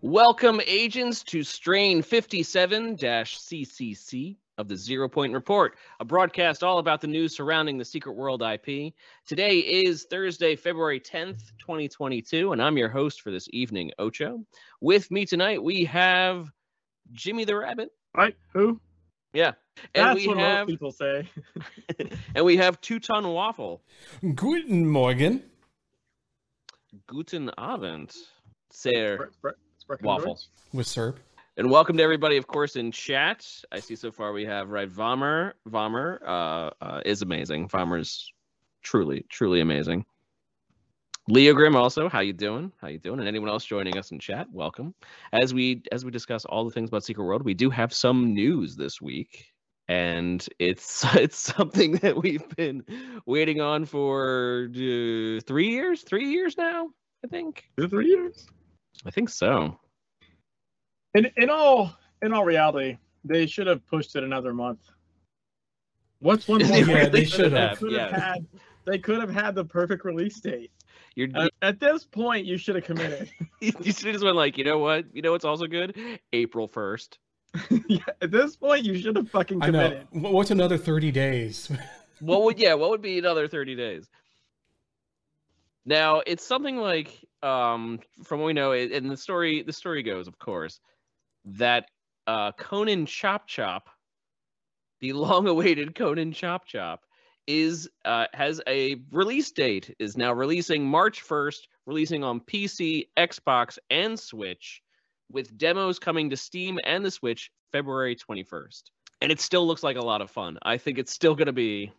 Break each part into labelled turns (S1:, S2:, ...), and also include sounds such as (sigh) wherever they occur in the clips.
S1: Welcome, agents, to strain 57 CCC of the Zero Point Report, a broadcast all about the news surrounding the Secret World IP. Today is Thursday, February 10th, 2022, and I'm your host for this evening, Ocho. With me tonight, we have Jimmy the Rabbit.
S2: Right? Who?
S1: Yeah. And
S2: That's
S1: we
S2: what
S1: have
S2: most people say. (laughs)
S1: and we have Two Ton Waffle.
S3: Guten Morgen.
S1: Guten Abend, Sir
S2: Spre- spre- sprechen
S1: Waffle.
S2: Deutsch?
S3: With Serb.
S1: And welcome to everybody, of course, in chat. I see so far we have right Vomher. Vomher uh, uh, is amazing. Vomher's truly, truly amazing. Leo Grimm also, how you doing? How you doing? And anyone else joining us in chat, welcome. As we as we discuss all the things about Secret World, we do have some news this week, and it's (laughs) it's something that we've been waiting on for uh, three years, three years now. I think.
S2: Three years.
S1: I think so.
S2: In in all in all reality, they should have pushed it another month. What's one (laughs)
S1: They
S2: more
S3: really
S2: month?
S3: they
S2: could
S3: should
S2: They
S3: have,
S2: could have
S1: yeah.
S2: had. They could have had the perfect release date.
S1: You're
S2: At, at this point, you should have committed. (laughs)
S1: you should just went like, you know what? You know what's also good? April first. (laughs)
S2: yeah, at this point, you should have fucking
S3: I know.
S2: committed.
S3: What's another 30 days?
S1: What would yeah? What would be another thirty days? Now it's something like um from what we know, and the story the story goes, of course, that uh Conan Chop Chop, the (laughs) long-awaited Conan Chop Chop, is uh has a release date. Is now releasing March first, releasing on PC, Xbox, and Switch, with demos coming to Steam and the Switch February twenty first. And it still looks like a lot of fun. I think it's still going to be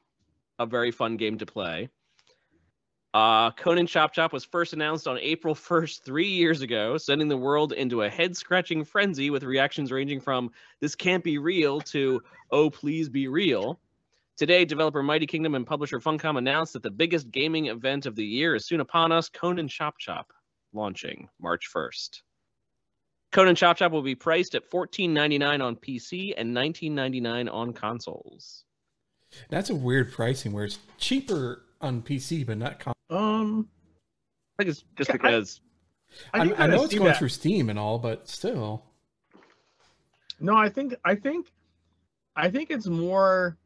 S1: a very fun game to play. Uh, Conan Chop Chop was first announced on April 1st, three years ago, sending the world into a head scratching frenzy with reactions ranging from this can't be real to oh, please be real. Today, developer Mighty Kingdom and publisher Funcom announced that the biggest gaming event of the year is soon upon us Conan Chop Chop, launching March 1st. Conan Chop Chop will be priced at $14.99 on PC and $19.99 on consoles.
S3: That's a weird pricing where it's cheaper on PC, but not.
S2: Um,
S1: I think it's just
S2: Yeah, I-
S1: because
S2: I,
S3: I, I know it's going
S2: that.
S3: through Steam and all, but still.
S2: No, I think I think I think it's more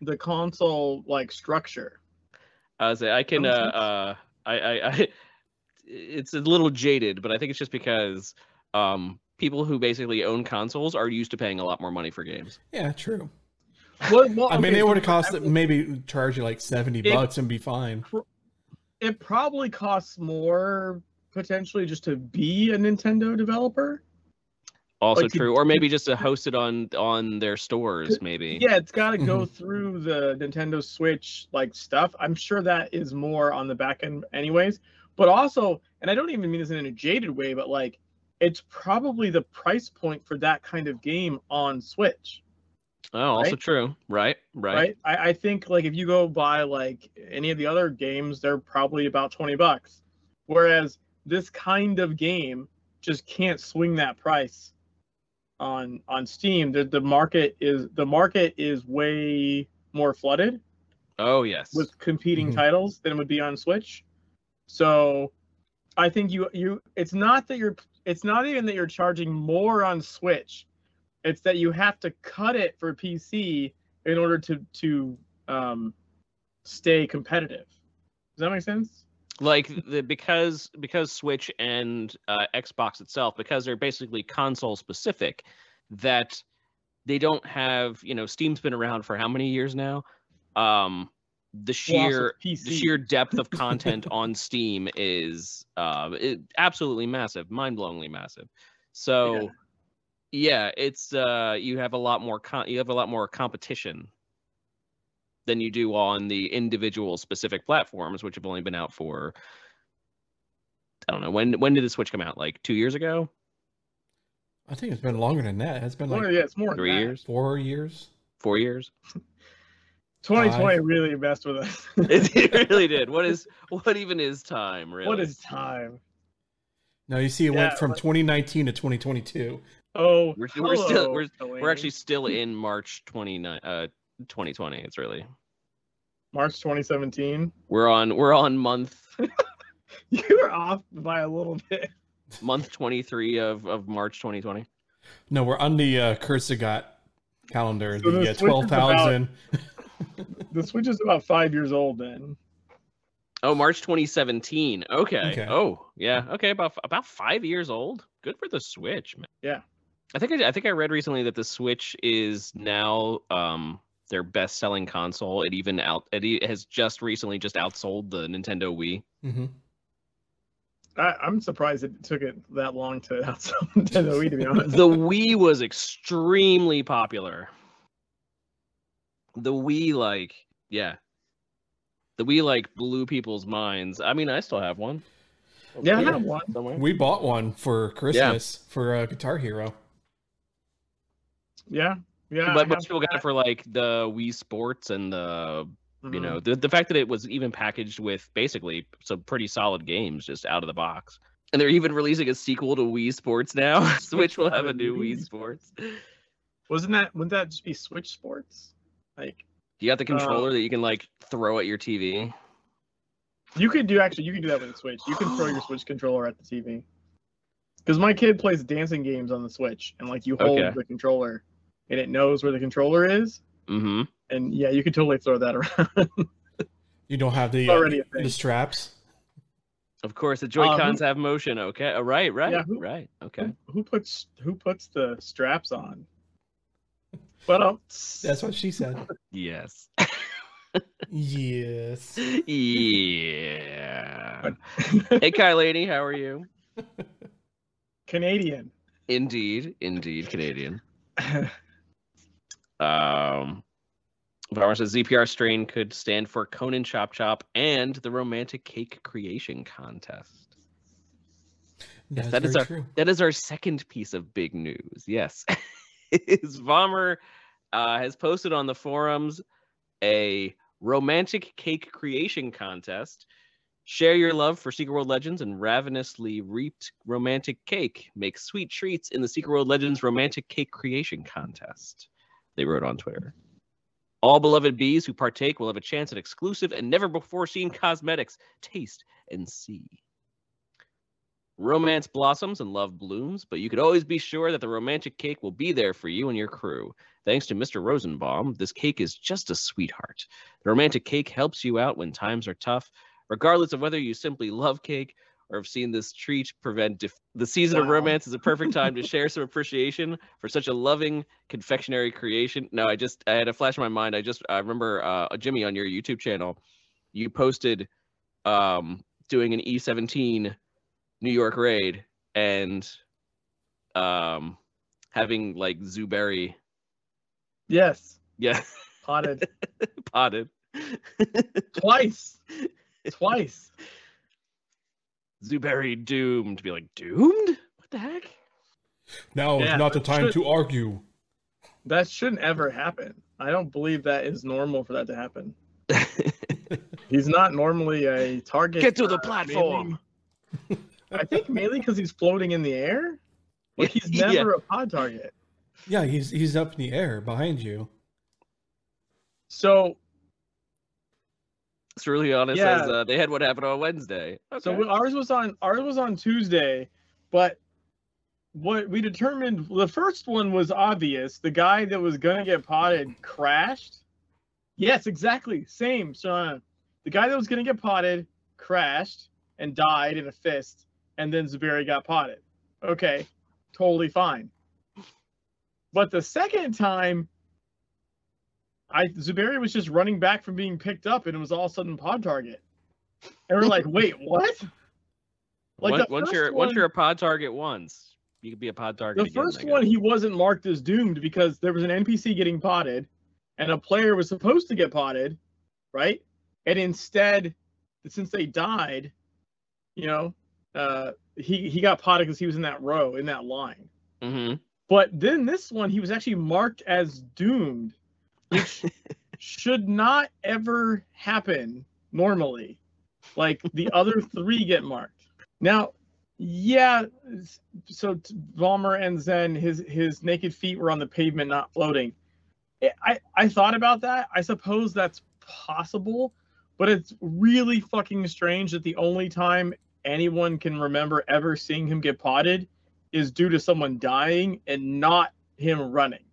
S2: the console like structure.
S1: I was I can uh,
S2: That makes sense.
S1: uh I, I I (laughs) it's a little jaded, but I think it's just because um people who basically own consoles are used to paying a lot more money for games.
S3: Yeah, true.
S2: Well, well,
S3: I mean,
S2: okay,
S3: it
S2: so
S3: would have cost
S2: I-
S3: maybe charge you like 70
S2: It-
S3: bucks and be fine.
S2: It probably costs more potentially just to be a Nintendo developer.
S1: Also
S2: Like, you-
S1: true, or maybe just to host it on on their stores, maybe.
S2: Yeah, it's got to go
S3: Mm-hmm.
S2: through the Nintendo Switch like stuff. I'm sure that is more on the back end, anyways. But also, and I don't even mean this in a jaded way, but like, it's probably the price point for that kind of game on Switch.
S1: Oh, also
S2: Right?
S1: true. Right, right.
S2: right? I, I think like if you go buy like any of the other games, they're probably about twenty bucks. Whereas this kind of game just can't swing that price on on Steam. The the market is the market is way more flooded
S1: Oh yes.
S2: with competing
S3: Mhm.
S2: titles than it would be on Switch. So I think you you it's not that you're it's not even that you're charging more on Switch. It's that you have to cut it for PC in order to to um, stay competitive. Does that make sense?
S1: like the because because Switch and uh, Xbox itself because they're basically console specific that they don't have you know Steam's been around for how many years now um the sheer the sheer depth of content (laughs) on Steam is uh it, absolutely massive mind-blowingly massive so
S2: Yeah.
S1: Yeah it's uh you have a lot more con- you have a lot more competition than you do on the individual specific platforms, which have only been out for I don't know when when did the Switch come out? Like two years ago,
S3: I think it's been longer than that. It's been
S2: Well,
S3: like
S2: yeah, it's more
S1: three years,
S3: four years.
S1: four years. (laughs)
S2: 2020 really messed with us. (laughs)
S1: it, it (laughs) really did. What is what even is time? Really?
S2: what is time?
S3: No, you see, it
S2: Yeah,
S3: went from
S2: like-
S3: 2019 to 2022.
S2: Oh,
S1: We're- we're still we're,
S2: Delaney.
S1: We're actually (laughs) still in March 29 uh 2020. It's really
S2: March 2017.
S1: we're on we're on month (laughs)
S2: You were off by a little bit.
S1: month 23 of, of March 2020.
S3: No, we're on the uh, Kursagat calendar.
S2: So
S3: the
S2: the
S3: uh,
S2: Switch is
S3: twelve thousand. (laughs)
S2: The Switch is about five years old then.
S1: Oh, March 2017. Okay.
S3: Okay.
S1: Oh, yeah. Okay, about about five years old. Good for the Switch, man.
S2: Yeah.
S1: I think I, I think I read recently that the Switch is now um their best selling console. It even out it has just recently just outsold the Nintendo Wii.
S3: hmm
S2: I, I'm surprised it took it that long to (laughs) outsell Nintendo Wii, to be honest.
S1: the Wii was extremely popular. The Wii, like, yeah, the Wii like blew people's minds. I mean, I still have one.
S2: Yeah, I
S1: Yeah.
S2: have one.
S1: Somewhere.
S3: We bought one for Christmas for uh, Guitar Hero.
S2: Yeah, yeah.
S1: But
S2: most
S1: people got it for like the Wii Sports and the you
S2: Mhm.
S1: know the the fact that it was even packaged with basically some pretty solid games just out of the box. And they're even releasing a sequel to Wii Sports now. (laughs) Switch will have a new Wii Sports.
S2: Wasn't that? Wouldn't that just be Switch Sports? Like
S1: You got the
S2: Uh,
S1: controller that you can like throw at your TV.
S2: you could do actually. You can do that with the Switch. You can throw your Switch controller at the TV. Because my kid plays dancing games on the Switch, and like you hold
S1: Okay.
S2: the controller, and it knows where the controller is,
S1: Mm-hmm.
S2: and yeah, you could totally throw that around. (laughs)
S3: You don't have the
S2: It's
S3: uh,
S2: already a thing.
S3: the straps.
S1: Of course, the Joy Cons
S2: who-
S1: have motion. Okay, uh, right, right,
S2: Yeah, who-
S1: right. Okay.
S2: Who, who puts who puts the straps on? But um,
S3: That's what she said.
S1: Yes.
S3: yes.
S1: yeah. hey, Kylani, how are you?
S2: Canadian.
S1: Indeed, indeed, Canadian. (laughs) Um, Vomher says ZPR strain could stand for Conan Chop Chop and the Romantic Cake Creation Contest.
S3: That's
S1: that is our-
S3: true.
S1: That is our second piece of big news. Yes, (laughs) is Vomher uh, has posted on the forums a romantic cake creation contest. Share your love for Secret World Legends and ravenously reaped romantic cake. Make sweet treats in the Secret World Legends romantic cake creation contest. They wrote on Twitter. All beloved bees who partake will have a chance at exclusive and never before seen cosmetics. Taste and see. Romance blossoms and love blooms, but you could always be sure that the romantic cake will be there for you and your crew. Thanks to Mr. Rosenbaum, this cake is just a sweetheart. The romantic cake helps you out when times are tough, regardless of whether you simply love cake or have seen this treat prevent def- the season of romance is a perfect time to share some (laughs) appreciation for such a loving confectionery creation. No, I just I had a flash in my mind. I just I remember uh, Jimmy on your YouTube channel, you posted um doing an E17 New York raid and um having like Zuberi
S2: Yes,
S1: yeah.
S2: Potted. (laughs)
S1: Potted.
S2: Twice, (laughs) twice.
S1: Zuberi doomed to be like doomed what the heck
S3: Now
S2: Yeah,
S3: is not the time
S2: should-
S3: to argue.
S2: That shouldn't ever happen. I don't believe that is normal for that to happen. (laughs) He's not normally a target.
S1: get to the platform
S2: mainly- I think mainly because he's floating in the air. Like he's (laughs)
S1: Yeah.
S2: never a pod target.
S3: Yeah, he's he's up in the air behind you.
S2: So (laughs)
S1: Cerulean honest
S2: Yeah.
S1: says uh, they had what happened on Wednesday okay.
S2: So ours was on ours was on Tuesday, but what we determined the first one was obvious. The guy that was gonna get potted crashed. Yes, exactly. Same. So uh, the guy that was gonna get potted crashed and died in a fist, and then Zuberi got potted. Okay, totally fine. But the second time, I Zuberi was just running back from being picked up, and it was all of a sudden pod target. And we're like, wait, what? Like
S1: Once- once you're once you're a pod target once you could be a pod target
S2: the
S1: again,
S2: first one he wasn't marked as doomed because there was an NPC getting potted, and a player was supposed to get potted, right? And instead, since they died, you know, uh, he he got potted because he was in that row in that line.
S1: Mhm.
S2: But then this one, he was actually marked as doomed, which should not ever happen normally. Like the (laughs) other three get marked. Now, yeah, so Vomher and Zen, his his naked feet were on the pavement, not floating. I I thought about that. I suppose that's possible, but it's really fucking strange that the only time anyone can remember ever seeing him get potted is due to someone dying and not him running.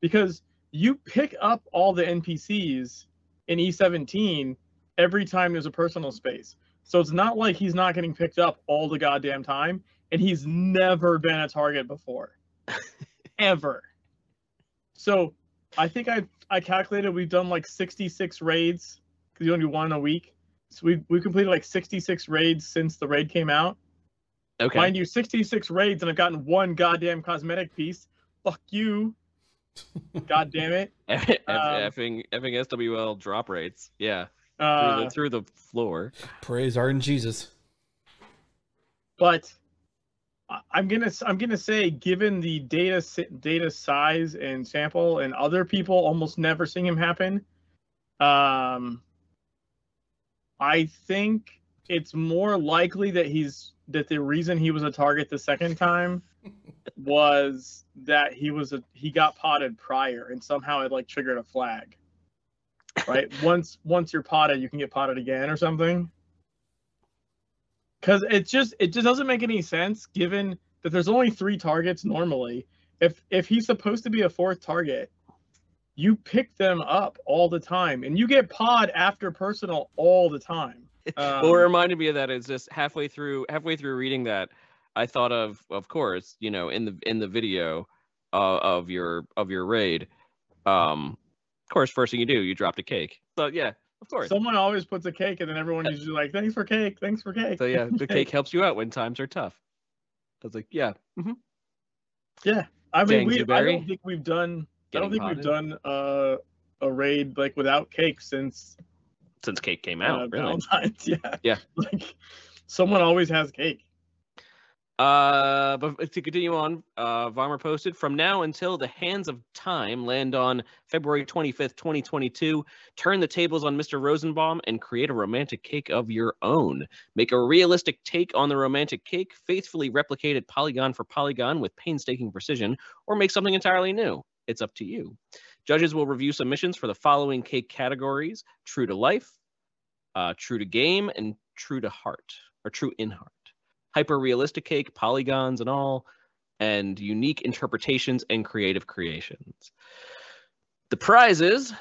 S2: Because you pick up all the NPCs in E17 every time there's a personal space. So it's not like he's not getting picked up all the goddamn time, and he's never been a target before. (laughs) Ever. So I think I I calculated we've done like 66 raids because you only do one a week. So we we completed like 66 raids since the raid came out.
S1: Okay.
S2: Mind you, 66 raids and I've gotten one goddamn cosmetic piece. Fuck you. God damn it. (laughs)
S1: F-
S2: Um,
S1: effing effing SWL drop rates. Yeah. Through,
S2: Uh,
S1: the, through the floor.
S3: Praise our and Jesus.
S2: but I- I'm gonna s- I'm gonna say, given the data data size and sample, and other people almost never seeing him happen, um, I think it's more likely that he's that the reason he was a target the second time was that he was a he got potted prior and somehow it like triggered a flag. Right? (laughs) once once you're potted, you can get potted again or something. Cause it just it just doesn't make any sense given that there's only three targets normally. If if he's supposed to be a fourth target, you pick them up all the time and you get pod after personal all the time. (laughs) Um,
S1: well, what reminded me of that is just halfway through halfway through reading that, I thought of of course, you know, in the in the video uh, of your of your raid, um, of course, first thing you do, you dropped a cake. So yeah, of course.
S2: Someone always puts a cake, and then everyone usually like, "Thanks for cake, thanks for cake."
S1: So yeah, the (laughs) cake helps you out when times are tough. I was like, yeah, hmm
S2: I mean, we, I don't think we've done. I don't think we've done uh, a raid like without cake since
S1: since cake came
S2: uh,
S1: out, really.
S2: Valentine's. (laughs) Yeah.
S1: Yeah.
S2: Like, someone always has cake.
S1: Uh, but to continue on, uh, posted from now until the hands of time land on February 25th, 2022. Turn the tables on Mr. Rosenbaum and create a romantic cake of your own. Make a realistic take on the romantic cake, faithfully replicate it polygon for polygon with painstaking precision, or make something entirely new. It's up to you. Judges will review submissions for the following cake categories: true to life, uh, true to game, and true to heart, or true in heart hyper realistic cake, polygons and all, and unique interpretations and creative creations. The prizes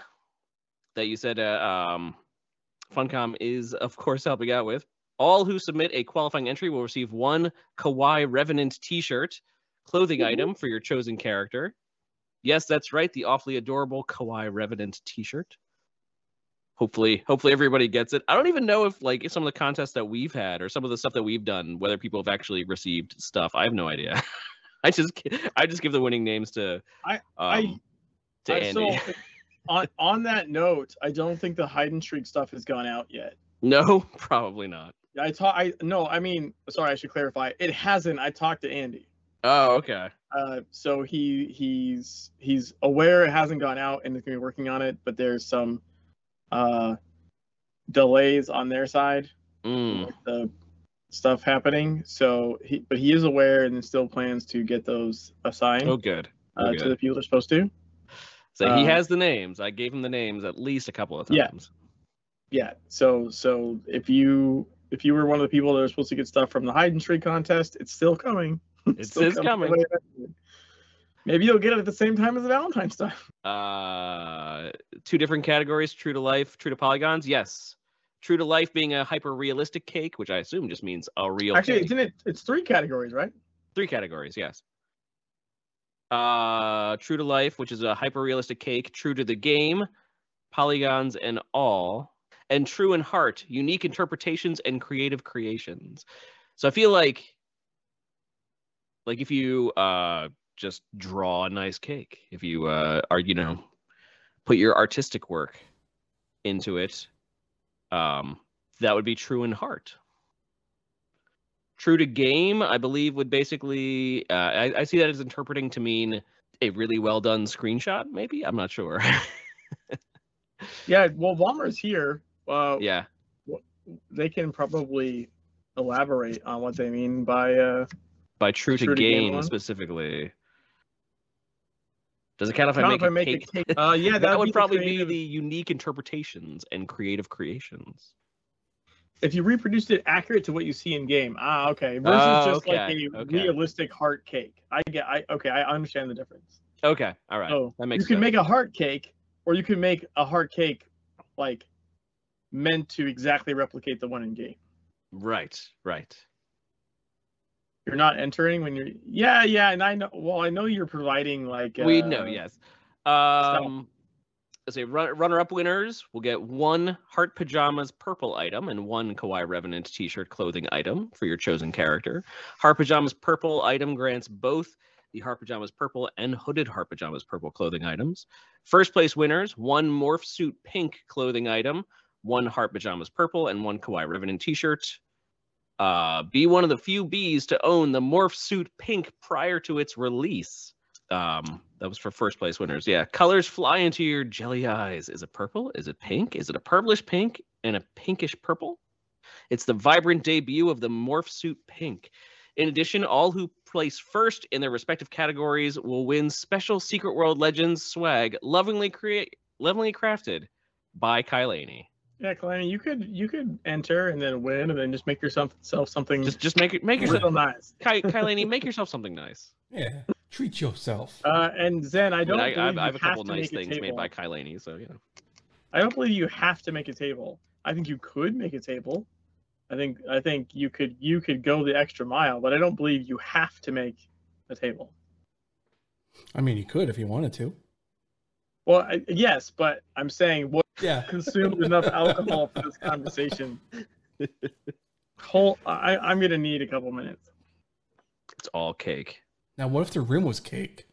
S1: that you said uh, um, Funcom is, of course, helping out with. All who submit a qualifying entry will receive one Kawaii Revenant t shirt, clothing
S2: Mhm.
S1: item for your chosen character. Yes, that's right, the awfully adorable Kawaii Revenant t shirt hopefully hopefully everybody gets it i don't even know if like some of the contests that we've had or some of the stuff that we've done whether people have actually received stuff i have no idea (laughs) i just i just give the winning names to
S2: I-
S1: um,
S2: I-
S1: to
S2: I-
S1: andy
S2: so, (laughs) on on that note, I don't think the hide and shriek stuff has gone out yet.
S1: no (laughs) probably not
S2: I talk. I no. I mean, sorry. I should clarify. It hasn't. I talked to Andy.
S1: oh okay
S2: Uh, so he he's he's aware it hasn't gone out and is gonna be working on it, but there's some uh delays on their side
S1: mm.
S2: with the stuff happening. So he but he is aware and still plans to get those assigned
S1: oh good oh,
S2: uh,
S1: good.
S2: to the people they're supposed to.
S1: so he
S2: um,
S1: has the names i gave him the names at least a couple of times
S2: Yeah. yeah. So so if you if you were one of the people that are supposed to get stuff from the hide and shriek contest, it's still coming. (laughs)
S1: It's-
S2: still
S1: it's coming.
S2: Maybe you'll get it at the same time as the Valentine's stuff.
S1: uh two different categories true to life true to polygons yes true to life being a hyper realistic cake which i assume just means a real
S2: Actually,
S1: cake.
S2: it. It's three categories, right?
S1: three categories yes uh true to life which is a hyper realistic cake true to the game polygons and all and true in heart unique interpretations and creative creations so i feel like like if you uh just draw a nice cake if you uh are you know put your artistic work into it um that would be true in heart true to game i believe would basically uh, I, I see that as interpreting to mean a really well done screenshot maybe i'm not sure
S2: Yeah. Well, Vomher's here. Uh,
S1: yeah
S2: They can probably elaborate on what they mean by. Uh,
S1: by true to
S2: True to game
S1: game specifically does it count if i
S2: count
S1: make,
S2: if I
S1: a,
S2: make
S1: cake?
S2: a cake. Uh, (laughs) yeah,
S1: that
S2: that'd be
S1: probably
S2: creative-
S1: be the unique interpretations and creative creations
S2: if you reproduced it accurate to what you see in game. Ah, okay. Versus
S1: Oh,
S2: just like a
S1: okay.
S2: realistic heart cake. I get. I okay. I understand the difference.
S1: Okay, all right,
S2: So
S1: that makes
S2: you can
S1: sense.
S2: make a heart cake, or you can make a heart cake like meant to exactly replicate the one in game.
S1: right, right.
S2: You're not entering when you're. Yeah, yeah, and I know. Well, I know you're providing like.
S1: we
S2: uh,
S1: know, yes. Um, let's say run, runner-up winners will get one Heart Pajamas purple item and one Kawaii Revenant t-shirt clothing item for your chosen character. Heart Pajamas purple item grants both the Heart Pajamas purple and hooded Heart Pajamas purple clothing items. First place winners, one Morph Suit pink clothing item, one Heart Pajamas purple, and one Kawaii Revenant t-shirt. Uh, be one of the few bees to own the Morph Suit pink prior to its release. Um, that was for first place winners. Yeah, colors fly into your jelly eyes. Is it purple? Is it pink? Is it a purplish pink and a pinkish purple? It's the vibrant debut of the Morph Suit Pink. In addition, all who place first in their respective categories will win special Secret World Legends swag, lovingly create, lovingly crafted by Kylani.
S2: Yeah, Kalani, you could you could enter and then win and then just make yourself something
S1: Just, just make it, make
S2: real
S1: yourself,
S2: nice.
S1: Ky, (laughs) Kylani, make yourself something nice.
S3: Yeah. Treat yourself.
S2: Uh, and Zen, I
S1: I, mean,
S2: don't
S1: I,
S2: believe
S1: I, I have
S2: you
S1: a couple
S2: to
S1: nice
S2: make a
S1: things made by Kylani, so you know.
S2: I don't believe you have to make a table. I think you could make a table. I think I think you could you could go the extra mile, but I don't believe you have to make a table.
S3: I mean, you could if you wanted to.
S2: Well, I, yes, but I'm saying what
S3: Yeah. (laughs)
S2: consumed enough alcohol for this conversation. Whole, I, I'm gonna need a couple minutes.
S1: It's all cake.
S3: Now, what if the room was cake?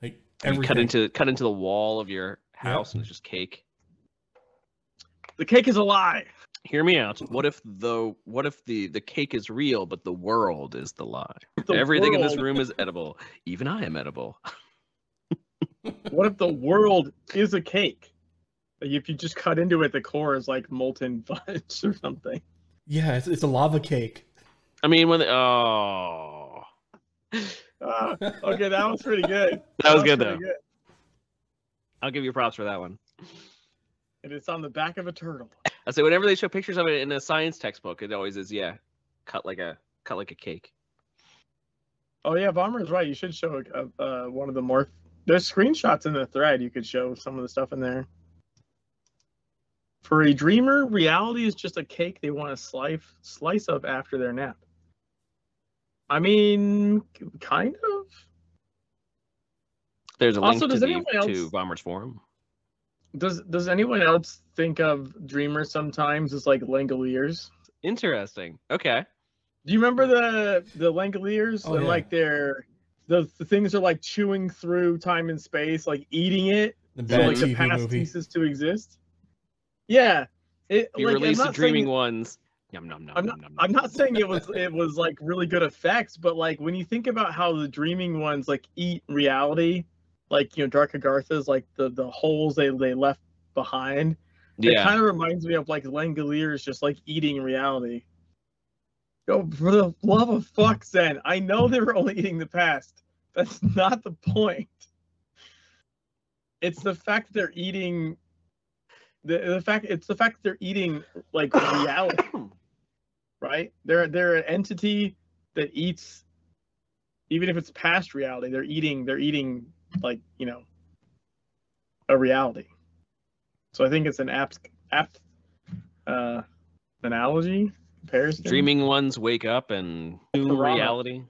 S3: Like
S1: You
S3: everything.
S1: cut into cut into the wall of your house and it's just cake.
S2: The cake is a lie.
S1: Hear me out. What if the what if the the cake is real but the world is the lie? (laughs)
S2: The
S1: Everything in this room is edible. Even I am edible. (laughs)
S2: What if the world is a cake? Like if you just cut into it, the core is like molten (laughs) fudge or something.
S3: Yeah, it's, it's a lava cake.
S1: I mean when the, oh (laughs)
S2: Ah, okay, that was pretty good. (laughs)
S1: that was good
S2: pretty
S1: though. I'll give you props for that one.
S2: And it's on the back of a turtle.
S1: I say whenever they show pictures of it in a science textbook, it always is yeah, cut like a cut like a cake.
S2: Oh yeah, Vomher's right. You should show uh, uh, one of the more. There's screenshots in the thread. You could show some of the stuff in there. For a dreamer, reality is just a cake they want to slice slice up after their nap. I mean, kind of.
S1: There's a
S2: Also,
S1: link to
S2: does
S1: the
S2: anyone else-
S1: to Vomher's forum.
S2: Does Does anyone else think of dreamers sometimes as like Langoliers?
S1: Interesting. Okay.
S2: Do you remember the the Langoliers?
S3: Oh,
S2: and
S3: yeah.
S2: like they're the, the things are like chewing through time and space, like eating it.
S3: The
S2: so like the past
S3: movie.
S2: ceases to exist. Yeah, it.
S1: You
S2: like, I'm
S1: release the dreaming
S2: saying,
S1: ones. Yum num num
S2: I'm
S1: num.
S2: I'm not saying it was it was like really good effects, but like when you think about how the dreaming ones like eat reality, like you know Dark Agartha's like the the holes they they left behind.
S1: Yeah.
S2: It kind of reminds me of like Langoliers just like eating reality. Yo, for the love of fuck, Zen. I know they were only eating the past. That's (laughs) not the point. It's the fact that they're eating the, the fact it's the fact that they're eating like (coughs) reality, right? They're they're an entity that eats even if it's past reality, they're eating they're eating like, you know, a reality. So I think it's an apt apt uh analogy comparison.
S1: Dreaming ones wake up and new reality.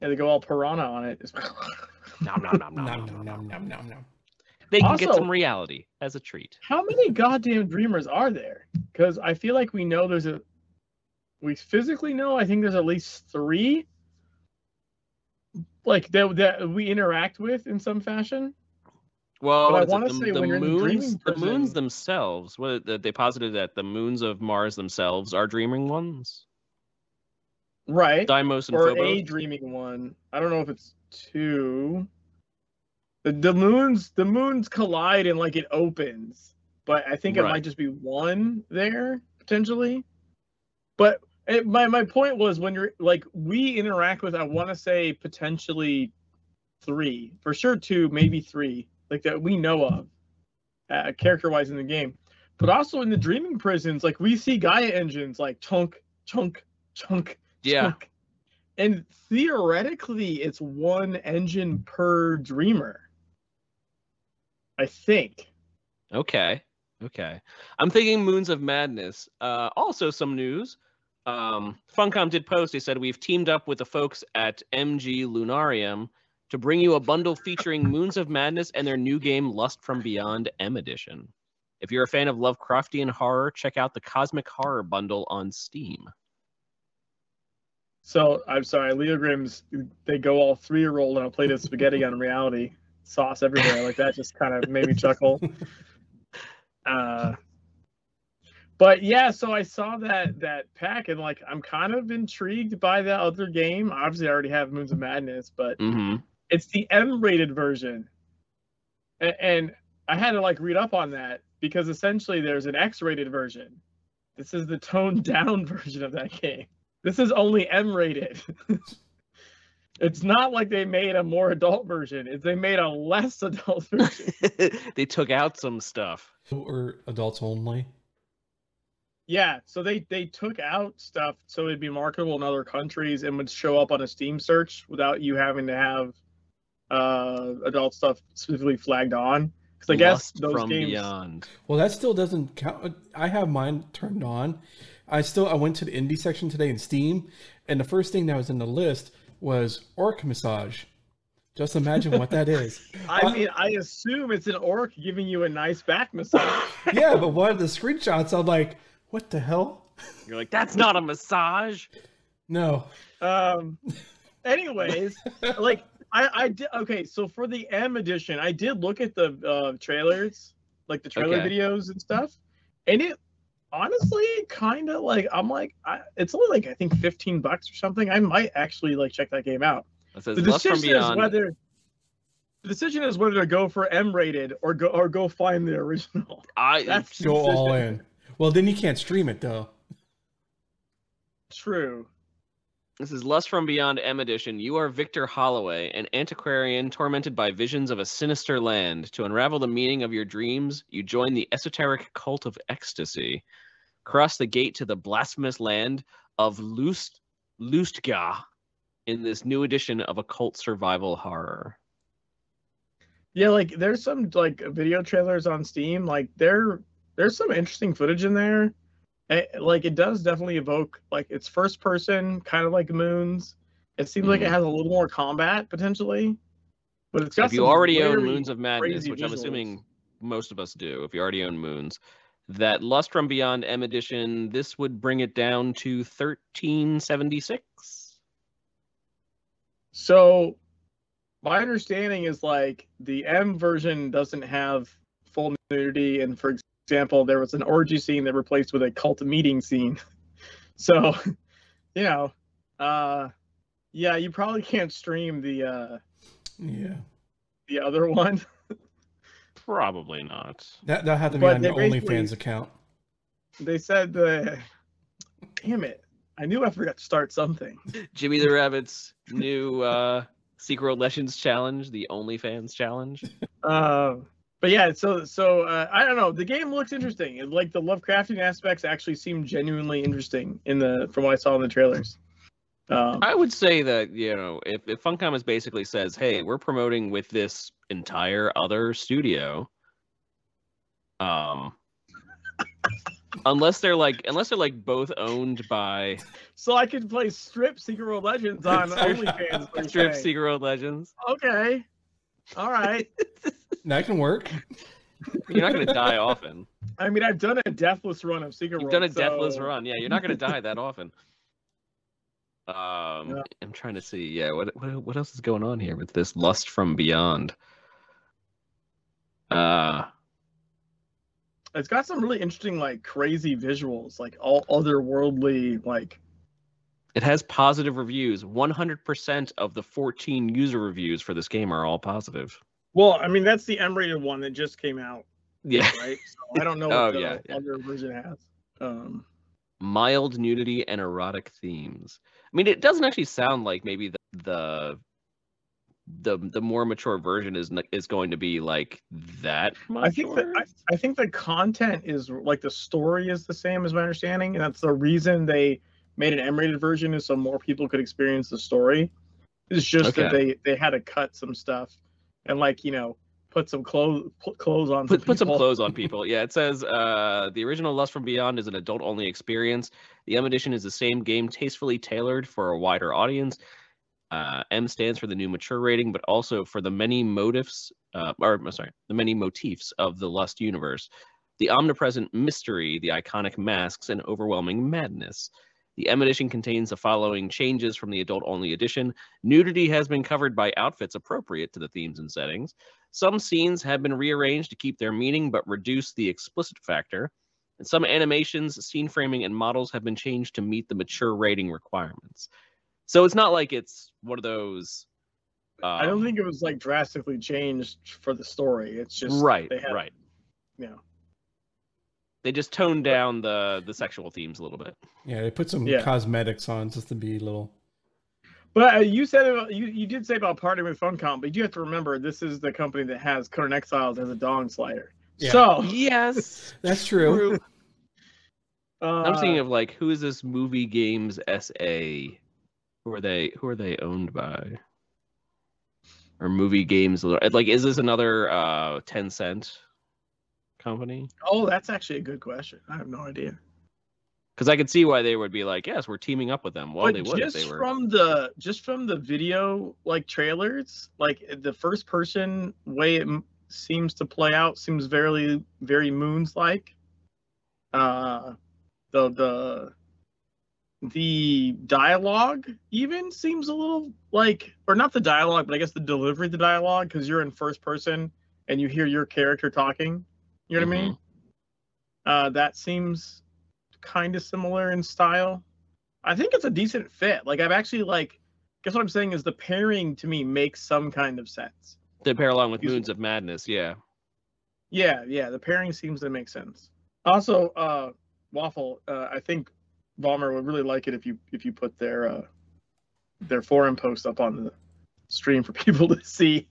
S2: Yeah, they go all piranha on it.
S1: Nom, Nom, nom, nom,
S3: nom,
S1: nom,
S3: nom.
S1: nom,
S3: nom.
S1: They can get some reality as a treat.
S2: How many goddamn dreamers are there? Because I feel like we know there's a. We physically know. I think there's at least three. Like that that we interact with in some fashion.
S1: Well,
S2: But I
S1: it?
S2: wanna say
S1: the
S2: when you're in the
S1: moons,
S2: dreaming
S1: the moons themselves. What they posited that the moons of Mars themselves are dreaming ones.
S2: Right.
S1: Deimos and
S2: or
S1: Phobos.
S2: a dreaming one. I don't know if it's two. The, the moons the moons collide and like it opens, but I think it
S1: Right.
S2: might just be one there potentially. But it, my my point was when you're like we interact with I want to say potentially three for sure two maybe three like that we know of uh, character wise in the game. but also in the dreaming prisons, like we see Gaia engines like chunk, chunk, chunk,
S1: Yeah.
S2: chunk. And theoretically, it's one engine per dreamer. I think.
S1: Okay. Okay. I'm thinking Moons of Madness. Uh, also, some news. Um, Funcom did post. They said we've teamed up with the folks at MG Lunarium to bring you a bundle featuring Moons of Madness and their new game Lust from Beyond M Edition. If you're a fan of Lovecraftian horror, check out the Cosmic Horror bundle on Steam.
S2: So I'm sorry, Leo Grimm's they go all three year old on a plate of spaghetti on reality. Sauce everywhere. Like that just kind of made me chuckle. (laughs) Uh but yeah, so I saw that that pack and like I'm kind of intrigued by that other game. Obviously I already have Moons of Madness, but
S1: hmm
S2: it's the M rated version. And, and I had to like read up on that because essentially there's an X rated version. This is the toned down (laughs) version of that game. This is only M rated. (laughs) it's not like they made a more adult version. It's they made a less (laughs) adult version. (laughs)
S1: they took out some stuff.
S3: or adults only.
S2: yeah, so they they took out stuff so it'd be marketable in other countries and would show up on a Steam search without you having to have uh adult stuff specifically flagged on. Because I guess
S1: Lust
S2: those
S1: from
S2: games.
S1: Beyond.
S3: Well, that still doesn't count. I have mine turned on. I still I went to the indie section today in Steam, and the first thing that was in the list was Orc Massage. Just imagine what that is. (laughs)
S2: I mean, I assume it's an orc giving you a nice back massage. (laughs)
S3: yeah, but one of the screenshots, I'm like, what the hell?
S1: You're like, that's not a massage.
S3: No.
S2: um, anyways, like I, I did okay. So for the M edition, I did look at the uh, trailers, like the trailer
S1: Okay.
S2: videos and stuff, and it honestly kind of like I'm like I, it's only like I think 15 bucks or something. I might actually like check that game out. The
S1: Lust from
S2: decision is whether the decision is whether to go for M rated or go or go find the original.
S1: I (laughs)
S2: That's
S3: Go all in. Well, then you can't stream it though.
S2: True.
S1: This is Lust from Beyond M Edition. You are Victor Holloway, an antiquarian tormented by visions of a sinister land. To unravel the meaning of your dreams, you join the esoteric cult of ecstasy. Cross the gate to the blasphemous land of Lust Lusst'ghaa in this new edition of occult survival horror.
S2: Yeah, like there's some like video trailers on Steam. Like there, there's some interesting footage in there. Eh, like it does definitely evoke like it's first person, kind of like Moons. It seems like it
S1: Mhm.
S2: has a little more combat potentially, but it's got
S1: If you
S2: some
S1: already own Moons of Madness, which I'm assuming most of us do, if you already own Moons, that Lust from Beyond M Edition, this would bring it down to 1376.
S2: So, my understanding is like the M version doesn't have full nudity, and for example, there was an orgy scene that replaced with a cult meeting scene. (laughs) So, (laughs) you know, uh, yeah, you probably can't stream the uh,
S3: Yeah.
S2: the other (laughs) one.
S1: Probably not.
S3: That that had to be
S2: But
S3: on the
S2: they basically-
S3: OnlyFans account.
S2: they said the, damn it, I knew I forgot to start something.
S1: Jimmy the Rabbit's new uh, Secret World Legends challenge, the OnlyFans challenge.
S2: Uh, (laughs) but yeah, so so uh, I don't know. The game looks interesting. It, like the Lovecraftian aspects actually seem genuinely interesting in the from what I saw in the trailers. Um,
S1: I would say that you know if, if Funcom is basically says, "Hey, we're promoting with this entire other studio," um, (laughs) unless they're like unless they're like both owned by
S2: so I could play strip Secret World Legends on (laughs) OnlyFans. per
S1: Strip
S2: se.
S1: Secret World Legends,
S2: Okay. All right. (laughs)
S3: That can work.
S1: you're not going to die often.
S2: I mean, I've done a deathless run of Secret world
S1: You've
S2: World.
S1: done a deathless run. Yeah, you're not going to die that often. Um,
S2: Yeah.
S1: I'm trying to see. Yeah, what, what what else is going on here with this lust from beyond? Uh,
S2: It's got some really interesting, like crazy visuals, like all otherworldly, like
S1: it has positive reviews. 100% of the 14 user reviews for this game are all positive.
S2: Well, I mean, that's the M-rated one that just came out,
S1: Yeah,
S2: right? So I don't know (laughs) what
S1: Oh,
S2: the
S1: yeah, yeah.
S2: other version has. Um,
S1: mild nudity and erotic themes. I mean, it doesn't actually sound like maybe the, the the the more mature version is is going to be like that much
S2: I think that? I, I think the content is like the story is the same as my understanding, and that's the reason they made an M-rated version is so more people could experience the story. It's just that they they had to cut some stuff and like you know put some clothes put clothes on.
S1: put, put some clothes on (laughs) people. Yeah, it says uh, the original Lust from Beyond is an adult only experience. The M edition is the same game, tastefully tailored for a wider audience. Uh, M stands for the new mature rating, but also for the many motifs, uh, or I'm sorry, the many motifs of the Lust universe, the omnipresent mystery, the iconic masks, and overwhelming madness. The M edition contains the following changes from the adult only edition. Nudity has been covered by outfits appropriate to the themes and settings. Some scenes have been rearranged to keep their meaning but reduce the explicit factor. And some animations, scene framing, and models have been changed to meet the mature rating requirements. So it's not like it's one of those.
S2: I don't
S1: um,
S2: think it was like drastically changed for the story. It's just
S1: right,
S2: they had,
S1: right.
S2: Yeah.
S1: They just toned down the the sexual themes a little bit.
S3: Yeah, they put some
S2: Yeah.
S3: cosmetics on just to be a little.
S2: But uh, you said about, you you did say about partnering with Funcom, but you have to remember this is the company that has Conan Exiles as a dong slider.
S3: Yeah.
S2: So
S1: Yes, (laughs)
S3: That's true.
S2: uh,
S1: I'm thinking of like who is this movie games SA? Who are they? Who are they owned by? Or movie games? Like, is this another uh Cent company?
S2: Oh, that's actually a good question. I have no idea.
S1: Because I could see why they would be like, yes, we're teaming up with them. Well,
S2: but
S1: they would if
S2: just
S1: they were.
S2: from the just from the video like trailers, like the first person way it m- seems to play out seems very very moons like. Uh, the the the dialogue even seems a little like or not the dialogue but i guess the delivery of the dialogue because you're in first person and you hear your character talking you know what i mean? Uh that seems kind of similar in style. I think it's a decent fit. Like i've actually like guess what i'm saying is the pairing to me makes some kind of sense.
S1: They pair along with
S2: Use-
S1: Moons of Madness. Yeah.
S2: yeah yeah the pairing seems to make sense. Also uh waffle uh, i think Vomher would really like it if you if you put their uh their forum post up on the stream for (laughs) people to see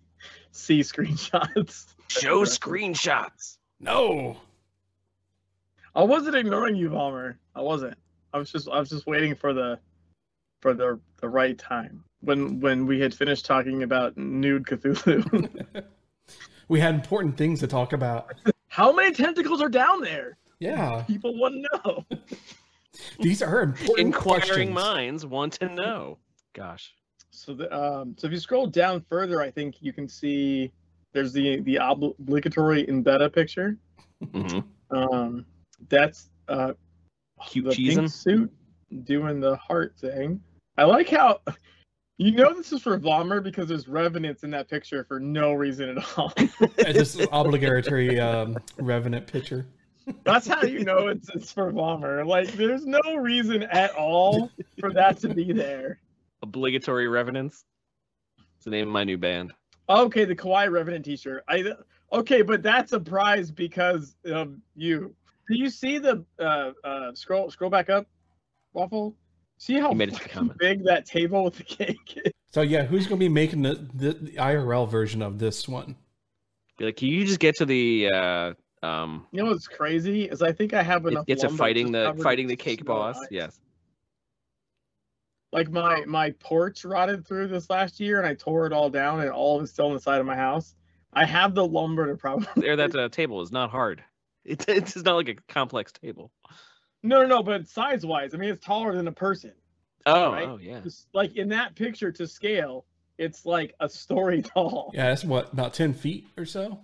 S2: see screenshots
S1: Show screenshots.
S3: No.
S2: i wasn't ignoring you Vomher. i wasn't i was just i was just waiting for the for the the right time when when we had finished talking about nude cthulhu (laughs)
S3: we had important things to talk about.
S2: how many tentacles are down there
S3: Yeah,
S2: people want to know (laughs)
S3: these are important
S1: Inquiring
S3: questions.
S1: minds want to know. Gosh.
S2: So the um so if you scroll down further, I think you can see there's the the obligatory in beta picture.
S1: hmm
S2: Um, that's uh
S1: Cute
S2: the pink suit doing the heart thing. I like how you know this is for Vomher because there's revenants in that picture for no reason at all. (laughs)
S3: It's this (laughs) obligatory um, revenant picture.
S2: That's how you know it's it's for Vomher. Like there's no reason at all for that to be there.
S1: Obligatory Revenants. It's the name of my new band.
S2: Okay, the Kawaii Revenant T-shirt. I okay, but that's a prize because of you. Do you see the uh, uh, scroll scroll back up, waffle? See how
S1: made it to
S2: fucking
S1: comment.
S2: big that table with the cake is?
S3: So yeah, who's gonna be making the, the, the IRL version of this one?
S1: Be like, can you just get to the uh um
S2: You know what's crazy is I think I have
S1: get,
S2: enough.
S1: get to
S2: lumber
S1: fighting the fighting the cake boss?
S2: ice.
S1: Yes.
S2: Like my my porch rotted through this last year, and I tore it all down, and all of it's still on the side of my house. I have the lumber to (laughs) probably.
S1: There that uh, table is not hard. It, (laughs) it's not like a complex table.
S2: No, no, no, but size wise, I mean, it's taller than a person.
S1: Oh,
S2: Right?
S1: oh yeah.
S2: Just like in that picture to scale, it's like a story (laughs) tall.
S3: Yeah, that's what about ten feet or so.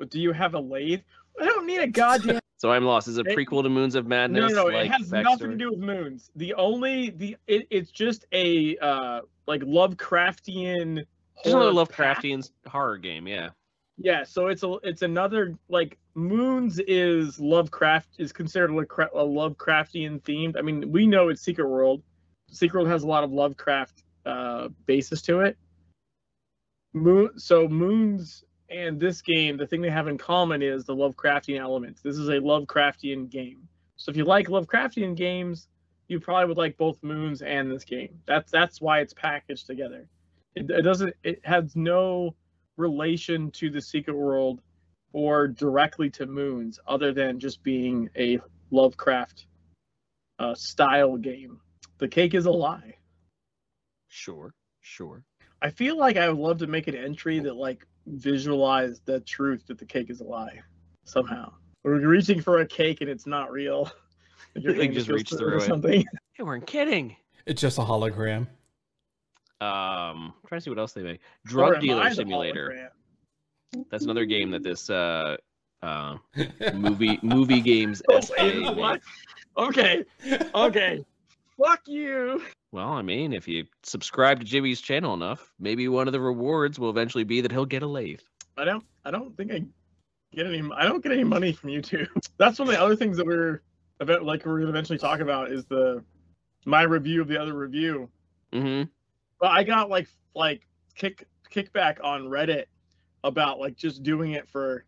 S2: But do you have a lathe? I don't need a goddamn. (laughs)
S1: So I'm lost. Is it
S2: It-
S1: prequel to Moons of Madness?
S2: no,
S1: Madness?
S2: no,
S1: like
S2: it has nothing to do with moons. The only the it, it's just a uh like Lovecraftian.
S1: Just another. Lovecraftian horror game. Yeah.
S2: Yeah, so it's a it's another like Moons is Lovecraft is considered a Lovecraftian themed. I mean, we know it's Secret World. Secret World has a lot of Lovecraft uh basis to it. Moon so Moons and this game, the thing they have in common is the Lovecraftian elements. This is a Lovecraftian game. So if you like Lovecraftian games, you probably would like both Moons and this game. That's that's why it's packaged together. It, it doesn't. It has no relation to the secret world or directly to moons, other than just being a Lovecraft uh, style game. The cake is a lie.
S1: Sure, sure.
S2: I feel like I would love to make an entry that like visualized the truth that the cake is a lie somehow. We're reaching for a cake and it's not real. Like your
S1: Like, just
S2: goes
S1: reach
S2: through
S1: through
S2: or
S1: it.
S2: something. (laughs)
S1: You weren't kidding.
S3: It's just a hologram.
S1: Um, trying to see what else they make. Drug
S2: am
S1: Dealer Simulator. That's another game that this uh uh (laughs) movie movie games
S2: Oh,
S1: SA
S2: wait, what? Okay, okay. (laughs) Fuck you.
S1: Well, I mean, if you subscribe to Jimmy's channel enough, maybe one of the rewards will eventually be that he'll get a lathe.
S2: I don't. I don't think I get any. I don't get any money from YouTube. (laughs) That's one of the other things that we're about. Like we're gonna eventually talk about is the my review of the other review.
S1: Mm-hmm.
S2: But I got like like kick kickback on Reddit about like just doing it for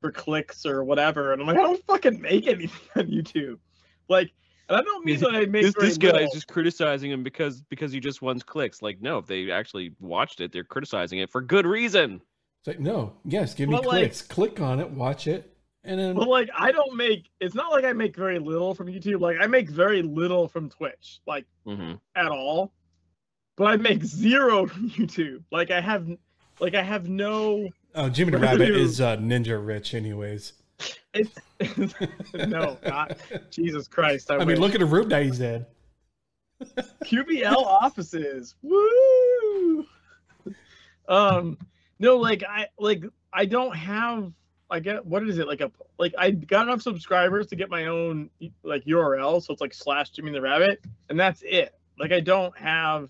S2: for clicks or whatever, and I'm like, I don't fucking make anything (laughs) on YouTube. Like, and I don't mean that I make
S1: This,
S2: very
S1: this guy is just criticizing him because because he just wants clicks. Like, no, if they actually watched it, they're criticizing it for good reason.
S3: It's like, no, yes, give me
S2: like-
S3: clicks. Click on it, watch it, and then
S2: But like I don't make it's not like I make very little from YouTube. Like I make very little from Twitch, like
S1: Mm-hmm.
S2: at all. But I make zero (laughs) from YouTube. Like I have like I have no
S3: oh, Jimmy the Rabbit is uh, ninja rich, anyways.
S2: It's (laughs) no, not Jesus Christ. I,
S3: I mean, look at the room that he's in.
S2: QBL (laughs) offices. Woo! Um, no, like I like I don't have. I get what is it like a like I got enough subscribers to get my own like URL, so it's like slash Jimmy the Rabbit, and that's it. Like I don't have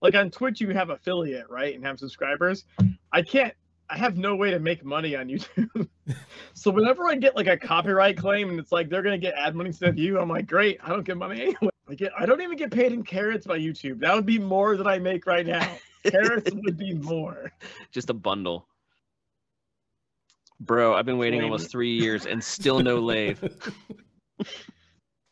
S2: like on Twitch you have affiliate right and have subscribers. I can't. I have no way to make money on YouTube. (laughs) so whenever I get like a copyright claim and it's like they're gonna get ad money instead of you, I'm like, great, I don't get money anyway. I get I don't even get paid in carrots by YouTube. That would be more than I make right now. (laughs) Carrots would be more.
S1: Just a bundle. Bro, I've been waiting
S2: Flame.
S1: almost three years and still no lathe. (laughs)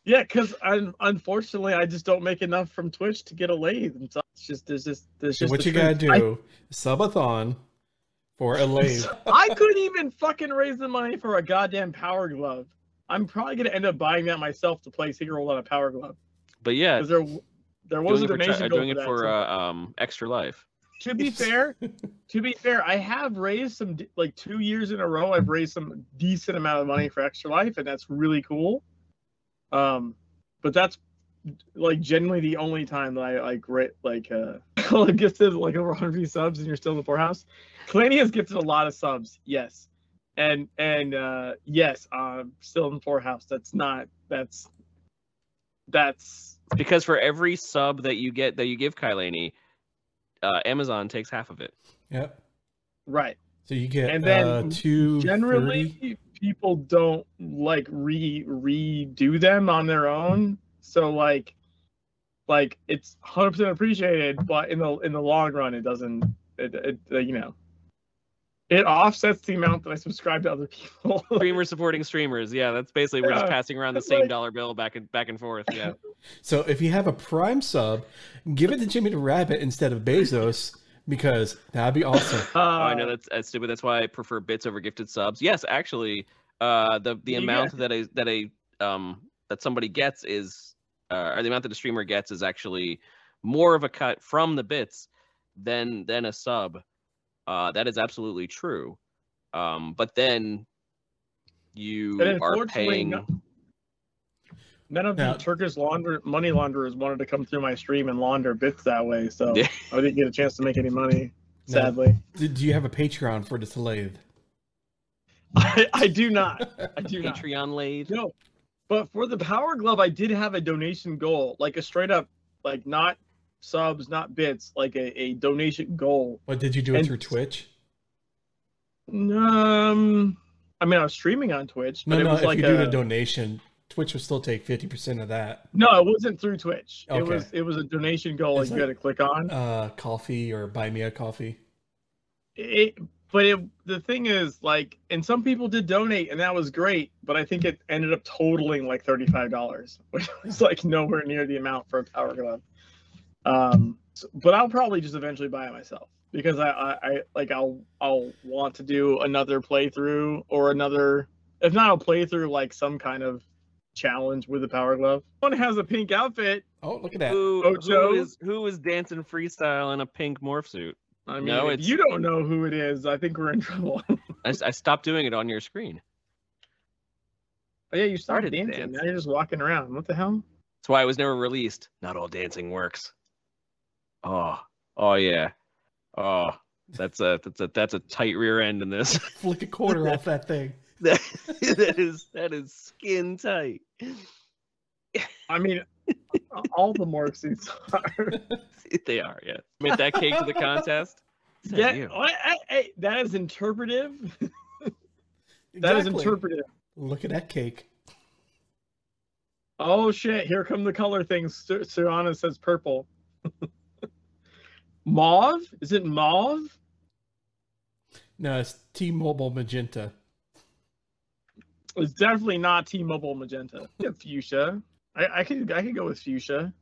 S2: Yeah, because I'm unfortunately I just don't make enough from Twitch to get a lathe. And so it's just there's just there's
S3: So
S2: just
S3: what
S2: the
S3: you gotta
S2: truth. I-
S3: do? Subathon for a lathe. (laughs)
S2: I couldn't even fucking raise the money for a goddamn power glove. I'm probably gonna end up buying that myself to play Secret World on a power glove
S1: But yeah,
S2: because there there was
S1: doing
S2: a
S1: it for,
S2: donation
S1: doing it
S2: that,
S1: for uh, um extra life.
S2: to be fair, (laughs) to be fair, I have raised some like two years in a row. I've raised some decent amount of money for Extra Life, and that's really cool. Um, but that's like generally the only time that I like ra- like uh I've (laughs) gifted like over 150 subs, and you're still in the poorhouse. Clanny has gifted a lot of subs, yes, and and uh yes, I'm still in the poorhouse. That's not that's that's
S1: Because for every sub that you get that you give Kylani, uh, Amazon takes half of it.
S3: Yep.
S2: right.
S3: So you get
S2: And then
S3: uh, two
S2: generally people don't like re redo them on their own so like like it's 100% appreciated but in the in the long run it doesn't it, it uh, you know it offsets the amount that i subscribe to other people (laughs)
S1: Streamers supporting streamers. Yeah, that's basically we're just passing around the same
S2: like-
S1: dollar bill back and back and forth. Yeah. (laughs)
S3: So if you have a Prime sub, give it to Jimmy the Rabbit instead of Bezos because that'd be awesome.
S2: uh, (laughs)
S1: Oh, I know that's, that's stupid. That's why I prefer bits over gifted subs. Yes, actually, uh, the the
S2: You
S1: amount that a that a um that somebody gets is uh, or the amount that a streamer gets is actually more of a cut from the bits than than a sub. Uh, that is absolutely true. Um, but then you are paying.
S2: no- none of
S3: Now-
S2: the turkish launder money launderers wanted to come through my stream and launder bits that way so (laughs) i didn't get a chance to make any money
S3: No.
S2: sadly
S3: Do do you have a Patreon for the lathe? (laughs)
S2: I, I do not i do not
S1: Patreon lathe.
S2: No, but for the Power Glove, I did have a donation goal, like a straight up, like not subs, not bits, like a, a donation goal.
S3: What did you do it
S2: And-
S3: through Twitch?
S2: Um, I mean, I was streaming on Twitch, but
S3: No,
S2: it
S3: no.
S2: was
S3: If
S2: like
S3: you do
S2: a,
S3: donation, Twitch would still take fifty percent of that.
S2: no, it wasn't through Twitch. It was it was a donation goal, like you had to click on.
S3: Uh, coffee or buy me a coffee.
S2: It, but it, the thing is, like, and some people did donate, and that was great. But I think it ended up totaling like thirty five dollars, (laughs) which was like nowhere near the amount for a Power Glove. Um, so- but I'll probably just eventually buy it myself because I, I, I like I'll I'll want to do another playthrough or another if not a playthrough like some kind of challenge with the power glove. One has a pink outfit.
S3: Oh, look at that.
S1: Who, who is who is dancing freestyle in a pink morph suit?
S2: I mean,
S1: No,
S2: if you don't know who it is, I think we're in (laughs) trouble. I,
S1: I, s- I stopped doing it on your screen.
S2: Oh, yeah, you started
S1: Started
S2: dancing. Now you're just walking around. What the hell?
S1: That's why it was never released. Not all dancing works. Oh, oh yeah. Oh, that's a that's a that's a tight rear end in this. (laughs)
S3: Flick a quarter off that thing. (laughs)
S1: that, that is that is skin tight.
S2: I mean, all the morph suits are. (laughs)
S1: They are, yeah. Made that cake to the contest. (laughs) That
S2: yeah. I, I, I- that is interpretive. (laughs) That is interpretive.
S3: Look at that cake.
S2: Oh shit! Here come the color things. Sur- Surana says purple. mauve? Is it mauve?
S3: No, it's T-Mobile magenta.
S2: It's definitely not T-Mobile magenta. Yeah, fuchsia. I, I could I could go with fuchsia.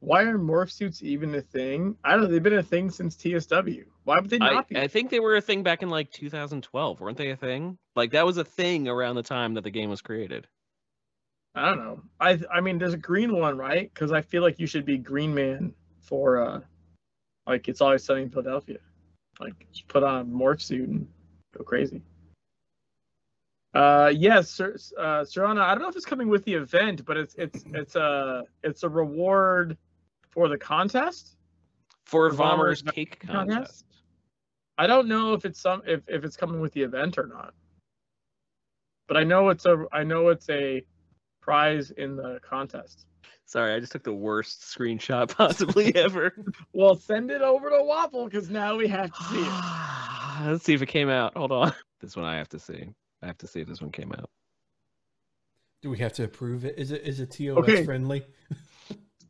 S2: Why are morph suits even a thing? I don't know. They've been a thing since TSW. Why would they
S1: I,
S2: not be?
S1: I think they were a thing back in like 2012, weren't they a thing? Like that was a thing around the time that the game was created.
S2: I don't know. I I mean, there's a green one, right? Because I feel like you should be Green Man for uh, like it's always sunny in Philadelphia. Like just put on a morph suit and go crazy. Uh, yes, Sir, uh, Serana. I don't know if it's coming with the event, but it's it's it's a it's a reward for the contest.
S1: For
S2: For
S1: Vomher's
S2: Vomher's
S1: cake
S2: contest?
S1: contest.
S2: I don't know if it's some if, if it's coming with the event or not. But I know it's a I know it's a prize in the contest.
S1: Sorry, I just took the worst screenshot (laughs) possibly ever.
S2: Well, send it over to Waffle because now we have to see it. (sighs)
S1: Let's see if it came out. Hold on. This one I have to see. I have to see if this one came out.
S3: Do we have to approve it? Is it is it TOS
S2: Okay.
S3: friendly?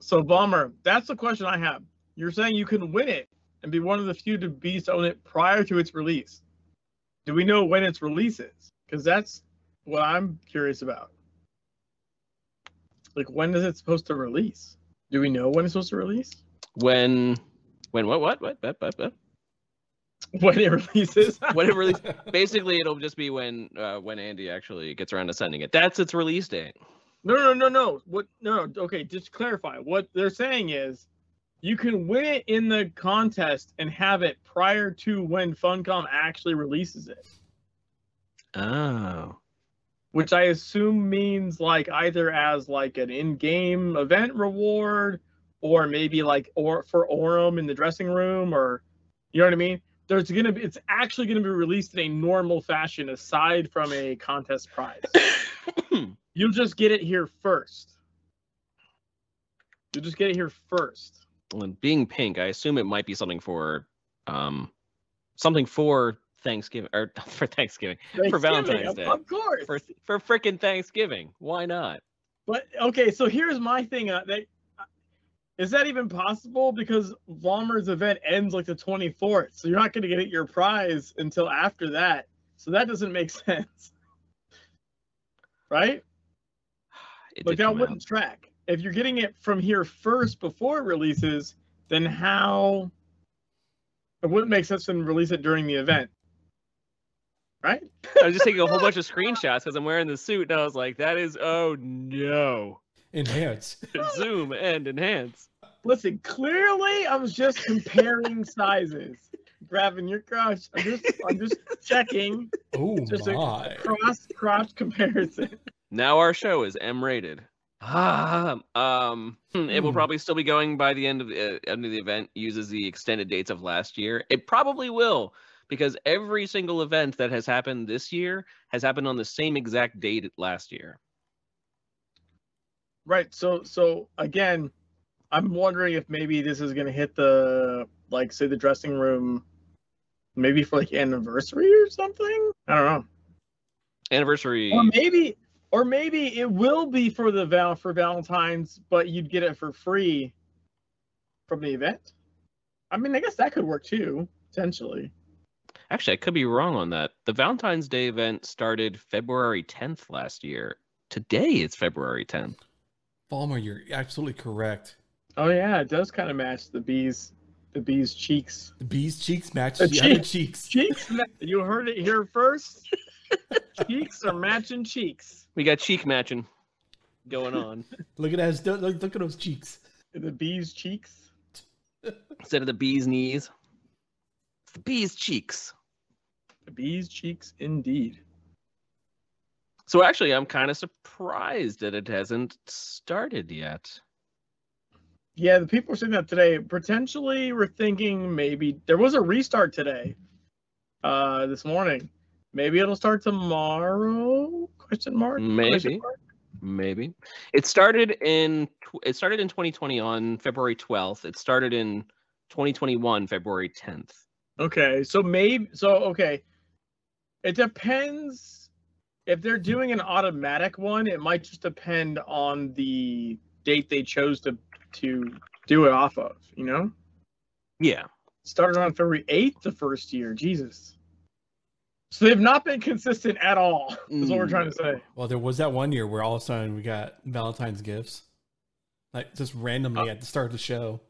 S2: So, Vomher, that's the question I have. You're saying you can win it and be one of the few to be to own it prior to its release. Do we know when its release is? Because that's what I'm curious about. Like, when is it supposed to release? Do we know when it's supposed to release?
S1: When when what what what what what, what? (laughs)
S2: When it releases? (laughs)
S1: when it release basically it'll just be when uh, when Andy actually gets around to sending it. That's its release date.
S2: No, no, no, no. What? No. Okay, just to clarify. What they're saying is, you can win it in the contest and have it prior to when Funcom actually releases it,
S1: Oh.
S2: which I assume means like either as like an in-game event reward, or maybe like or for Orem in the dressing room, or you know what I mean. There's gonna be. It's actually gonna be released in a normal fashion, aside from a contest prize. (coughs) You'll just get it here first. You'll just get it here first.
S1: Well, being pink, I assume it might be something for um something for Thanksgiving or (laughs) for Thanksgiving. For Valentine's
S2: Thanksgiving,
S1: Day.
S2: Of course.
S1: For for frickin' Thanksgiving. Why not?
S2: But okay, so here's my thing. Uh, that, is that even possible? Because Vomher's event ends like the 24th, so you're not going to get your prize until after that. So that doesn't make (laughs) sense, right?
S1: It
S2: Like that wouldn't
S1: out.
S2: track. If you're getting it from here first before it releases, then how? It wouldn't make sense to release it during the event, right?
S1: I was just taking a whole bunch of screenshots because I'm wearing the suit and I was like, that is oh no.
S3: Enhance. (laughs)
S1: Zoom and enhance.
S2: Listen, clearly I was just comparing (laughs) sizes. Grabbing your crush. I'm just I'm just checking
S3: Oh
S2: Just a-
S3: my.
S2: cross cross comparison.
S1: Now our show is M rated. Ah, um, hmm, it will
S3: Hmm.
S1: probably still be going by the end of the uh, end of the event. Uses the extended dates of last year. It probably will because every single event that has happened this year has happened on the same exact date last year.
S2: Right. So so again, I'm wondering if maybe this is gonna hit the like say the dressing room maybe for like anniversary or something. I don't know.
S1: Anniversary.
S2: Or maybe or maybe it will be for the val for Valentine's, but you'd get it for free from the event. I mean, I guess that could work too, potentially.
S1: Actually, I could be wrong on that. The Valentine's Day event started February 10th last year. Today it's February 10th.
S3: Vomher, you're absolutely correct.
S2: Oh yeah, it does kind of match the bees, the bees' cheeks.
S3: The bee's cheeks match
S2: The
S3: the other
S2: cheeks.
S3: cheeks.
S2: Cheeks. you heard it here first. (laughs) cheeks are matching cheeks.
S1: We got cheek matching going on (laughs)
S3: Look at those. Look, look at those cheeks.
S2: The bees' cheeks. (laughs)
S1: instead of the bee's knees. It's the bee's cheeks.
S2: The bees' cheeks, indeed.
S1: So actually, I'm kind of surprised that it hasn't started yet.
S2: Yeah, the people were saying that today. Potentially, we're thinking maybe there was a restart today, uh, this morning. Maybe it'll start tomorrow? Question mark. Question
S1: Maybe.
S2: mark?
S1: Maybe it started in it started in 2020 on February 12th. It started in 2021 February 10th.
S2: Okay, so maybe so. Okay, it depends. If they're doing an automatic one, it might just depend on the date they chose to to do it off of. You know,
S1: Yeah,
S2: started on February eighth the first year. Jesus. So they've not been consistent at all. Is what we're trying to say.
S3: Well, there was that one year where all of a sudden we got Valentine's gifts, like just randomly at the start of the show.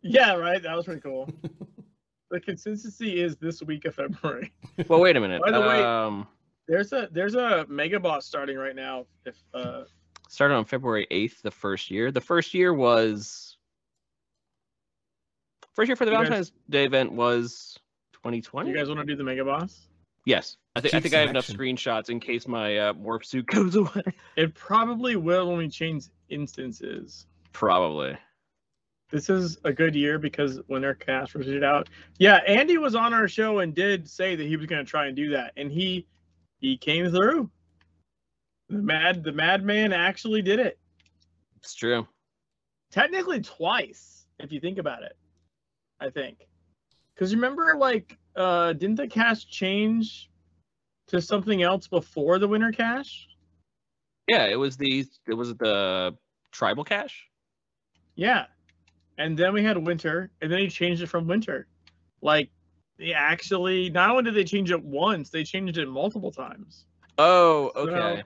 S2: Yeah, right. That was pretty cool. (laughs) the consistency is this week of February.
S1: Well, wait a minute.
S2: By the way-
S1: um,
S2: There's a there's a mega boss starting right now. If uh
S1: started on February 8th the first year. The first year was first year for the
S2: You guys-
S1: Valentine's Day event was 2020.
S2: you guys want to do the mega boss,
S1: yes, I think I
S3: Cheap
S1: think I have enough screenshots in case my uh, warp suit (laughs) goes away.
S2: it probably will when we change instances.
S1: Probably.
S2: This is a good year because when their cast was it out. Yeah, Andy was on our show and did say that he was going to try and do that, and he he came through. The mad the madman actually did it.
S1: It's true.
S2: technically twice if you think about it i think because remember like uh didn't the cache change to something else before the winter cache
S1: Yeah, it was the it was the tribal cache.
S2: yeah and then we had winter and then he changed it from winter like they actually not only did they change it once they changed it multiple times
S1: Oh,
S2: So-
S1: okay.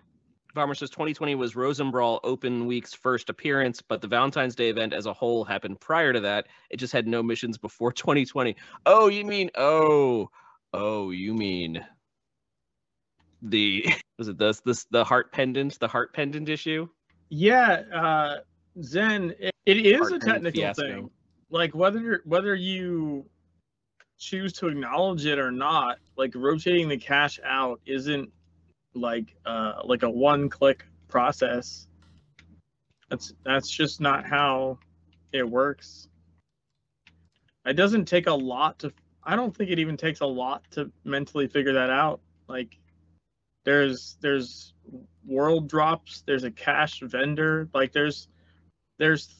S1: Vomher says 2020 was Rosenbrawl Open Week's first appearance, but the Valentine's Day event as a whole happened prior to that. It just had no missions before (laughs) 2020. Oh, you mean oh, oh, you mean the (laughs) was it this this the heart pendant, the heart pendant issue?
S2: yeah uh zen it, it is a
S1: Heart pendant
S2: technical thing like whether whether you choose to acknowledge it or not like rotating the cache out isn't like uh like a one click process. That's that's just not how it works. It doesn't take a lot to i don't think it even takes a lot to mentally figure that out. Like there's there's world drops there's a cache vendor like there's there's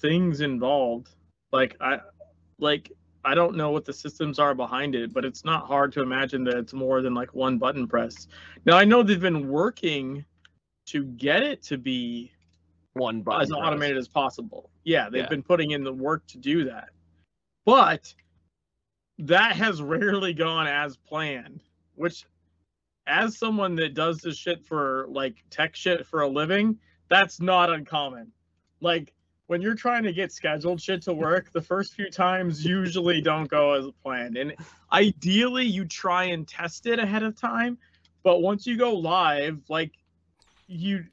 S2: things involved. Like i like i don't know what the systems are behind it but it's not hard to imagine that it's more than like one button press now i know they've been working to get it to be
S1: One button.
S2: as
S1: press.
S2: automated as possible yeah they've
S1: Yeah.
S2: been putting in the work to do that but that has rarely gone as planned which as someone that does this shit for like tech shit for a living that's not uncommon like when you're trying to get scheduled shit to work the first few times usually don't go as planned and ideally you try and test it ahead of time but once you go live like you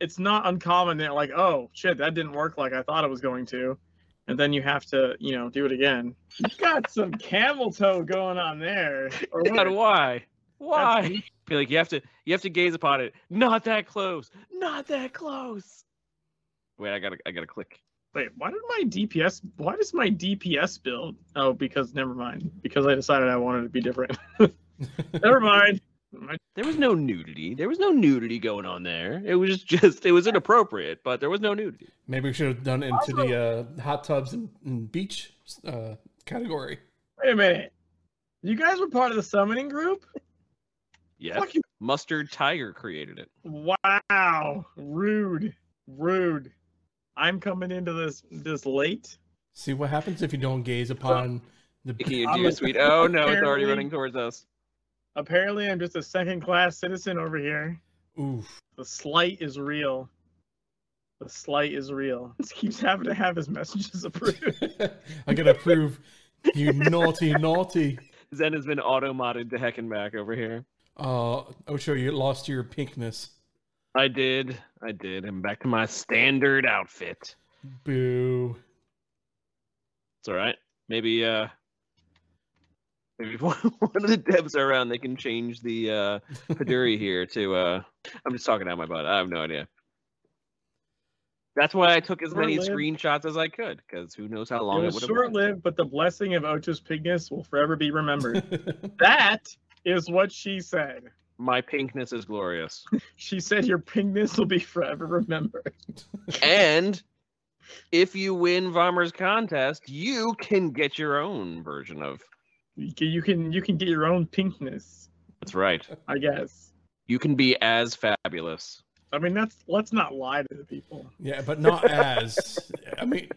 S2: it's not uncommon that like oh shit that didn't work like i thought it was going to and then you have to you know do it again you got some camel toe going on there or (laughs)
S1: God,
S2: what?
S1: why? Why?
S2: That's-
S1: feel like you have to you have to gaze upon it. Not that close. Not that close. Wait, I gotta I gotta click.
S2: wait why did my dps why does my dps build oh because never mind because i decided i wanted to be different (laughs) never mind
S1: There was no nudity. There was no nudity going on there. It was just it was inappropriate, but there was no nudity.
S3: Maybe we should have done it into the uh, hot tubs and, and beach uh, category.
S2: wait a minute you guys were part of the summoning group Yeah.
S1: Mustard Tiger created it.
S2: wow rude rude i'm coming into this this late
S3: See what happens if you don't gaze upon the.
S1: Icky and
S2: I'm
S1: Dear
S2: a-
S1: Sweet. Oh no, it's already running towards us.
S2: apparently i'm just a second class citizen over here
S3: Oof.
S2: the slight is real The slight is real. (laughs) This keeps having to have his messages approved. (laughs)
S3: I gotta prove you naughty, naughty.
S1: Zen has been auto modded to heck and back over here.
S3: Oh, uh, Ocho, you lost your pinkness.
S1: I did. I did. I'm back to my standard outfit.
S3: Boo.
S1: It's all right. Maybe uh maybe if (laughs) one one of the devs are around, they can change the uh Paduri (laughs) here to uh I'm just talking out my butt. I have no idea. That's why I took as many
S2: Short-lived.
S1: screenshots as I could, because who knows how long it,
S2: was
S1: would have
S2: short lived, but the blessing of Ocho's pigness will forever be remembered. (laughs) that is what she said.
S1: My pinkness is glorious. (laughs)
S2: She said your pinkness will be forever remembered.
S1: and if you win Vomher's contest, you can get your own version of
S2: you can, you can get your own pinkness,
S1: That's right.
S2: I guess.
S1: You can be as fabulous.
S2: I mean, that's let's not lie to the people.
S3: yeah, but not as. I mean,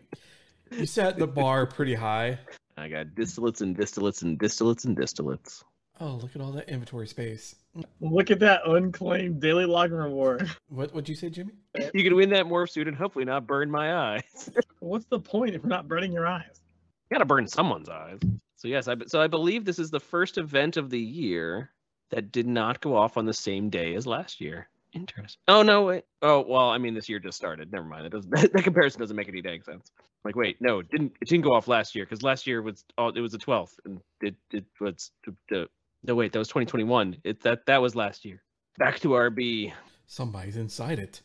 S3: you set the bar pretty high.
S1: I got distillates and distillates and distillates and distillates.
S3: Oh, look at all that inventory space.
S2: Look at that unclaimed daily login reward. (laughs)
S3: What would you say, Jimmy?
S1: You can win that morph suit and hopefully not burn my eyes. (laughs)
S2: What's the point if you're not burning your eyes?
S1: You gotta burn someone's eyes. So yes, I so I believe this is the first event of the year that did not go off on the same day as last year. Interesting. Oh no, wait. Oh well, I mean this year just started. Never mind. It doesn't. (laughs) That, comparison doesn't make any dang sense. Like wait, no, it didn't. It didn't go off last year because last year was oh, it was the twelfth and it it was the, the no wait that was 2021. It that that was last year. Back to RB.
S3: Somebody's inside it.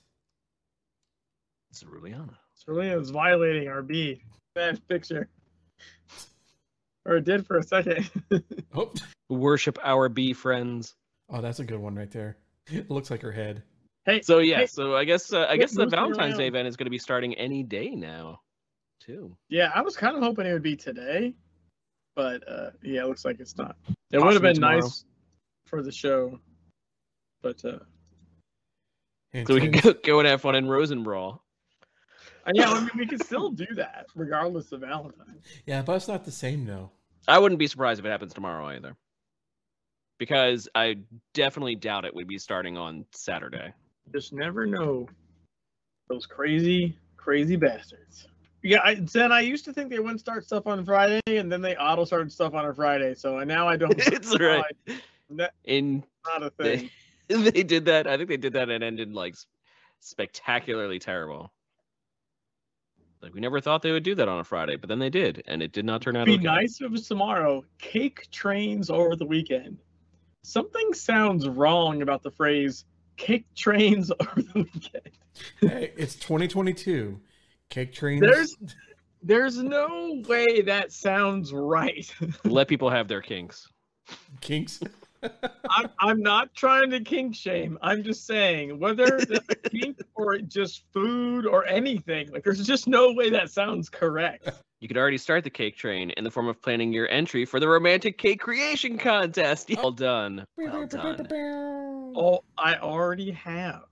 S1: Ceruleana.
S2: Cerulean is violating RB. Bad picture. Or it did for a second. (laughs)
S3: Oh,
S1: Worship our bee friends.
S3: oh, that's a good one right there. It looks like her head.
S2: hey,
S1: So yeah,
S2: Hey,
S1: so I guess uh, I guess the Valentine's Day event is going to be starting any day now, too.
S2: yeah, I was kind of hoping it would be today, but uh, yeah, it looks like it's not. It would have been
S1: tomorrow.
S2: nice for the show, but uh,
S1: So we can go, go and have fun in Rosenbrawl.
S2: yeah, I mean, we can still do that regardless of Valentine.
S3: Yeah, but it's not the same though.
S1: I wouldn't be surprised if it happens tomorrow either, because I definitely doubt it would be starting on Saturday.
S2: Just never know. Those crazy, crazy bastards. Yeah, I, Zen, I used to think they wouldn't start stuff on Friday, and then they auto started stuff on a Friday. So now I don't. (laughs)
S1: it's right. (laughs)
S2: That's
S1: In
S2: not a thing. (laughs)
S1: they did that. I think they did that and ended like spectacularly terrible. Like we never thought they would do that on a Friday, but then they did, and it did not turn out
S2: Be
S1: okay.
S2: nice if it was tomorrow. Cake trains over the weekend. Something sounds wrong about the phrase "cake trains over the weekend."
S3: hey, it's 2022. Cake trains.
S2: There's, there's no way that sounds right. (laughs)
S1: Let people have their kinks.
S3: kinks. (laughs)
S2: I'm, I'm not trying to kink shame. I'm just saying whether that's a kink or just food or anything. Like, there's just no way that sounds correct.
S1: You could already start the cake train in the form of planning your entry for the romantic cake creation contest. Well oh. done. Well done.
S2: Oh, I already have.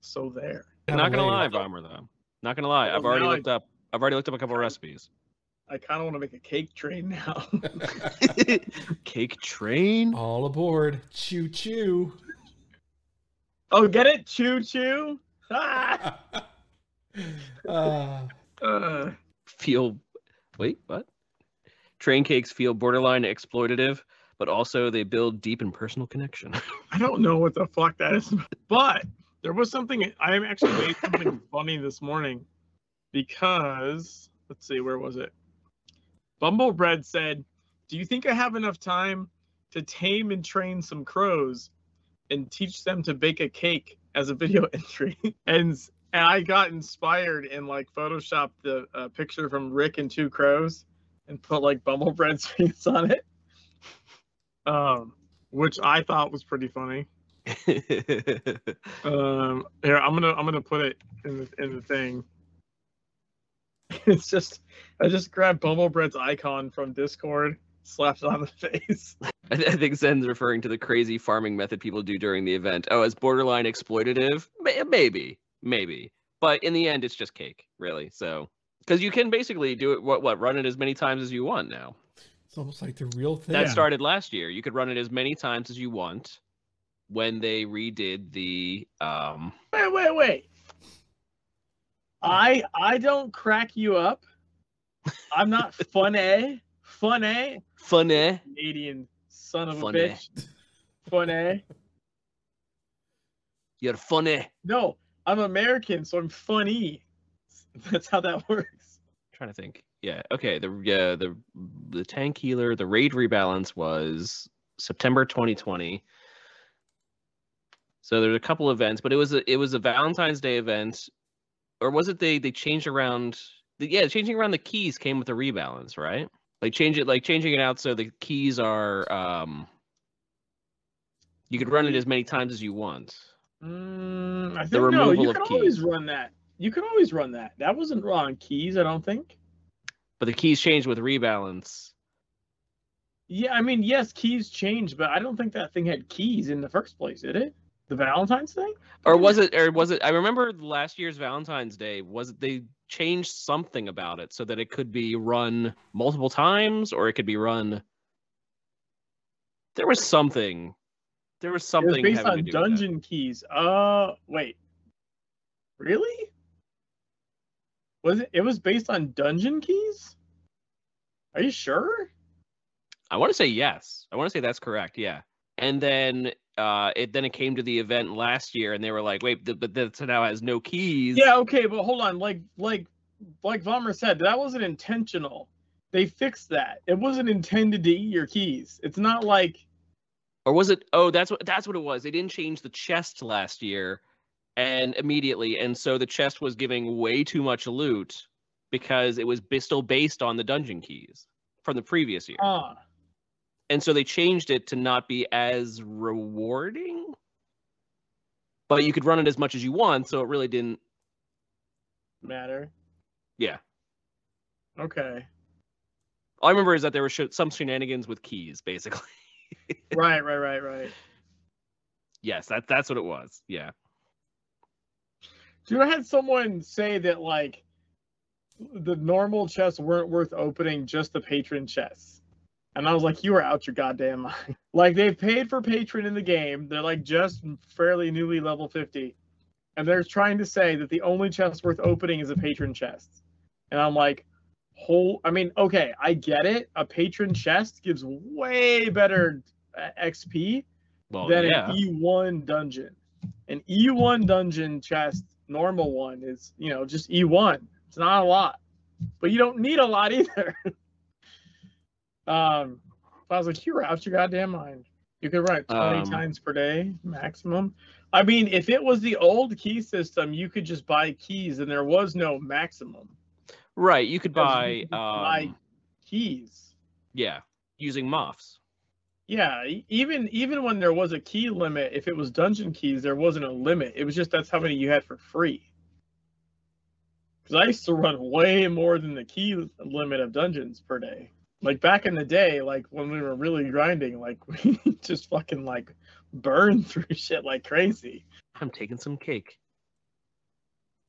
S2: So there.
S1: Not gonna lie,
S3: Wait.
S1: Vomher though. Not gonna lie.
S2: Well,
S1: I've already
S2: now I-
S1: looked up. I've already looked up a couple of recipes.
S2: I kind of want to make a cake train now. (laughs) (laughs)
S1: cake train.
S3: All aboard. Choo choo.
S2: oh, get it? Choo choo. (laughs) Ah!
S3: uh,
S2: Uh,
S1: Feel. Wait, what? Train cakes feel borderline exploitative, but also they build deep and personal connection.
S2: I don't know what the fuck that is, but there was something. I actually made something (laughs) funny this morning because let's see, where was it? Bumblebread said, "Do you think I have enough time to tame and train some crows and teach them to bake a cake as a video (laughs) entry?" and and I got inspired and like photoshopped the uh, picture from Rick and Two Crows and put like Bumblebread's (laughs) face on it, um, which I thought was pretty funny. (laughs) Um, here I'm gonna I'm gonna put it in the in the thing. (laughs) It's just I just grabbed Bumblebread's icon from Discord, slapped it on the (laughs) face.
S1: I, th- I think Zen's referring to the crazy farming method people do during the event. Oh, as borderline exploitative? May- Maybe, maybe. But in the end, it's just cake, really. So, because you can basically do it, what, what, run it as many times as you want now.
S3: it's almost like the real thing.
S1: That started last year. You could run it as many times as you want when they redid the. um
S2: Wait, wait, wait. I I don't crack you up. I'm not (laughs) funny. Funny.
S1: Funny.
S2: Canadian son of
S1: Funny.
S2: a bitch. Funny.
S1: You're funny.
S2: No, I'm American, so I'm funny. That's how that (laughs) works.
S1: trying to think. Yeah. Okay. The yeah the the tank healer the raid rebalance was September 2020. So there's a couple events, but it was a it was a Valentine's Day event, or was it they they changed around? The, yeah, changing around the keys came with the rebalance, right? Like change it like changing it out so the keys are um. You could run it as many times as you want.
S2: Mm, I
S1: The
S2: think no, you
S1: of
S2: can always run that. You can always run that. That wasn't wrong keys, I don't think.
S1: But the keys changed with rebalance.
S2: Yeah, I mean, yes, keys changed, but I don't think that thing had keys in the first place, did it? The Valentine's thing?
S1: or was it or was it i remember last year's valentine's day was it they changed something about it so that it could be run multiple times or it could be run there was something there was
S2: It was
S1: something
S2: based on dungeon keys. Uh, wait. Really? Was it? It was based on dungeon keys? Are you sure?
S1: i want to say yes i want to say that's correct yeah and then uh it then it came to the event last year and they were like wait th- but this now has no keys
S2: Yeah, okay, but hold on. Like, like, like Vomher said, that wasn't intentional. They fixed that. It wasn't intended to eat your keys. It's not like
S1: or was it oh that's what that's what it was they didn't change the chest last year and immediately and so the chest was giving way too much loot because it was still based on the dungeon keys from the previous year
S2: ah.
S1: And so they changed it to not be as rewarding but you could run it as much as you want so it really didn't
S2: matter.
S1: yeah
S2: Okay.
S1: all i remember is that there were sh- some shenanigans with keys basically (laughs)
S2: right, right, right, right.
S1: yes that, that's what it was yeah
S2: Dude, I had someone say that like the normal chests weren't worth opening, just the patron chests. And I was like, you are out your goddamn mind. (laughs) like they've paid for patron in the game. They're like just fairly newly level 50. And they're trying to say that the only chest worth opening is a patron chest. And I'm like, whole I mean, okay, I get it. A patron chest gives way better uh, XP
S1: well
S2: than
S1: yeah
S2: an E1 dungeon. An E1 dungeon chest, normal one, is you know just E1. It's not a lot, but you don't need a lot either. (laughs) um, I was like, you're out your goddamn mind. You could run it 20
S1: Um,
S2: times per day maximum. I mean, if it was the old key system, you could just buy keys and there was no maximum
S1: right you could buy
S2: you could buy-
S1: um,
S2: keys.
S1: yeah using moths
S2: Yeah, even even when there was a key limit, if it was dungeon keys, there wasn't a limit. It was just that's how many you had for free. Because I used to run way more than the key limit of dungeons per day. Like back in the day, like when we were really grinding, like (laughs) we just fucking like burn (laughs) through shit like crazy.
S1: i'm taking some cake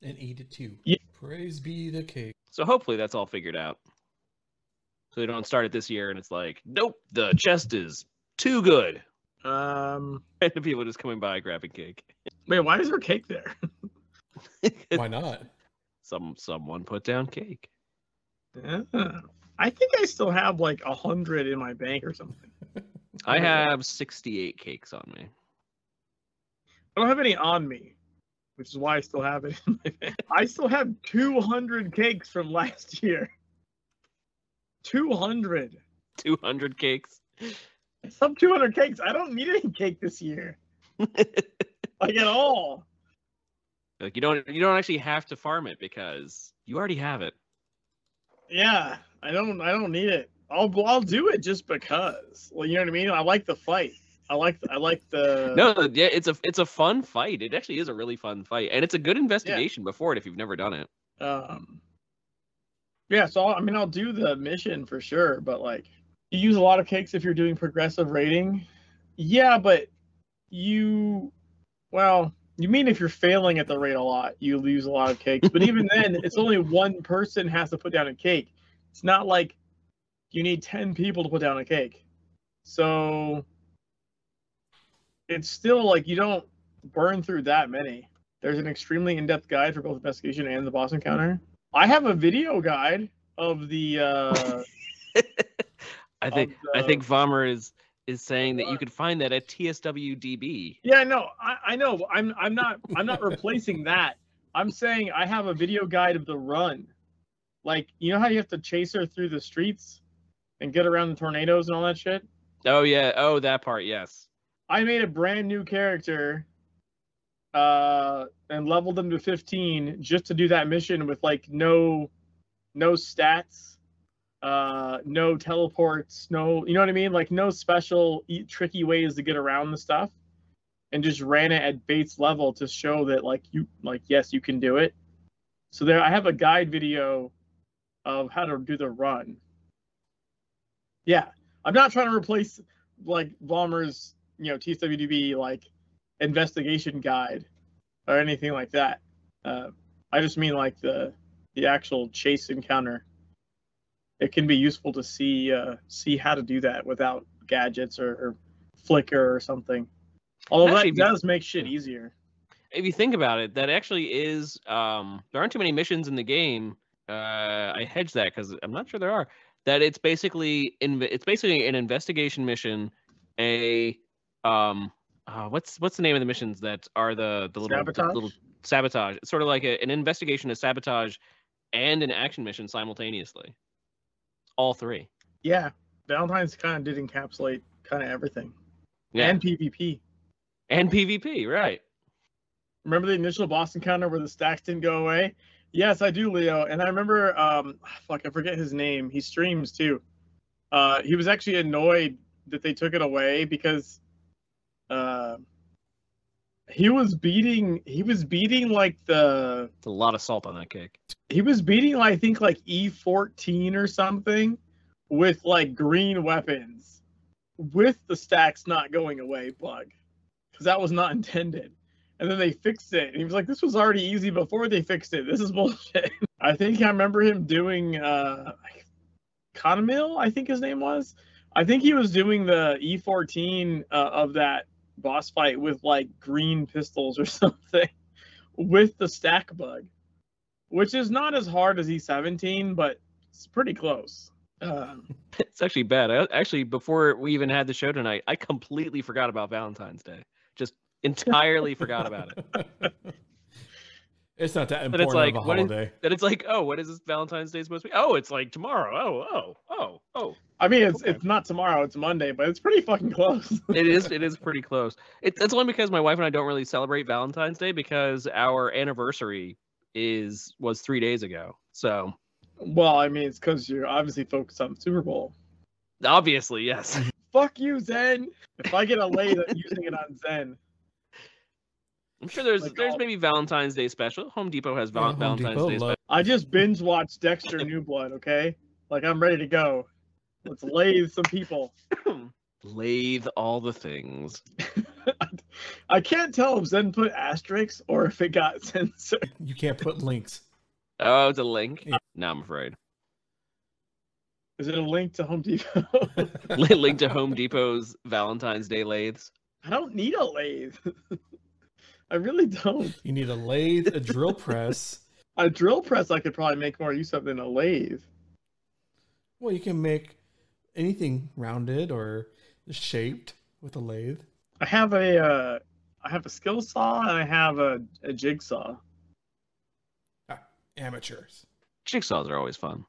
S3: And eat it too.
S2: Yeah.
S3: Praise be the cake.
S1: So hopefully that's all figured out. So they don't start it this year and it's like, nope, the chest is too good.
S2: Um, (laughs)
S1: And the people just coming by grabbing cake.
S2: wait, why is there cake there?
S3: Why not?
S1: Some someone put down cake.
S2: Ah, I think I still have like a hundred in my bank or something. (laughs)
S1: I have 68 cakes on me.
S2: I don't have any on me, which is why I still have it. (laughs) In my bag. I still have 200 cakes from last year. 200.
S1: 200 cakes.
S2: Some 200 cakes. I don't need any cake this year, (laughs) like at all.
S1: like you don't you don't actually have to farm it because you already have it.
S2: Yeah, I don't. I don't need it. I'll. I'll do it just because. Well, you know what I mean. I like the fight. I like. I like the.
S1: No, yeah, it's a it's a fun fight. It actually is a really fun fight, and it's a good investigation before it if you've never done it.
S2: Um. Yeah, so I'll, I mean, I'll do the mission for sure, but like, you use a lot of cakes if you're doing progressive rating. Yeah, but you, well, you mean if you're failing at the rate a lot, you lose a lot of cakes. But even then, (laughs) it's only one person has to put down a cake. It's not like you need ten people to put down a cake. So it's still like you don't burn through that many. there's an extremely in-depth guide for both investigation and the boss encounter. I have a video guide of the. Uh, (laughs)
S1: I think
S2: of
S1: I think Vomher is is saying that you could find that at TSWDB.
S2: Yeah, no, I, I know. I'm I'm not I'm not replacing (laughs) that. I'm saying I have a video guide of the run. Like, you know how you have to chase her through the streets and get around the tornadoes and all that shit?
S1: Oh yeah, oh that part, yes.
S2: I made a brand new character uh and leveled them to 15 just to do that mission with like no no stats uh no teleports no you know what i mean? Like no special tricky ways to get around the stuff. And just ran it at bates level to show that like you like yes you can do it. So there i have a guide video of how to do the run. Yeah. I'm not trying to replace like Vomher's you know TSWDB like investigation guide or anything like that. Uh, I just mean like the the actual chase encounter. It can be useful to see uh, see how to do that without gadgets or, or flicker or something. Although
S1: Actually,
S2: that does make shit easier.
S1: If you think about it, that actually is um there aren't too many missions in the game. Uh I hedge that because I'm not sure there are. That it's basically in it's basically an investigation mission, a um uh, what's what's the name of the missions that are the the little the
S2: Sabotage?
S1: little sabotage. It's sort of like a, an investigation, a sabotage, and an action mission simultaneously. All three.
S2: Yeah, Valentine's kind of did encapsulate kind of everything
S1: Yeah.
S2: and PvP.
S1: and PvP, right?
S2: Remember the initial boss encounter where the stacks didn't go away? Yes, I do, Leo. And I remember, um, fuck, I forget his name. He streams too. Uh, he was actually annoyed that they took it away because, uh, he was beating. He was beating like the.
S1: It's a lot of salt on that cake.
S2: He was beating, I think, like E14 or something, with like green weapons, with the stacks not going away bug, because that was not intended and then they fixed it. And he was like, "This was already easy before they fixed it. This is bullshit." (laughs) I think I remember him doing uh, Conamil, I think his name was. I think he was doing the E14 uh, of that boss fight with like green pistols or (laughs) something, with the stack bug, which is not as hard as E17, but it's pretty close. Um, (laughs)
S1: It's actually bad. I, actually, before we even had the show tonight, I completely forgot about Valentine's Day. Just entirely (laughs) forgot about it.
S3: it's not that
S1: But it's
S3: important
S1: like,
S3: of a
S1: what is-
S3: holiday.
S1: Then it's like, oh, what is this Valentine's Day supposed to be? Oh, it's like tomorrow. Oh, oh, oh, oh.
S2: I mean, it's
S1: Okay.
S2: it's not tomorrow; it's Monday, but it's pretty fucking close. (laughs)
S1: It is. It is pretty close. It, that's only because my wife and I don't really celebrate Valentine's Day because our anniversary is was three days ago. So
S2: well, I mean, it's because you're obviously focused on the Super Bowl.
S1: obviously, yes. (laughs)
S2: Fuck you, Zen. If I get a lay that using it on Zen,
S1: I'm sure there's
S2: Like
S1: there's
S2: all-
S1: maybe Valentine's Day special. Home Depot has val-
S3: Home
S1: Valentine's
S3: Depot
S1: Day
S3: lo-
S2: I just binge watched Dexter New Blood. Okay, like I'm ready to go. Let's lathe some people.
S1: special. (laughs) Lathe all the things. (laughs)
S2: I can't tell if Zen put asterisks or if it got (laughs) censored.
S3: You can't put links.
S1: Oh, it's a link.
S3: Yeah.
S1: No, I'm afraid.
S2: Is it a link to Home Depot?
S1: link to Home Depot's Valentine's Day lathes.
S2: I don't need a lathe. I really don't.
S3: You need a lathe, a drill press.
S2: A drill press I could probably make more use of than a lathe.
S3: Well, you can make anything rounded or shaped with a lathe.
S2: I have a uh, I have a skill saw and I have a, a jigsaw.
S3: Amateurs.
S1: Jigsaws are always fun.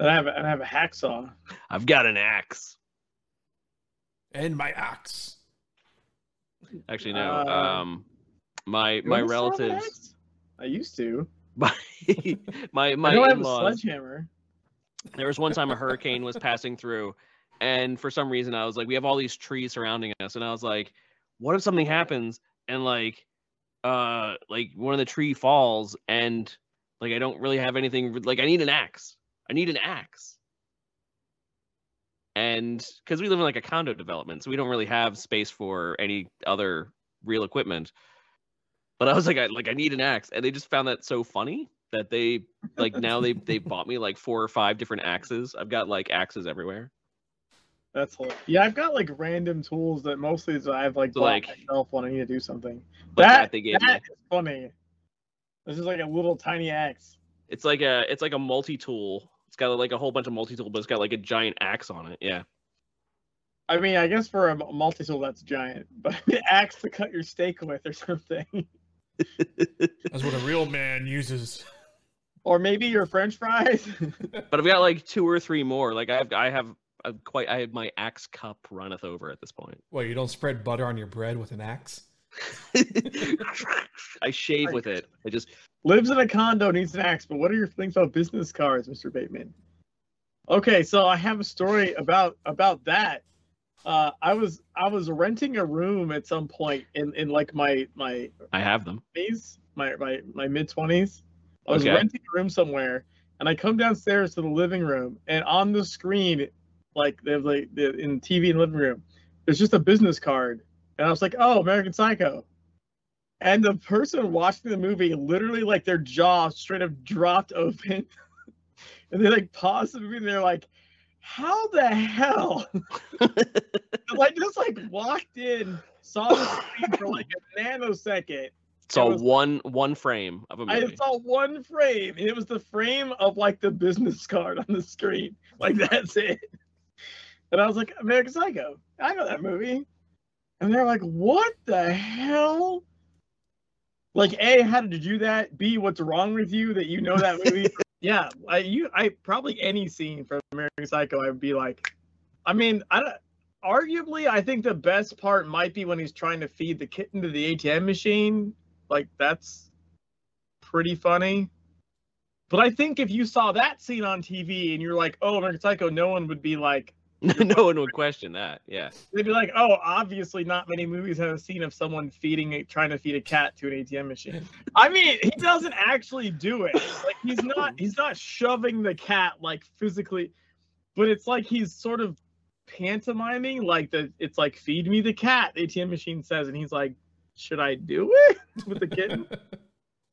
S2: And I have a, and I have a hacksaw.
S1: I've got an axe.
S3: And my axe.
S1: Actually, no.
S2: Uh,
S1: um, my my
S2: wanna sell an
S1: relatives.
S2: I used to. (laughs)
S1: my my
S2: I
S1: my
S2: know I have a
S1: in-laws.
S2: sledgehammer.
S1: There was one time a hurricane was passing through, and for some reason I was like, we have all these trees surrounding us, and I was like, what if something happens and like, uh, like one of the tree falls and like I don't really have anything. Like I need an axe. I need an axe. And because we live in like a condo development, so we don't really have space for any other real equipment. But I was like, I like I need an axe, and they just found that so funny that they like now they they bought me like four or five different axes. I've got like axes everywhere.
S2: That's hilarious. Yeah, I've got like random tools that mostly is I have like
S1: So,
S2: bought
S1: like-
S2: myself when I need to do something.
S1: Like that,
S2: That-
S1: they gave
S2: That
S1: me.
S2: is funny. This is like a little tiny axe.
S1: It's like a it's like a multi-tool. It's got like a whole bunch of multi-tool, but it's got like a giant axe on it. Yeah.
S2: I mean, I guess for a multi tool that's giant, but (laughs) an axe to cut your steak with or something,
S3: That's what a real man uses.
S2: Or maybe your French fries. (laughs)
S1: But I've got like two or three more. Like I've I have i quite I have my axe cup runneth over at this point.
S3: Well, you don't spread butter on your bread with an axe. (laughs)
S1: I shave with it. I just
S2: Lives in a condo, needs an axe. But what are your things about business cards, Mr. Bateman? Okay, so I have a story about about that. Uh, I was I was renting a room at some point in in like my my
S1: I have them.
S2: 20s, my my my mid twenties. I was
S1: Okay.
S2: renting a room somewhere, and I come downstairs to the living room, and on the screen, like they have like the, in TV in the living room, there's just a business card, and I was like, oh, American Psycho. And the person watching the movie literally like their jaw straight up dropped open, (laughs) and they like paused the movie, and they're like, how the hell? (laughs) I just like walked in, saw the screen for like a nanosecond,
S1: So
S2: was-
S1: one one frame of a movie.
S2: I saw one frame, and it was the frame of like the business card on the screen. (laughs) Like that's it. And I was like, American Psycho. I know that movie. And they're like, what the hell? Like, A, how did you do that? B, what's wrong with you that you know that movie? (laughs) yeah, I you I probably any scene from American Psycho, I would be like, I mean, I don't arguably I think the best part might be when he's trying to feed the kitten to the ATM machine. Like that's pretty funny. But I think if you saw that scene on TV and you're like, "Oh, American Psycho," no one would be like, (laughs)
S1: no one would question that. Yeah.
S2: they'd be like, "Oh, obviously, not many movies have a scene of someone feeding, a, trying to feed a cat to an ATM machine." I mean, he doesn't actually do it. Like he's not, he's not shoving the cat like physically, but it's like he's sort of pantomiming, like the, it's like, "Feed me the cat," the ATM machine says, and he's like, "Should I do it (laughs) with the kitten?" (laughs)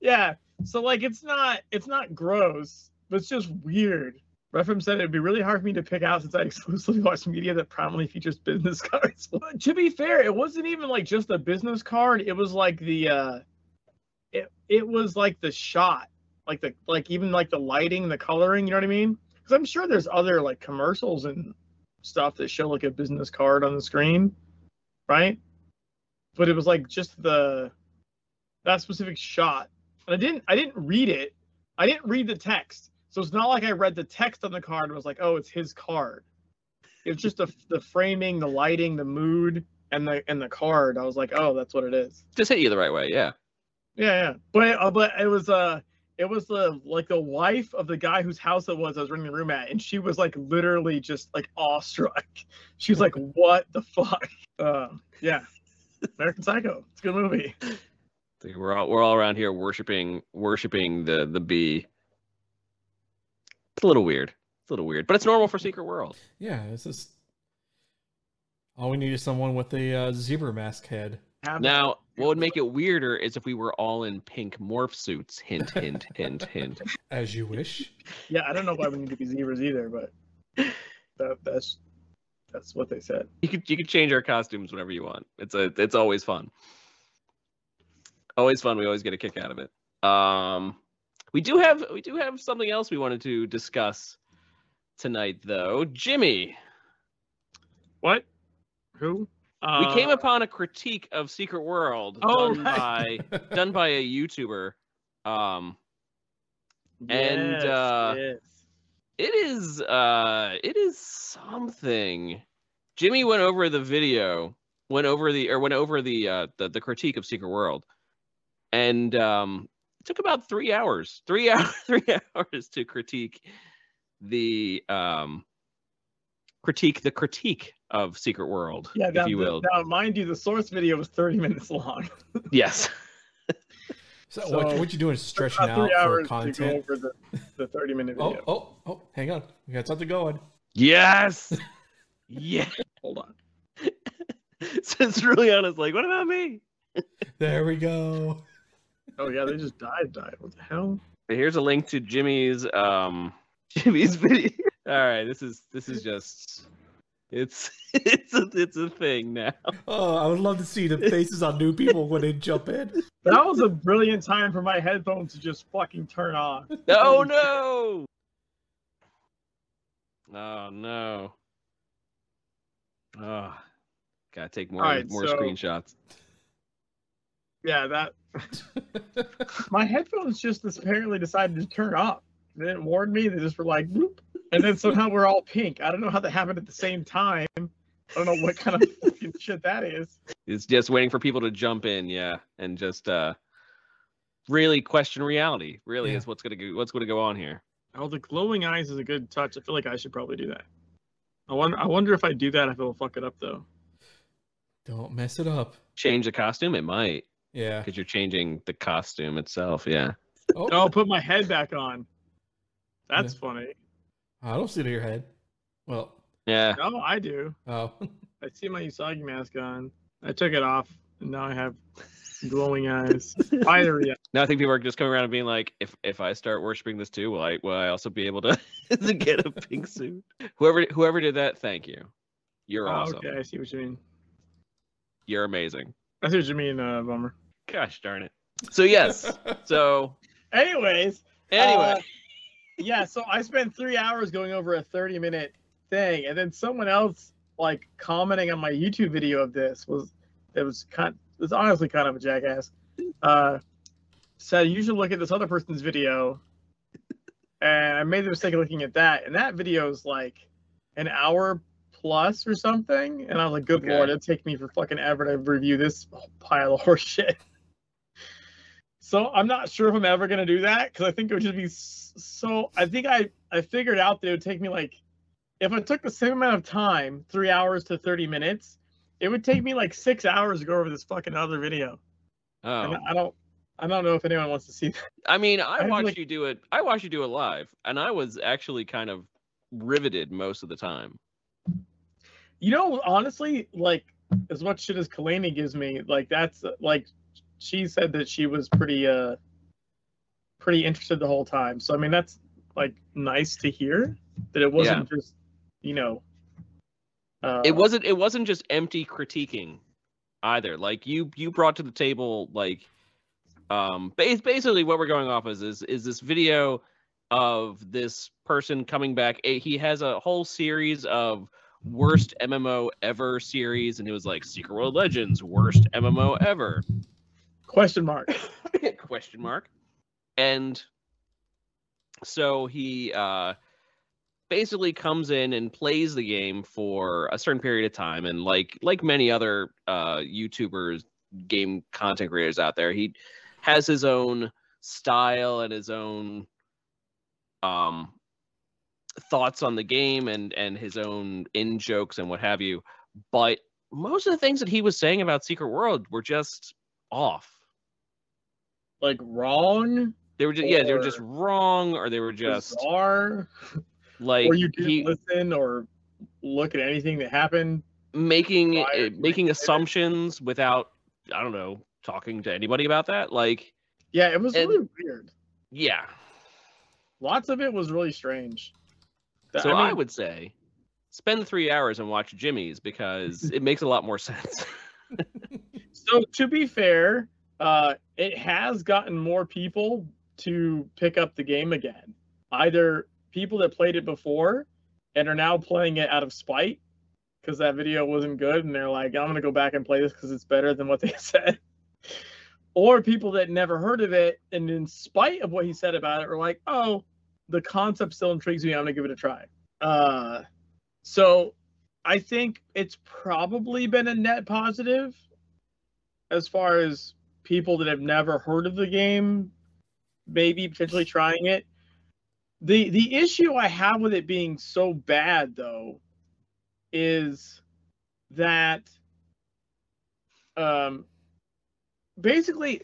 S2: Yeah. So like it's not it's not gross, but it's just weird. Refram said it'd be really hard for me to pick out since I (laughs) exclusively watch media that prominently features business cards. But to be fair, it wasn't even like just a business card. It was like the uh it it was like the shot. Like the like even like the lighting, the coloring, you know what I mean? Because I'm sure there's other like commercials and stuff that show like a business card on the screen, right? But it was like just the that specific shot and I didn't I didn't read it. I didn't read the text. So it's not like I read the text on the card and was like, oh, it's his card. It's just the the framing, the lighting, the mood, and the and the card. I was like, oh, that's what it is.
S1: Just hit you the right way. Yeah.
S2: Yeah, yeah. But uh, but it was uh it was the like the wife of the guy whose house it was I was renting the room at, and she was like literally just like awestruck. She was like, "What the fuck?" Uh, yeah, American Psycho. It's a good movie.
S1: I think We're all we're all around here worshiping worshiping the the bee. It's a little weird. It's a little weird, but it's normal for Secret World.
S3: yeah, it's just all we need is someone with a uh, zebra mask head.
S2: Have
S1: Now, what would make it weirder is if we were all in pink morph suits. Hint, hint, (laughs) hint, hint.
S3: As you wish.
S2: Yeah, I don't know why we need to be zebras either, but that, that's that's what they said.
S1: You could you could change our costumes whenever you want. It's a it's always fun. Always fun. We always get a kick out of it. Um, we do have we do have something else we wanted to discuss tonight, though. Jimmy,
S2: What? Who? Uh,
S1: we came upon a critique of Secret World
S2: Oh,
S1: done
S2: right.
S1: by (laughs) done by a YouTuber. Um, and,
S2: yes,
S1: uh,
S2: yes.
S1: It is uh it is something. Jimmy went over the video went over the or went over the uh the, the critique of secret world. And um it took about three hours three (laughs) hours three hours to critique the um critique the critique of secret world
S2: Yeah,
S1: if you will.
S2: now mind you, the source video was 30 minutes long. (laughs)
S1: yes (laughs)
S3: So,
S2: So,
S3: what, what you doing is stretching out
S2: three
S3: for
S2: hours to go
S3: content.
S2: over the, the 30 minute
S3: Oh,
S2: video.
S3: oh, oh, hang on. We got something going.
S1: yes (laughs) yeah
S2: Hold on. (laughs)
S1: since Juliana's like what about me
S3: There we go.
S2: Oh yeah, they just died. Died. What the hell?
S1: Here's a link to Jimmy's um (laughs) Jimmy's video. All right, this is this is just It's (laughs) it's a, it's a thing now.
S3: Oh, I would love to see the faces on new people when they jump in.
S2: That was a brilliant time for my headphones to just fucking turn on.
S1: Oh no! Oh no! Oh, gotta take more
S2: Alright,
S1: more
S2: so-
S1: screenshots.
S2: Yeah, that (laughs) my headphones just apparently decided to turn off. They didn't warn me. They just were like, Bloop. And then somehow we're all pink. I don't know how that happened at the same time. I don't know what kind of (laughs) fucking shit that is.
S1: It's just waiting for people to jump in, yeah, and just uh really question reality. Really
S3: Yeah.
S1: is what's gonna go what's gonna go on here.
S2: Oh, the glowing eyes is a good touch. I feel like I should probably do that. I wonder. I wonder if I do that, if it'll fuck it up though.
S3: Don't mess it up.
S1: Change the costume, it might,
S3: Yeah.
S1: because you're changing the costume itself. Yeah.
S3: Oh,
S2: Oh, put my head back on. That's funny.
S3: I don't see it in your head. Well,
S1: Yeah.
S2: No, I do.
S3: oh. (laughs)
S2: I see my Usagi mask on. I took it off, and now I have glowing eyes. Either yeah.
S1: Now I think people are just coming around and being like, if if I start worshiping this too, will I will I also be able to (laughs) to get a pink suit? Whoever whoever did that, thank you. You're
S2: Oh,
S1: awesome.
S2: okay, I see what you mean.
S1: You're amazing.
S2: I see what you mean, uh, bummer.
S1: Gosh darn it. So yes. (laughs) So
S2: Anyways,
S1: anyway,
S2: Uh, yeah, so I spent three hours going over a 30 minute thing, and then someone else like commenting on my YouTube video of this was it was kind it was honestly kind of a jackass. Uh, said you should look at this other person's video, and I made the mistake of looking at that, and that video is like an hour plus or something, and I was like, good
S1: Okay.
S2: lord, it'd take me for fucking ever to review this pile of (laughs) horse shit. So I'm not sure if I'm ever gonna do that because I think it would just be so. I think I I figured out that it would take me like, if I took the same amount of time, three hours to thirty minutes, it would take me like six hours to go over this fucking other video. And
S1: oh,
S2: I don't I don't know if anyone wants to see that.
S1: I mean, I (laughs)
S2: I
S1: watched
S2: like-
S1: you do it. I watched you do it live, and I was actually kind of riveted most of the time.
S2: You know, honestly, like as much shit as Kalani gives me, like that's like she said that she was pretty uh pretty interested the whole time. So I mean that's like nice to hear that it wasn't just you know uh,
S1: it wasn't it wasn't just empty critiquing either. Like you you brought to the table like um bas- basically what we're going off is is is this video of this person coming back. He has a whole series of worst mmo ever series and it was like secret world legends worst mmo ever
S2: question mark. (laughs)
S1: question mark. And so he uh basically comes in and plays the game for a certain period of time. And like like many other uh youtubers game content creators out there he has his own style and his own um thoughts on the game and and his own in jokes and what have you. But most of the things that he was saying about secret world were just off
S2: like wrong,
S1: they were just yeah they were just wrong or they were just
S2: bizarre,
S1: like
S2: or you didn't
S1: he
S2: listen or look at anything that happened.
S1: making
S2: prior
S1: making assumptions without i don't know talking to anybody about that like
S2: Yeah, it was
S1: And-
S2: really weird.
S1: yeah
S2: Lots of it was really strange.
S1: So i,
S2: mean,
S1: would say spend three hours and watch jimmy's because (laughs) it makes a lot more sense
S2: So to be fair, uh, it has gotten more people to pick up the game again. Either people that played it before and are now playing it out of spite because that video wasn't good, and they're like, "I'm gonna go back and play this because it's better than what they (laughs) said." Or people that never heard of it, and in spite of what he said about it, were like, "Oh, the concept still intrigues me. I'm gonna give it a try." Uh, so I think it's probably been a net positive as far as people that have never heard of the game maybe potentially trying it. The the issue i have with it being so bad though is that um basically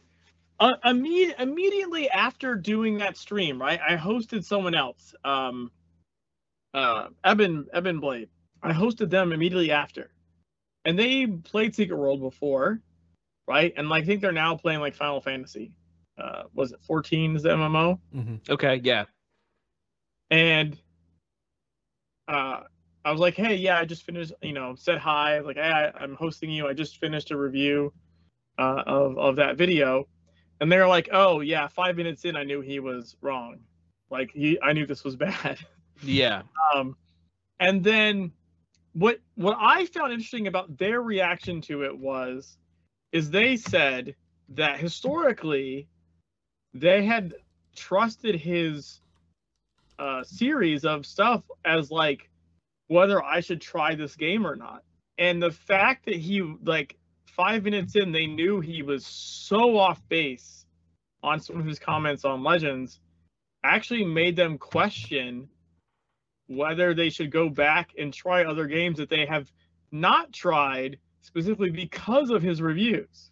S2: uh, imme- immediately after doing that stream right i hosted someone else um uh eben eben blade. I hosted them immediately after. And they played secret world before right? And like, I think they're now playing like Final Fantasy. Uh, was it 14 is the MMO?
S3: hmm
S1: okay yeah
S2: And uh, I was like, hey, yeah, I just finished, you know, said hi, like, hey, I, I'm hosting you. I just finished a review uh, of of that video, and they're like, oh yeah, five minutes in, I knew he was wrong. Like he, I knew this was (laughs) bad.
S1: Yeah.
S2: Um, and then what what I found interesting about their reaction to it was, is they said that historically, they had trusted his uh, series of stuff as like whether I should try this game or not. And the fact that he like five minutes in, they knew he was so off base on some of his comments on Legends, actually made them question whether they should go back and try other games that they have not tried specifically because of his reviews.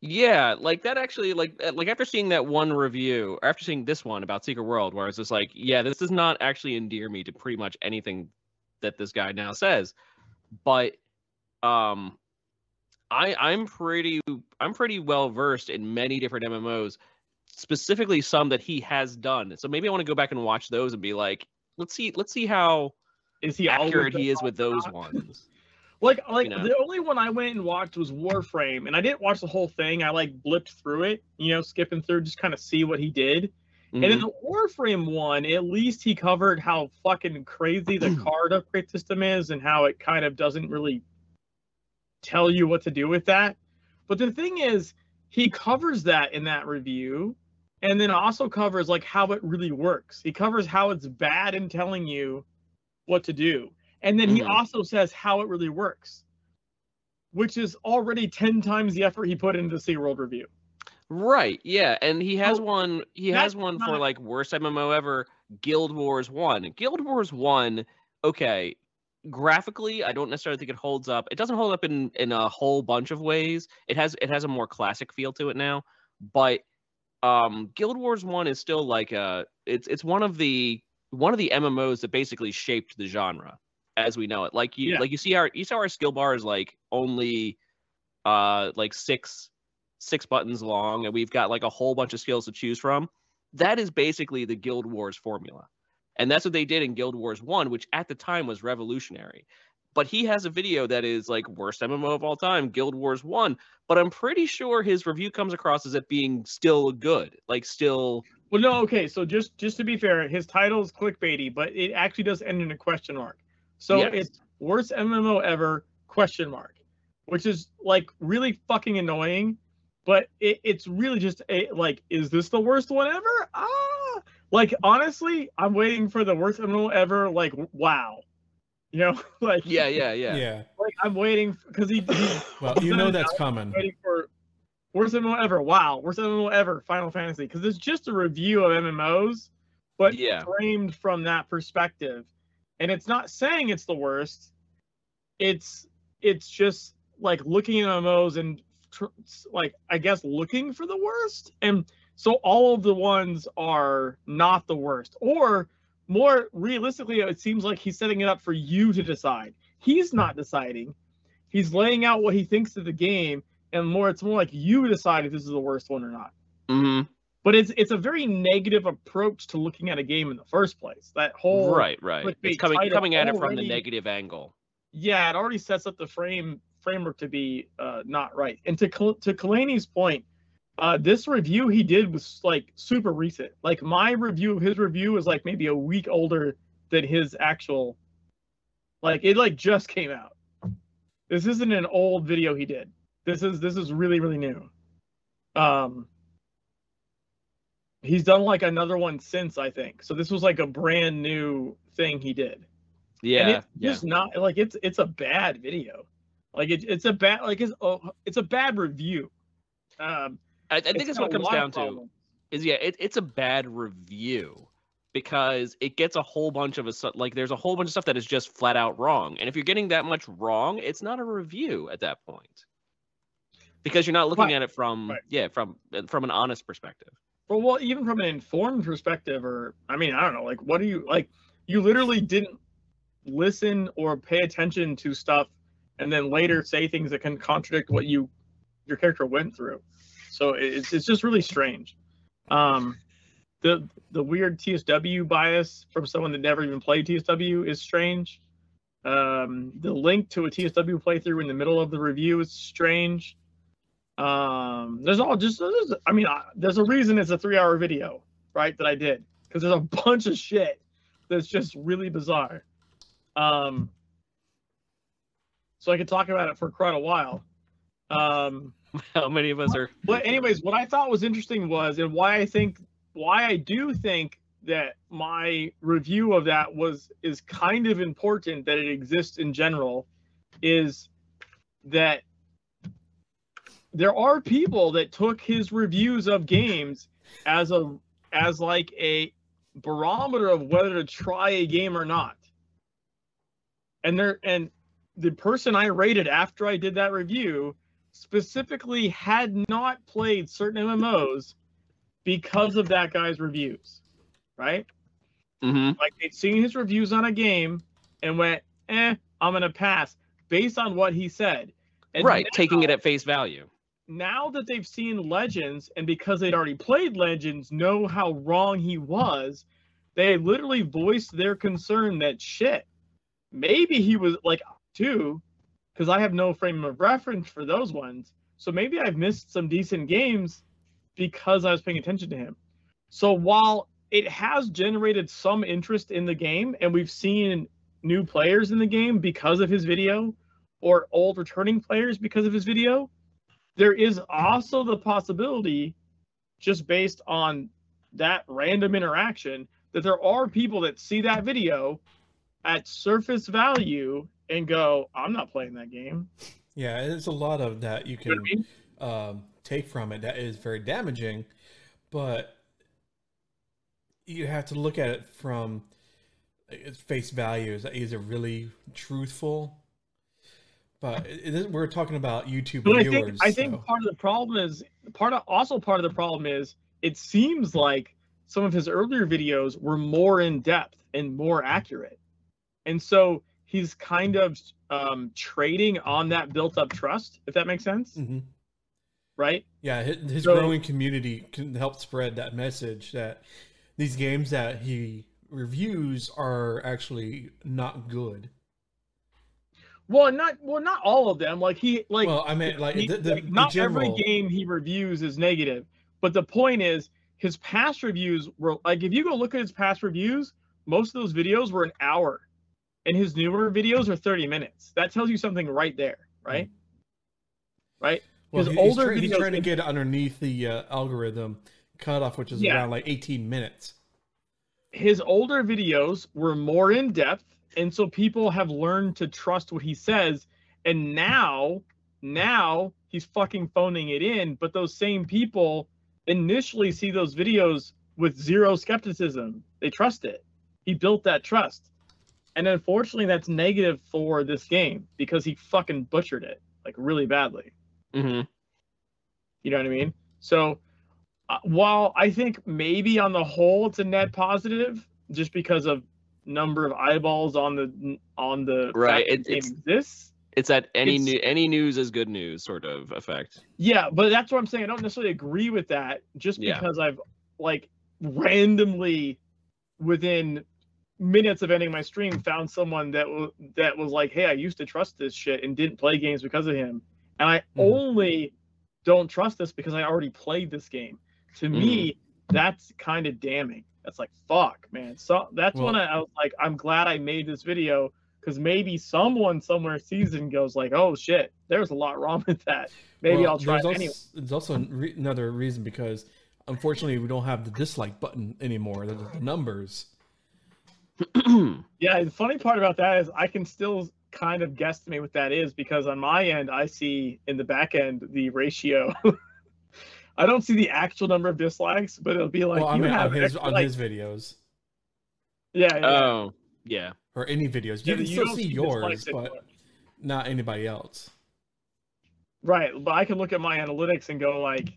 S1: Yeah, like that actually like uh, like after seeing that one review, or after seeing this one about Secret World, where it's just like, yeah, this does not actually endear me to pretty much anything that this guy now says. But um I I'm pretty I'm pretty well versed in many different MMOs, specifically some that he has done. So maybe I want to go back and watch those and be like, let's see let's see how
S2: Is he
S1: accurate he is with those ones.
S2: Like like
S1: know?
S2: the only one I went and watched was Warframe, and I didn't watch the whole thing. I like blipped through it, you know, skipping through just kind of see what he did. And in
S1: Mhm.
S2: the Warframe one, at least he covered how fucking crazy the (clears throat) card upgrade system is and how it kind of doesn't really tell you what to do with that. But the thing is, he covers that in that review and then also covers like how it really works. He covers how it's bad in telling you what to do. And then he
S1: Mhm.
S2: also says how it really works, which is already 10 times the effort he put into the SeaWorld review.
S1: Right. Yeah, and he has
S2: So,
S1: one. He has one for like worst MMO ever. Guild Wars One. Guild Wars One. Okay, graphically, I don't necessarily think it holds up. It doesn't hold up in in a whole bunch of ways. It has it has a more classic feel to it now, but um, Guild Wars One is still like a. It's it's one of the one of the MMOs that basically shaped the genre as we know it. Like you
S2: Yeah.
S1: like you see our you saw our skill bar is like only uh like six six buttons long and we've got like a whole bunch of skills to choose from. That is basically the Guild Wars formula. And that's what they did in Guild Wars 1, which at the time was revolutionary. But he has a video that is like worst MMO of all time, Guild Wars 1, but I'm pretty sure his review comes across as it being still good, like still
S2: Well, no, okay. So just just to be fair, his title is clickbaity, but it actually does end in a question mark. So
S1: Yes.
S2: it's worst MMO ever question mark, which is like really fucking annoying. But it, it's really just a like, is this the worst one ever? Ah, like honestly, I'm waiting for the worst MMO ever. Like, wow, you know, (laughs) like
S1: yeah, yeah, yeah.
S3: Yeah.
S2: like I'm waiting because he, he's (coughs)
S3: Well, you know that's coming.
S2: waiting for worst MMO ever. Wow, worst MMO ever. Final Fantasy, because it's just a review of MMOs, but
S1: Yeah.
S2: framed from that perspective, and it's not saying it's the worst. It's it's just like looking at MMOs and tr- like I guess looking for the worst, and so all of the ones are not the worst, or more realistically, it seems like he's setting it up for you to decide. He's not deciding. He's laying out what he thinks of the game, and more it's more like you decide if this is the worst one or not.
S1: hmm
S2: But it's it's a very negative approach to looking at a game in the first place. That whole
S1: Right, right. It's coming coming at it from the negative angle.
S2: yeah, it already sets up the frame framework to be uh, not right. And to to Kalani's point, uh, this review he did was like super recent. Like my review, his review was like maybe a week older than his actual. Like it like just came out. This isn't an old video he did. This is this is really really new. Um. He's done like another one since I think. So this was like a brand new thing he did and
S1: Yeah,
S2: it's
S1: yeah.
S2: just not like it's it's a bad video like it, it's a bad like it's oh, it's a bad review um
S1: I, I think
S2: it's
S1: that's what it comes down to. is yeah, it, it's a bad review because it gets a whole bunch of a like there's a whole bunch of stuff that is just flat out wrong. And if you're getting that much wrong, it's not a review at that point. Because you're not looking
S2: Right,
S1: at it from
S2: right.
S1: yeah, from from an honest perspective.
S2: Well even from an informed perspective or i mean i don't know like what do you like you literally didn't listen or pay attention to stuff and then later say things that can contradict what you your character went through. So it's, it's just really strange. Um the the weird tsw bias from someone that never even played tsw is strange. Um, the link to a TSW playthrough in the middle of the review is strange. Um, there's all just, there's, I mean, I, there's a reason it's a three hour video, right? That I did because there's a (laughs) bunch of shit that's just really bizarre. Um, so I could talk about it for quite a while. Um, (laughs)
S1: How many of us are?
S2: but anyways, what I thought was interesting was, and why I think, why I do think that my review of that was is kind of important that it exists in general, is that there are people that took his reviews of games as a as like a barometer of whether to try a game or not. And there and the person I rated after I did that review specifically had not played certain MMOs because of that guy's reviews, right?
S1: Mm-hmm.
S2: Like they'd seen his reviews on a game and went, "Eh, I'm gonna pass," based on what he said. And
S1: Right,
S2: now-
S1: taking it at face value.
S2: Now that they've seen Legends and because they'd already played Legends, know how wrong he was, they literally voiced their concern that shit, maybe he was like too, because I have no frame of reference for those ones. So maybe I've missed some decent games because I was paying attention to him. So while it has generated some interest in the game and we've seen new players in the game because of his video or old returning players because of his video, there is also the possibility, just based on that random interaction, that there are people that see that video at surface value and go, I'm not playing that game.
S3: Yeah, there's a lot of that you
S2: You know
S3: can
S2: I mean?
S3: um, take from it that is very damaging, but you have to look at it from its face value. Is, is it really truthful? But we're talking about YouTube
S2: But I
S3: viewers.
S2: think I think
S3: so-
S2: part of the problem is part of also part of the problem is it seems like some of his earlier videos were more in depth and more accurate, and so he's kind of um, trading on that built up trust, if that makes sense,
S3: Mhm.
S2: right?
S3: Yeah, his, his
S2: So-
S3: growing community can help spread that message that these games that he reviews are actually not good.
S2: Well, not well, not all of them. Like he like
S3: well, I mean, like
S2: he-
S3: the, the,
S2: like, not
S3: general.
S2: every game he reviews is negative. But the point is, his past reviews were like if you go look at his past reviews, most of those videos were an hour, and his newer videos are thirty minutes. That tells you something right there, right? Right.
S3: Well,
S2: his
S3: he- he's,
S2: older
S3: try- he's trying to get underneath the uh, algorithm cutoff, which is
S2: Yeah.
S3: around like 18 minutes.
S2: His older videos were more in depth, and so people have learned to trust what he says. And now, now he's fucking phoning it in. But those same people initially see those videos with zero skepticism. They trust it. He built that trust. And unfortunately, that's negative for this game because he fucking butchered it like really badly.
S1: Mm-hmm.
S2: You know what I mean? So, uh, while I think maybe on the whole it's a net positive, just because of number of eyeballs on the on the
S1: Right, it- it's-
S2: exists.
S1: It's that any
S2: It's-
S1: new, any news is good news sort of effect.
S2: Yeah, but that's what I'm saying. I don't necessarily agree with that, just
S1: Yeah.
S2: because I've like randomly within minutes of ending my stream found someone that was that was like, "Hey, I used to trust this shit and didn't play games because of him," and I
S3: Mhm.
S2: only don't trust this because I already played this game. To me, that's kind of damning. That's like, fuck, man. So that's when I, I was like, I'm glad I made this video because maybe someone somewhere sees it and goes like, "Oh shit, there's a lot wrong (laughs) with that." Maybe
S3: Well,
S2: I'll try it
S3: there's also,
S2: anyway.
S3: There's also re- another reason because unfortunately we don't have the dislike button anymore. The, the numbers.
S2: Yeah, the funny part about that is I can still kind of guesstimate what that is because on my end I see in the back end the ratio. (laughs) I don't see the actual number of dislikes, but it'll be like
S3: well, I
S2: you
S3: mean
S2: have
S3: on his
S2: extra,
S3: on
S2: like-
S3: his videos
S2: yeah, yeah,
S1: oh, yeah.
S3: or any videos. You
S2: yeah,
S3: can
S2: you
S3: still
S2: don't
S3: see yours, but
S2: anymore.
S3: not anybody else.
S2: Right, but I can look at my analytics and go like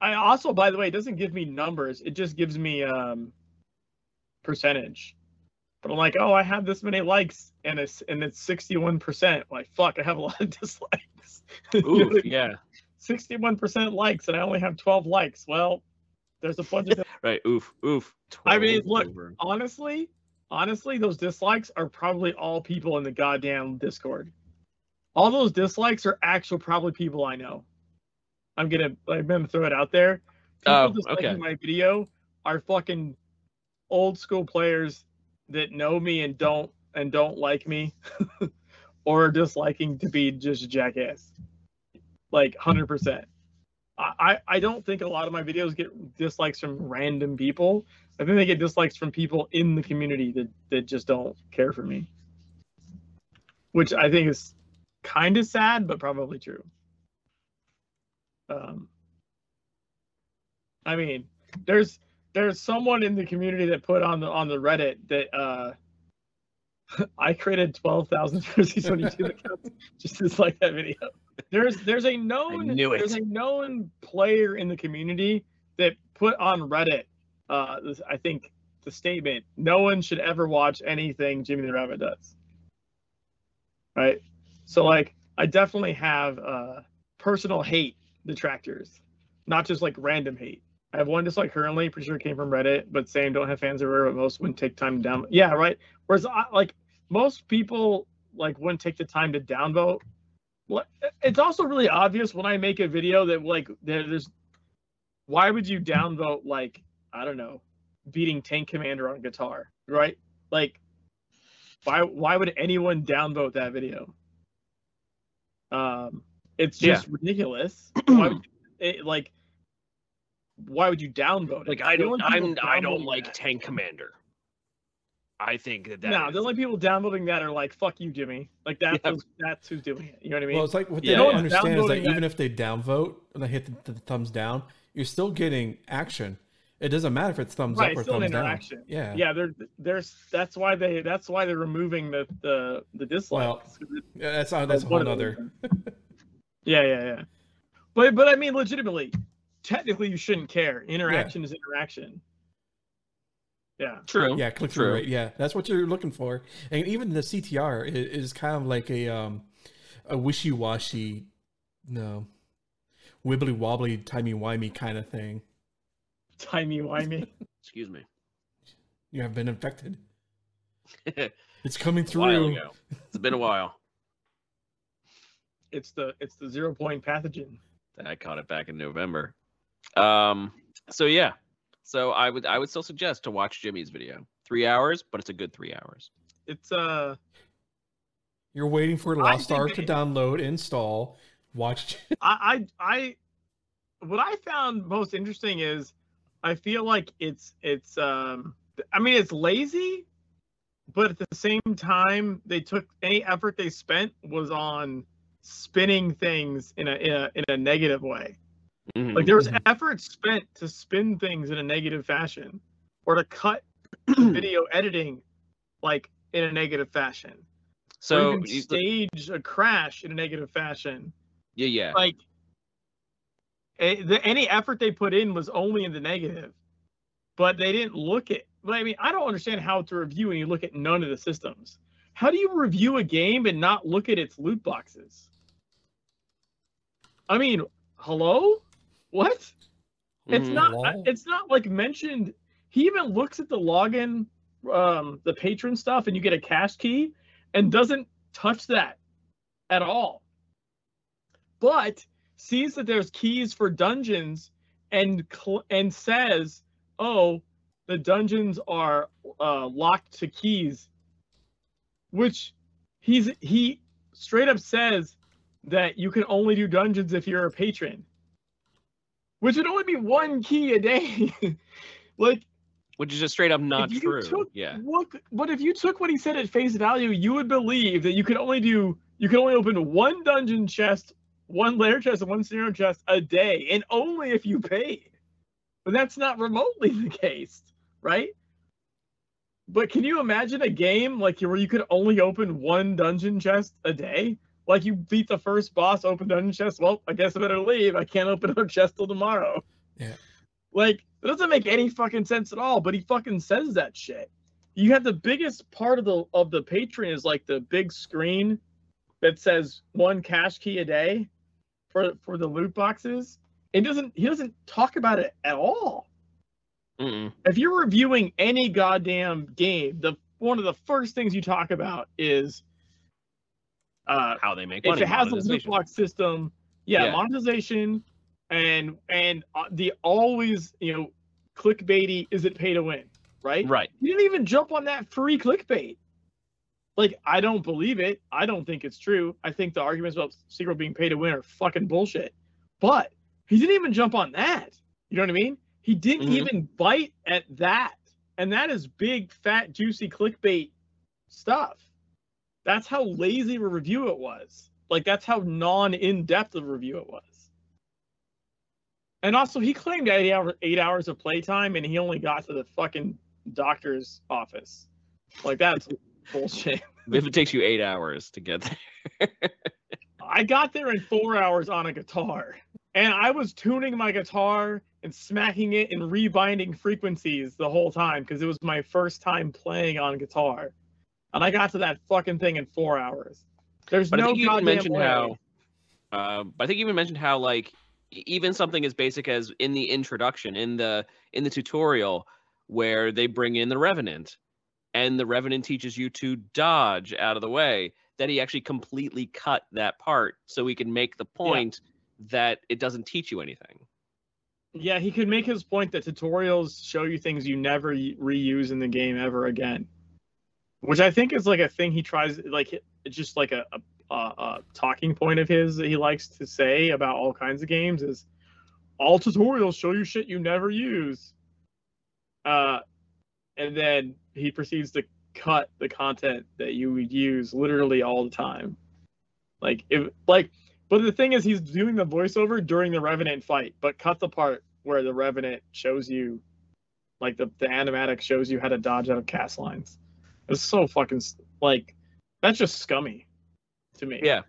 S2: I also by the way, it doesn't give me numbers. It just gives me um percentage. But I'm like, "Oh, I have this many likes and it's and it's 61%." Like, fuck, I have a lot of (laughs) dislikes.
S1: Ooh, yeah.
S2: 61% likes and I only have 12 likes. Well, there's a bunch of (laughs)
S1: Right. Oof. Oof.
S2: I mean,
S1: 12
S2: look,
S1: over.
S2: honestly, honestly, those dislikes are probably all people in the goddamn Discord. All those dislikes are actual probably people I know. I'm gonna I'm gonna throw it out there. People
S1: Oh,
S2: disliking
S1: okay.
S2: my video are fucking old school players that know me and don't and don't like me, (laughs) or disliking to be just a jackass. Like hundred percent. I, I I don't think a lot of my videos get dislikes from random people. I think they get dislikes from people in the community that, that just don't care for me. Which I think is kind of sad, but probably true. Um, I mean, there's there's someone in the community that put on the on the Reddit that uh, (laughs) I created twelve thousand Jersey twenty two accounts just to like that video. There's there's a (laughs) known there's a known player in the community that put on Reddit uh, this, I think the statement: no one should ever watch anything Jimmy the Rabbit does. Right. So like, I definitely have uh, personal hate detractors, not just like random hate. I have one dislike currently, pretty sure it came from Reddit, but saying don't have fans everywhere, but most wouldn't take time to down. Yeah, right. Whereas I, like most people like wouldn't take the time to downvote. It's also really obvious when I make a video that like there's why would you downvote like I don't know beating Tank Commander on guitar, right? Like why why would anyone downvote that video? Um, it's just ridiculous. (clears throat) why would you, it, like why would you downvote it?
S1: Like I don't, I'm, I don't like
S2: that-
S1: Tank Commander. I think that that
S2: no,
S1: is-
S2: the only people downloading that are like, "Fuck you, Jimmy." Like that's
S1: Yeah.
S2: who's, that's who's doing it. You know what I mean?
S3: Well, it's like what they
S1: Yeah,
S3: don't
S1: yeah.
S3: understand is that
S2: that-
S3: even if they downvote and they hit the, the thumbs down, you're still getting action. It doesn't matter if it's thumbs
S2: right,
S3: up or
S2: it's still an
S3: thumbs down.
S2: interaction.
S3: Yeah.
S2: yeah. They're there's that's why they that's why they're removing the the the dislikes.
S3: Yeah, that's not, that's a whole
S2: One of
S3: nother.
S2: them. yeah, yeah, yeah. But but I mean, legitimately, technically, you shouldn't care. Interaction is interaction. Yeah.
S1: true.
S3: Yeah, click
S1: True.
S3: through rate. Yeah, that's what you're looking for. And even the CTR is, is kind of like a um a wishy washy, no, wibbly wobbly, timey wimey kind of thing.
S2: Timey wimey. (laughs)
S1: Excuse me.
S3: You have been infected. (laughs) It's coming
S1: while
S3: through.
S1: ago. It's been a while.
S2: it's the it's the zero point pathogen.
S1: I caught it back in November. Um. So yeah. So I would I would still suggest to watch Jimmy's video. Three hours, but it's a good three hours.
S2: It's uh
S3: You're waiting for Lost
S2: think
S3: Ark to download, install, watch. (laughs)
S2: I, I I what I found most interesting is I feel like it's it's um I mean it's lazy, but at the same time they took any effort they spent was on spinning things in a in a, in a negative way.
S1: Mhm.
S2: Like there was
S3: Mhm.
S2: effort spent to spin things in a negative fashion or to cut (clears throat) video editing like in a negative fashion.
S1: so you-
S2: stage a crash in a negative fashion
S1: yeah, yeah.
S2: like eh, the, any effort they put in was only in the negative but they didn't look at but i mean i don't understand how to review when you look at none of the systems how do you review a game and not look at its loot boxes i mean hello what it's
S1: Mhm.
S2: not
S3: Lol.
S2: it's not like mentioned he even looks at the login um the patron stuff and you get a cache key and doesn't touch that at all but sees that there's keys for dungeons and cl- and says oh the dungeons are uh, locked to keys which he's he straight up says that you can only do dungeons if you're a patron which would only be one key a day (laughs) like
S1: Which is just straight up not true.
S2: took
S1: yeah.
S2: what but if you took what he said at face value you would believe that you could only do you could only open one dungeon chest one lair chest and one scenario chest a day and only if you paid but that's not remotely the case right but can you imagine a game like where you could only open one dungeon chest a day like you beat the first boss open dungeon chest. Well i guess i better leave. I can't open another (laughs) chest till tomorrow.
S3: Yeah.
S2: like it doesn't make any fucking sense at all but he fucking says that shit. You have the biggest part of the of the patron is like the big screen that says one cache key a day for for the loot boxes. It doesn't he doesn't talk about it at all.
S1: Mm-mm.
S2: if you're reviewing any goddamn game the one of the first things you talk about is uh,
S1: How they make
S2: if
S1: money.
S2: it has a loot box system, yeah,
S1: Yeah.
S2: monetization, and and uh, the always you know clickbaity is it pay to win, right?
S1: Right.
S2: You didn't even jump on that free clickbait. Like I don't believe it. I don't think it's true. I think the arguments about Secret being pay to win are fucking bullshit. But he didn't even jump on that. You know what I mean? He didn't
S1: Mhm.
S2: even bite at that. And that is big, fat, juicy clickbait stuff. That's how lazy of a review it was. Like that's how non in depth of a review it was. And also, he claimed eight hours, eight hours of playtime, and he only got to the fucking doctor's office. Like that's bullshit. (laughs)
S1: If it takes you eight hours to get there.
S2: I got there in four hours on a guitar, and I was tuning my guitar and smacking it and rebinding frequencies the whole time because it was my first time playing on guitar, and I got to that fucking thing in four hours. There's
S1: But I
S2: no
S1: think you even
S2: goddamn
S1: mentioned
S2: way.
S1: how. Uh, but I think you even mentioned how like even something as basic as in the introduction in the in the tutorial where they bring in the revenant and the revenant teaches you to dodge out of the way that he actually completely cut that part so he can make the point that it doesn't teach you anything
S2: Yeah, he could make his point that tutorials show you things you never reuse in the game ever again, which I think is like a thing he tries, like just like a, a, a, talking point of his that he likes to say about all kinds of games is all tutorials show you shit you never use. Uh, and then he proceeds to cut the content that you would use literally all the time. Like if like but the thing is, he's doing the voiceover during the Revenant fight, but cut the part where the Revenant shows you, like the, the animatic shows you how to dodge out of cast lines. It's so fucking like that's just scummy to me.
S1: yeah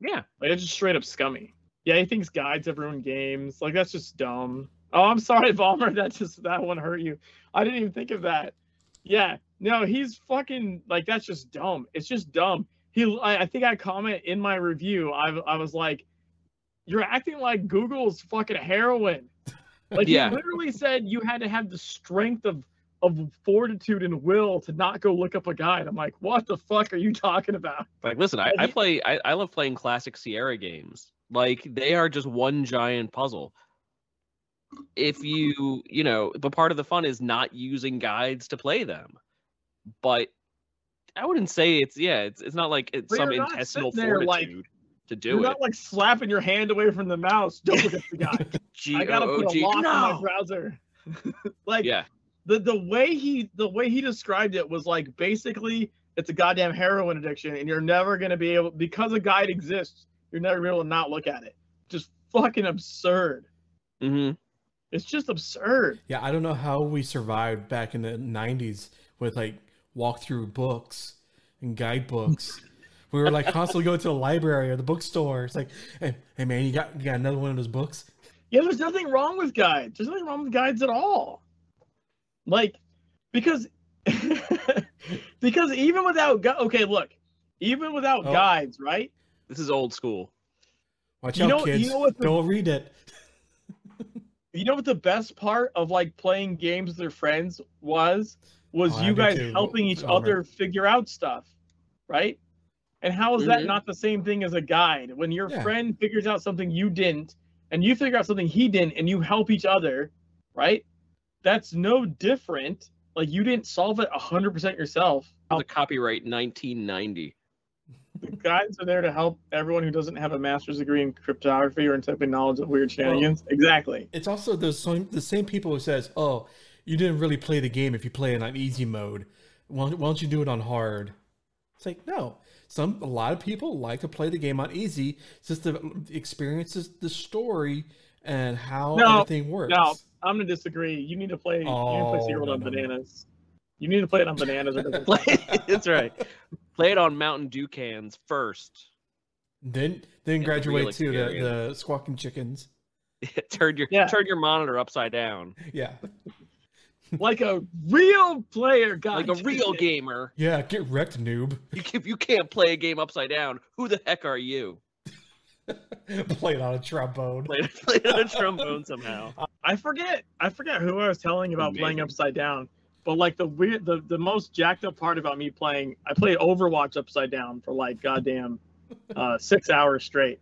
S1: yeah
S2: like it's just straight up scummy. Yeah, he thinks guides have ruined games. Like that's just dumb. Oh, I'm sorry, (laughs) Balmer. That just that one hurt you. I didn't even think of that. Yeah, no, he's fucking like that's just dumb. It's just dumb. He, I, I think I comment in my review. I, I was like, "You're acting like Google's fucking heroin." Like
S1: Yeah.
S2: he literally said you had to have the strength of of fortitude and will to not go look up a guide. I'm like, what the fuck are you talking about?
S1: like listen i, I play I, I love playing classic sierra games like they are just one giant puzzle if you you know but part of the fun is not using guides to play them but i wouldn't say it's yeah it's, it's not like it's
S2: But
S1: some intestinal
S2: there,
S1: fortitude
S2: like-
S1: to do it.
S2: You're
S1: it
S2: not like slapping your hand away from the mouse. Don't look at the guy. (laughs) I gotta put a lock in my browser. (laughs) like
S1: yeah
S2: the the way he the way he described it was like basically it's a goddamn heroin addiction, and you're never gonna be able because a guide exists. You're never gonna be able to not look at it. Just fucking absurd.
S1: hmm
S2: It's just absurd.
S3: Yeah, I don't know how we survived back in the '90s with like walkthrough books and guidebooks. (laughs) we were like constantly going to the library or the bookstore. It's like, hey, hey man, you got you got another one of those books?
S2: Yeah, there's nothing wrong with guides. There's nothing wrong with guides at all. Like, because (laughs) because even without gu- okay, look, even without
S3: Oh.
S2: guides, right?
S1: this is old school
S3: Watch
S2: You
S3: out,
S2: know- you
S3: kids!
S2: know what the-
S3: Don't read it.
S2: You know what the best part of like playing games with your friends was? Was
S3: Oh,
S2: you
S3: do
S2: guys
S3: too.
S2: helping each
S3: Oh,
S2: other figure out stuff, right? And how is that
S1: Mhm.
S2: not the same thing as a guide? When your
S3: Yeah.
S2: friend figures out something you didn't, and you figure out something he didn't, and you help each other, right? That's no different. Like you didn't solve it hundred percent yourself.
S1: the copyright 1990
S2: The guides are there to help everyone who doesn't have a master's degree in cryptography or in typing knowledge of weird shenanigans. exactly.
S3: It's also the same the same people who says, "Oh, you didn't really play the game if you play it on easy mode. Why, why don't you do it on hard?" It's like no. Some a lot of people like to play the game on easy, it's just to experiences the story and how
S2: No,
S3: everything works.
S2: No, I'm gonna disagree. You need to play. Oh, you need to play
S3: Oh,
S2: Zero
S3: no,
S2: on
S3: no, no.
S2: bananas. You need to play it on bananas. Or (laughs)
S1: Play, that's right. Play it on Mountain Dew cans first.
S3: Then then
S1: Get the
S3: graduate to the, the squawking chickens. (laughs)
S1: turn your
S2: Yeah.
S1: turn your monitor upside down
S3: Yeah. (laughs)
S2: like a real player guy.
S1: like a real gamer.
S3: Yeah, get wrecked, noob.
S1: You, if you can't play a game upside down, who the heck are you? (laughs)
S3: Play it on a trombone.
S1: Play, (laughs) play it on a trombone somehow. (laughs)
S2: I forget. I forget who I was telling about playing upside down. But like the weird, the the most jacked up part about me playing, I played Overwatch upside down for like goddamn uh, six hours straight,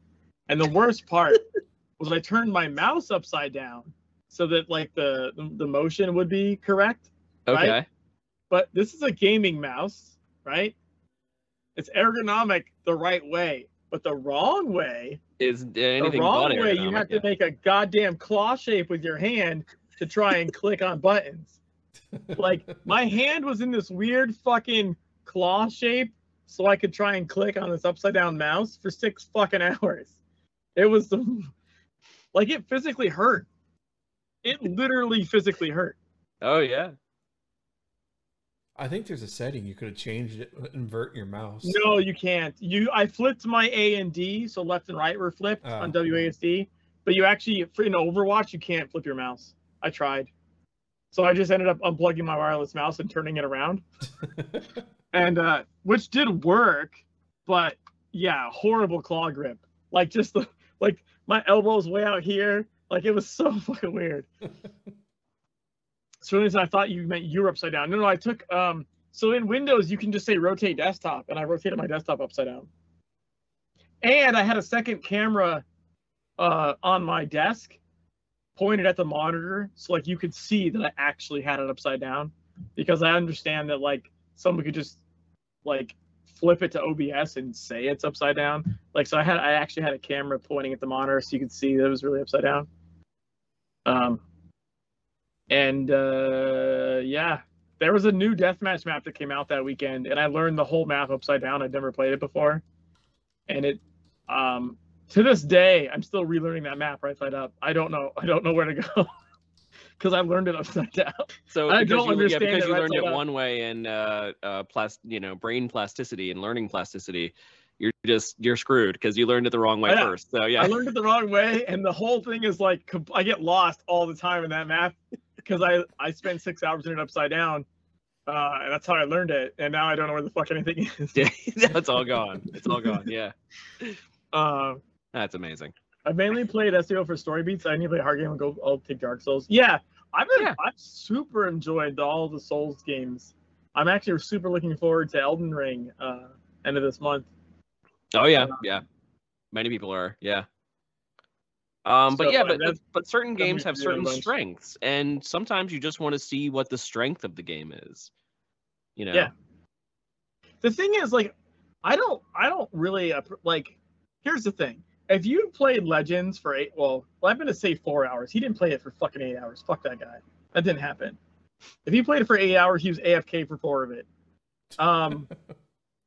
S2: and the worst part was I turned my mouse upside down so that like the the motion would be correct.
S1: Okay.
S2: Right? But this is a gaming mouse, right? It's ergonomic the right way, but the wrong way,
S1: Is
S2: the wrong way, you have
S1: yeah.
S2: to make a goddamn claw shape with your hand to try and (laughs) click on buttons. Like my hand was in this weird fucking claw shape so I could try and click on this upside down mouse for six fucking hours. It was the like it physically hurt. It literally physically hurt.
S1: Oh yeah.
S3: I think there's a setting you could have changed it, invert your mouse.
S2: No, you can't. You I flipped my A and D, so left and right were flipped
S3: Oh.
S2: on WASD, but you actually for- in Overwatch you can't flip your mouse. I tried. So I just ended up unplugging my wireless mouse and turning it around. (laughs) and uh which did work, but yeah, horrible claw grip. Like just the like my elbows way out here. Like it was so (laughs) fucking weird. (laughs) so as I thought you meant you were upside down. No, no, I took um so in Windows you can just say rotate desktop, and I rotated my desktop upside down. And I had a second camera uh on my desk pointed at the monitor so like you could see that I actually had it upside down because I understand that like someone could just like flip it to OBS and say it's upside down. Like so I had I actually had a camera pointing at the monitor so you could see that it was really upside down. Um and uh yeah, there was a new deathmatch map that came out that weekend and I learned the whole map upside down. I'd never played it before. And it um to this day I'm still relearning that map right side up. I don't know I don't know where to go. (laughs) Because I learned it upside (laughs) down.
S1: So
S2: I don't
S1: you,
S2: understand
S1: yeah, because
S2: it
S1: you learned it
S2: up.
S1: one way in uh, uh, plas- you know, brain plasticity and learning plasticity, you're just you're screwed because you learned it the wrong way first. So yeah,
S2: I learned it the wrong way, and the whole thing is like I get lost all the time in that map (laughs) because I I spent six hours in it upside down, uh, and that's how I learned it. And now I don't know where the fuck anything is. (laughs)
S1: yeah, it's all gone. It's all gone. Yeah,
S2: Uh, (laughs)
S1: that's amazing.
S2: I mainly played SEO for story beats. I need to play a hard game and go. I'll take Dark Souls. Yeah, I've been,
S1: Yeah.
S2: I've super enjoyed all the Souls games. I'm actually super looking forward to Elden Ring uh, end of this month.
S1: Oh yeah,
S2: Uh,
S1: yeah. Many people are. Yeah. Um, but
S2: So,
S1: yeah, but, but but certain games have certain strengths, and sometimes you just want to see what the strength of the game is. You know.
S2: Yeah. the thing is like i don't i don't really like here's the thing if you played legends for eight well i'm gonna say four hours he didn't play it for fucking eight hours fuck that guy that didn't happen if he played it for eight hours he was afk for four of it um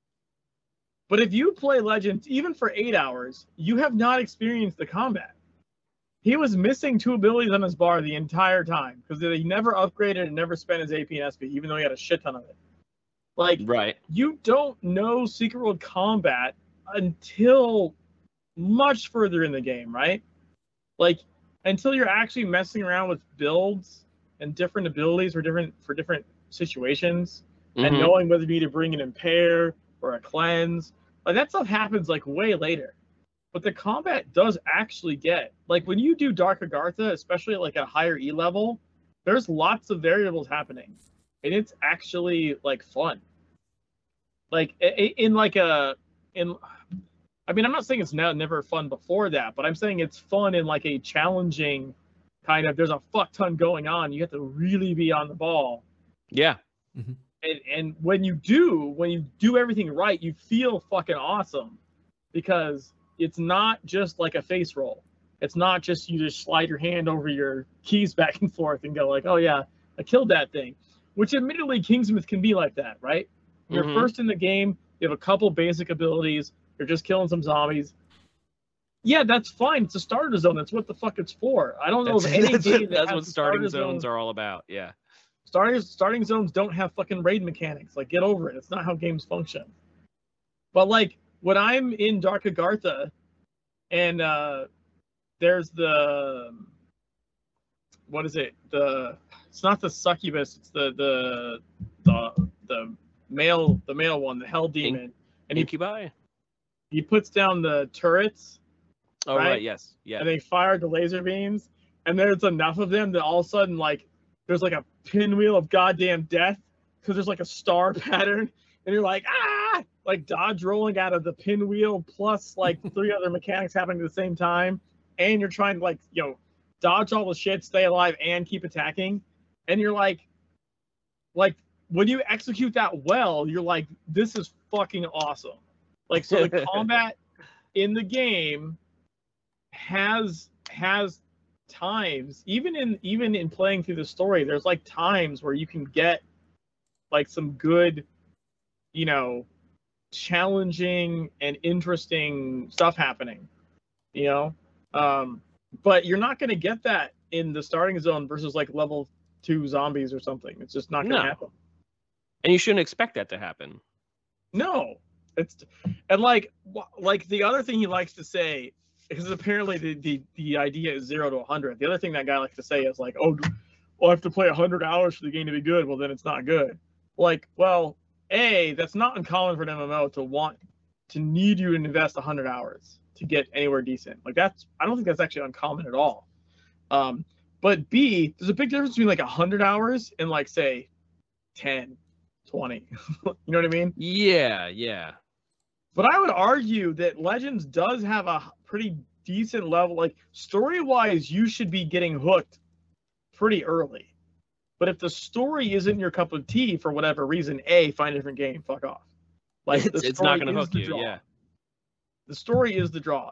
S2: (laughs) but if you play legends even for eight hours you have not experienced the combat he was missing two abilities on his bar the entire time because he never upgraded and never spent his ap and sp even though he had a shit ton of it like
S1: Right.
S2: you don't know Secret World combat until much further in the game, right? Like until you're actually messing around with builds and different abilities for different for different situations and
S1: Mhm.
S2: knowing whether you need to bring an impair or a cleanse. Like that stuff happens like way later. But the combat does actually get like when you do Dark Agartha, especially at like a higher E level, there's lots of variables happening. And it's actually like fun. Like i- i- in like a in I mean I'm not saying it's now never fun before that, but I'm saying it's fun in like a challenging kind of there's a fuck ton going on. You have to really be on the ball
S1: Yeah. Mm-hmm.
S2: and and when you do when you do everything right you feel fucking awesome because it's not just like a face roll it's not just you just slide your hand over your keys (laughs) back and forth and go like oh yeah i killed that thing which admittedly Kingsmouth can be like that right you're
S1: Mhm.
S2: first in the game you have a couple basic abilities you're just killing some zombies yeah that's fine it's a starter zone that's what the fuck it's for i don't know
S1: That's,
S2: any (laughs)
S1: that's,
S2: game
S1: what,
S2: that
S1: that's what starting
S2: starter
S1: zones
S2: zone
S1: are all about. Yeah.
S2: starting starting zones don't have fucking raid mechanics. Like, get over it. It's not how games function. But like when I'm in Dark Agartha, and uh, there's the what is it? The it's not the succubus. It's the the the the male the male one, the hell demon, and he
S1: Incubi.
S2: he puts down the turrets
S1: Oh right.
S2: right?
S1: Yes. Yeah.
S2: and they fire the laser beams, and there's enough of them that all of a sudden like there's like a pinwheel of goddamn death because there's like a star (laughs) pattern, and you're like ah, like dodge rolling out of the pinwheel plus like (laughs) three other mechanics happening at the same time, and you're trying to like you know dodge all the shit, stay alive, and keep attacking, and you're like, like when you execute that well, you're like, this is fucking awesome. Like so the (laughs) combat in the game has has times. Even in even in playing through the story there's like times where you can get like some good you know challenging and interesting stuff happening you know um but you're not going to get that in the starting zone versus like level 2 zombies or something it's just not going to
S1: No.
S2: happen
S1: And you shouldn't expect that to happen.
S2: No, it's and like like the other thing he likes to say because apparently the the, the idea is zero to hundred. The other thing that guy likes to say is like, oh, well, I have to play hundred hours for the game to be good. Well, then it's not good. Like, well, a that's not uncommon for an MMO to want to need you to invest hundred hours to get anywhere decent. Like that's I don't think that's actually uncommon at all. Um, but B, there's a big difference between like hundred hours and like say 10, 20. (laughs) you know what I mean?
S1: Yeah, yeah.
S2: But I would argue that Legends does have a pretty decent level. Like story wise, you should be getting hooked pretty early. But if the story isn't your cup of tea for whatever reason, a find a different game. Fuck off. Like the
S1: it's, it's not
S2: story
S1: going to
S2: is
S1: hook
S2: the
S1: you.
S2: draw.
S1: Yeah.
S2: The story is the draw.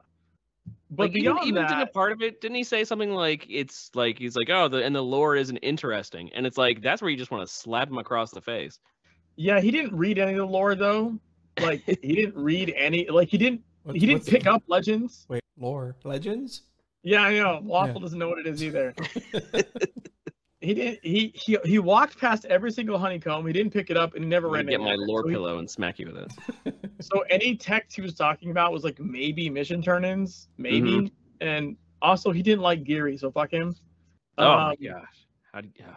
S2: But
S1: Like even,
S2: beyond
S1: even
S2: that,
S1: didn't a part of it, didn't he say something like it's like he's like, oh, the and the lore isn't interesting, and it's like that's where you just want to slap him across the face.
S2: yeah, he didn't read any of the lore though. Like (laughs) he didn't read any. Like he didn't.
S3: What's-
S2: He didn't
S3: what's-
S2: pick up Legends.
S3: Wait, lore legends?
S2: Yeah, I know. Waffle
S3: Yeah.
S2: doesn't know what it is either. (laughs) (laughs) he didn't. He he he walked past every single honeycomb. He didn't pick it up, and he never
S1: I'm
S2: ran.
S1: get my lore
S2: So he-
S1: pillow and smack you with it. (laughs)
S2: So any text he was talking about was like maybe mission turn-ins, maybe,
S1: Mm-hmm.
S2: and also he didn't like Geary, so fuck him.
S1: Oh
S2: Um,
S1: my gosh. How do yeah.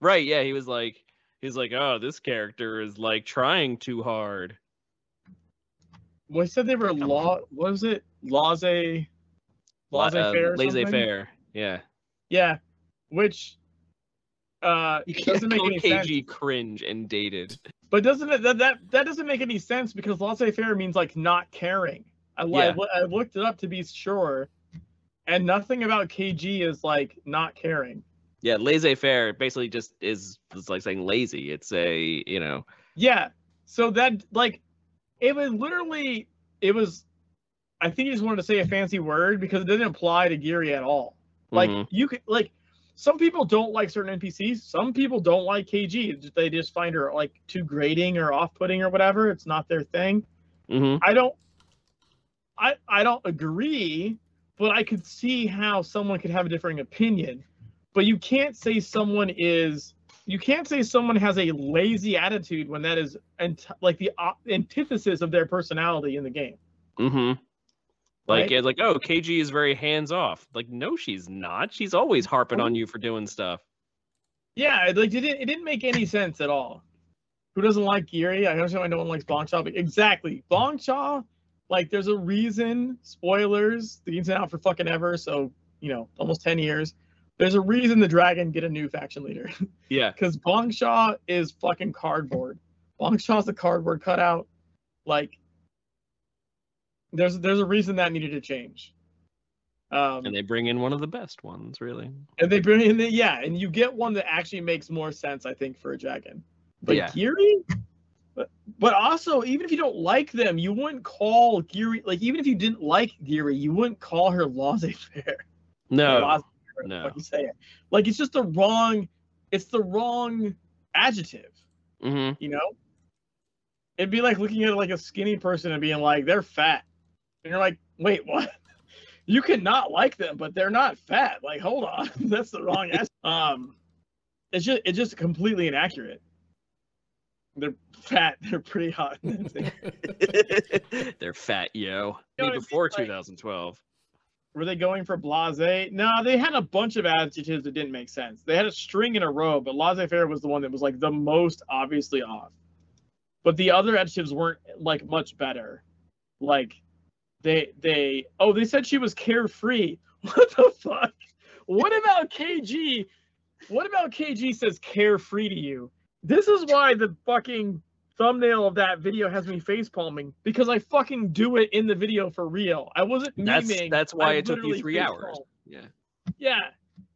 S1: Right, yeah, he was like he's like, "Oh, this character is like trying too hard."
S2: Well, he said they were law. What was it? Laissez, laissez-faire.
S1: uh, laissez-faire. Yeah.
S2: Yeah, which uh
S1: You
S2: doesn't make any sense.
S1: KG cringe and dated.
S2: But doesn't it that, that that doesn't make any sense because laissez-faire means like not caring. I,
S1: Yeah.
S2: I looked it up to be sure, and nothing about KG is like not caring.
S1: Yeah, laissez-faire basically just is it's like saying lazy. It's a, you know,
S2: Yeah. So that like it was literally it was I think he just wanted to say a fancy word because it doesn't apply to Geary at all. Like
S1: mhm.
S2: you could like some people don't like certain NPCs. Some people don't like KG. They just find her like too grating or off-putting or whatever. It's not their thing.
S1: Mhm.
S2: I don't I I don't agree, but I could see how someone could have a differing opinion. But you can't say someone is you can't say someone has a lazy attitude when that is ant- like the op- antithesis of their personality in the game.
S1: Mhm. Like
S2: Right?
S1: it's like, "Oh, KG is very hands-off." Like, "No, she's not. She's always harping on you for doing stuff."
S2: Yeah, it, like it didn't it didn't make any sense at all. Who doesn't like Geary? I understand why no one likes Bongshaw. But exactly, Bongshaw. Like, there's a reason. Spoilers. The game's been out for fucking ever, so you know, almost ten years. There's a reason the dragon get a new faction leader (laughs)
S1: Yeah.
S2: because Bongshaw is fucking cardboard. Bongshaw's a cardboard cutout. Like, there's there's a reason that needed to change. Um,
S1: And they bring in one of the best ones, really.
S2: and they bring in the yeah, and you get one that actually makes more sense, I think, for a dragon. But
S1: Yeah.
S2: Geary, but, but also even if you don't like them, you wouldn't call Geary like even if you didn't like Geary, you wouldn't call her laissez-faire.
S1: No.
S2: Laissez-faire,
S1: no.
S2: Like you say it, like it's just the wrong, it's the wrong adjective.
S1: Mhm.
S2: You know, it'd be like looking at like a skinny person and being like they're fat, and you're like, wait, what? (laughs) You cannot like them, but they're not fat. Like, hold on, (laughs) that's the wrong answer. (laughs) Um, it's just it's just completely inaccurate. They're fat. They're pretty hot.
S1: They're fat, yo.
S2: You know what I mean?
S1: Before
S2: Like-
S1: 2012.
S2: Were they going for blase? No, they had a bunch of adjectives that didn't make sense. They had a string in a row, but laissez-faire was the one that was like the most obviously off. But the other adjectives weren't like much better. Like they they oh they said she was carefree. (laughs) What the fuck? What about KG what about KG says carefree to you? This is why the fucking thumbnail of that video has me face palming because I fucking do it in the video for real. I wasn't
S1: That's
S2: memeing.
S1: that's why
S2: I
S1: it took you three hours. Yeah.
S2: Yeah,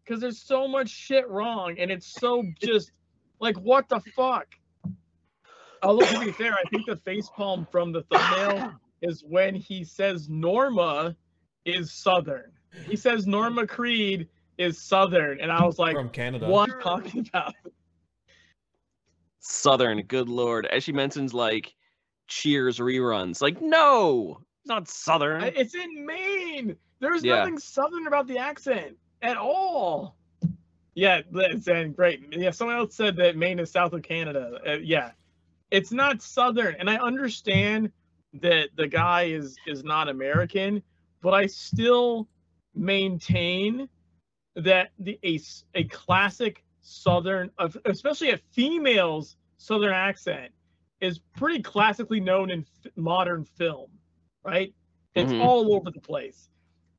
S2: because there's so much shit wrong, and it's so just like what the fuck. Although to be fair, I think the face palm from the thumbnail (laughs) is when he says Norma is Southern. He says Norma Creed is Southern, and I was like,
S3: from Canada.
S2: what are you talking about?
S1: Southern, good lord. As she mentions like Cheers reruns. Like, no, it's not Southern.
S2: It's in Maine. There's
S1: Yeah.
S2: nothing Southern about the accent at all. Yeah, that's and great. Yeah, someone else said that Maine is south of Canada. Uh, yeah, it's not Southern, and I understand that the guy is is not American, but I still maintain that the a, a classic Southern, especially a female's Southern accent, is pretty classically known in f- modern film, right? It's
S1: Mhm.
S2: all over the place.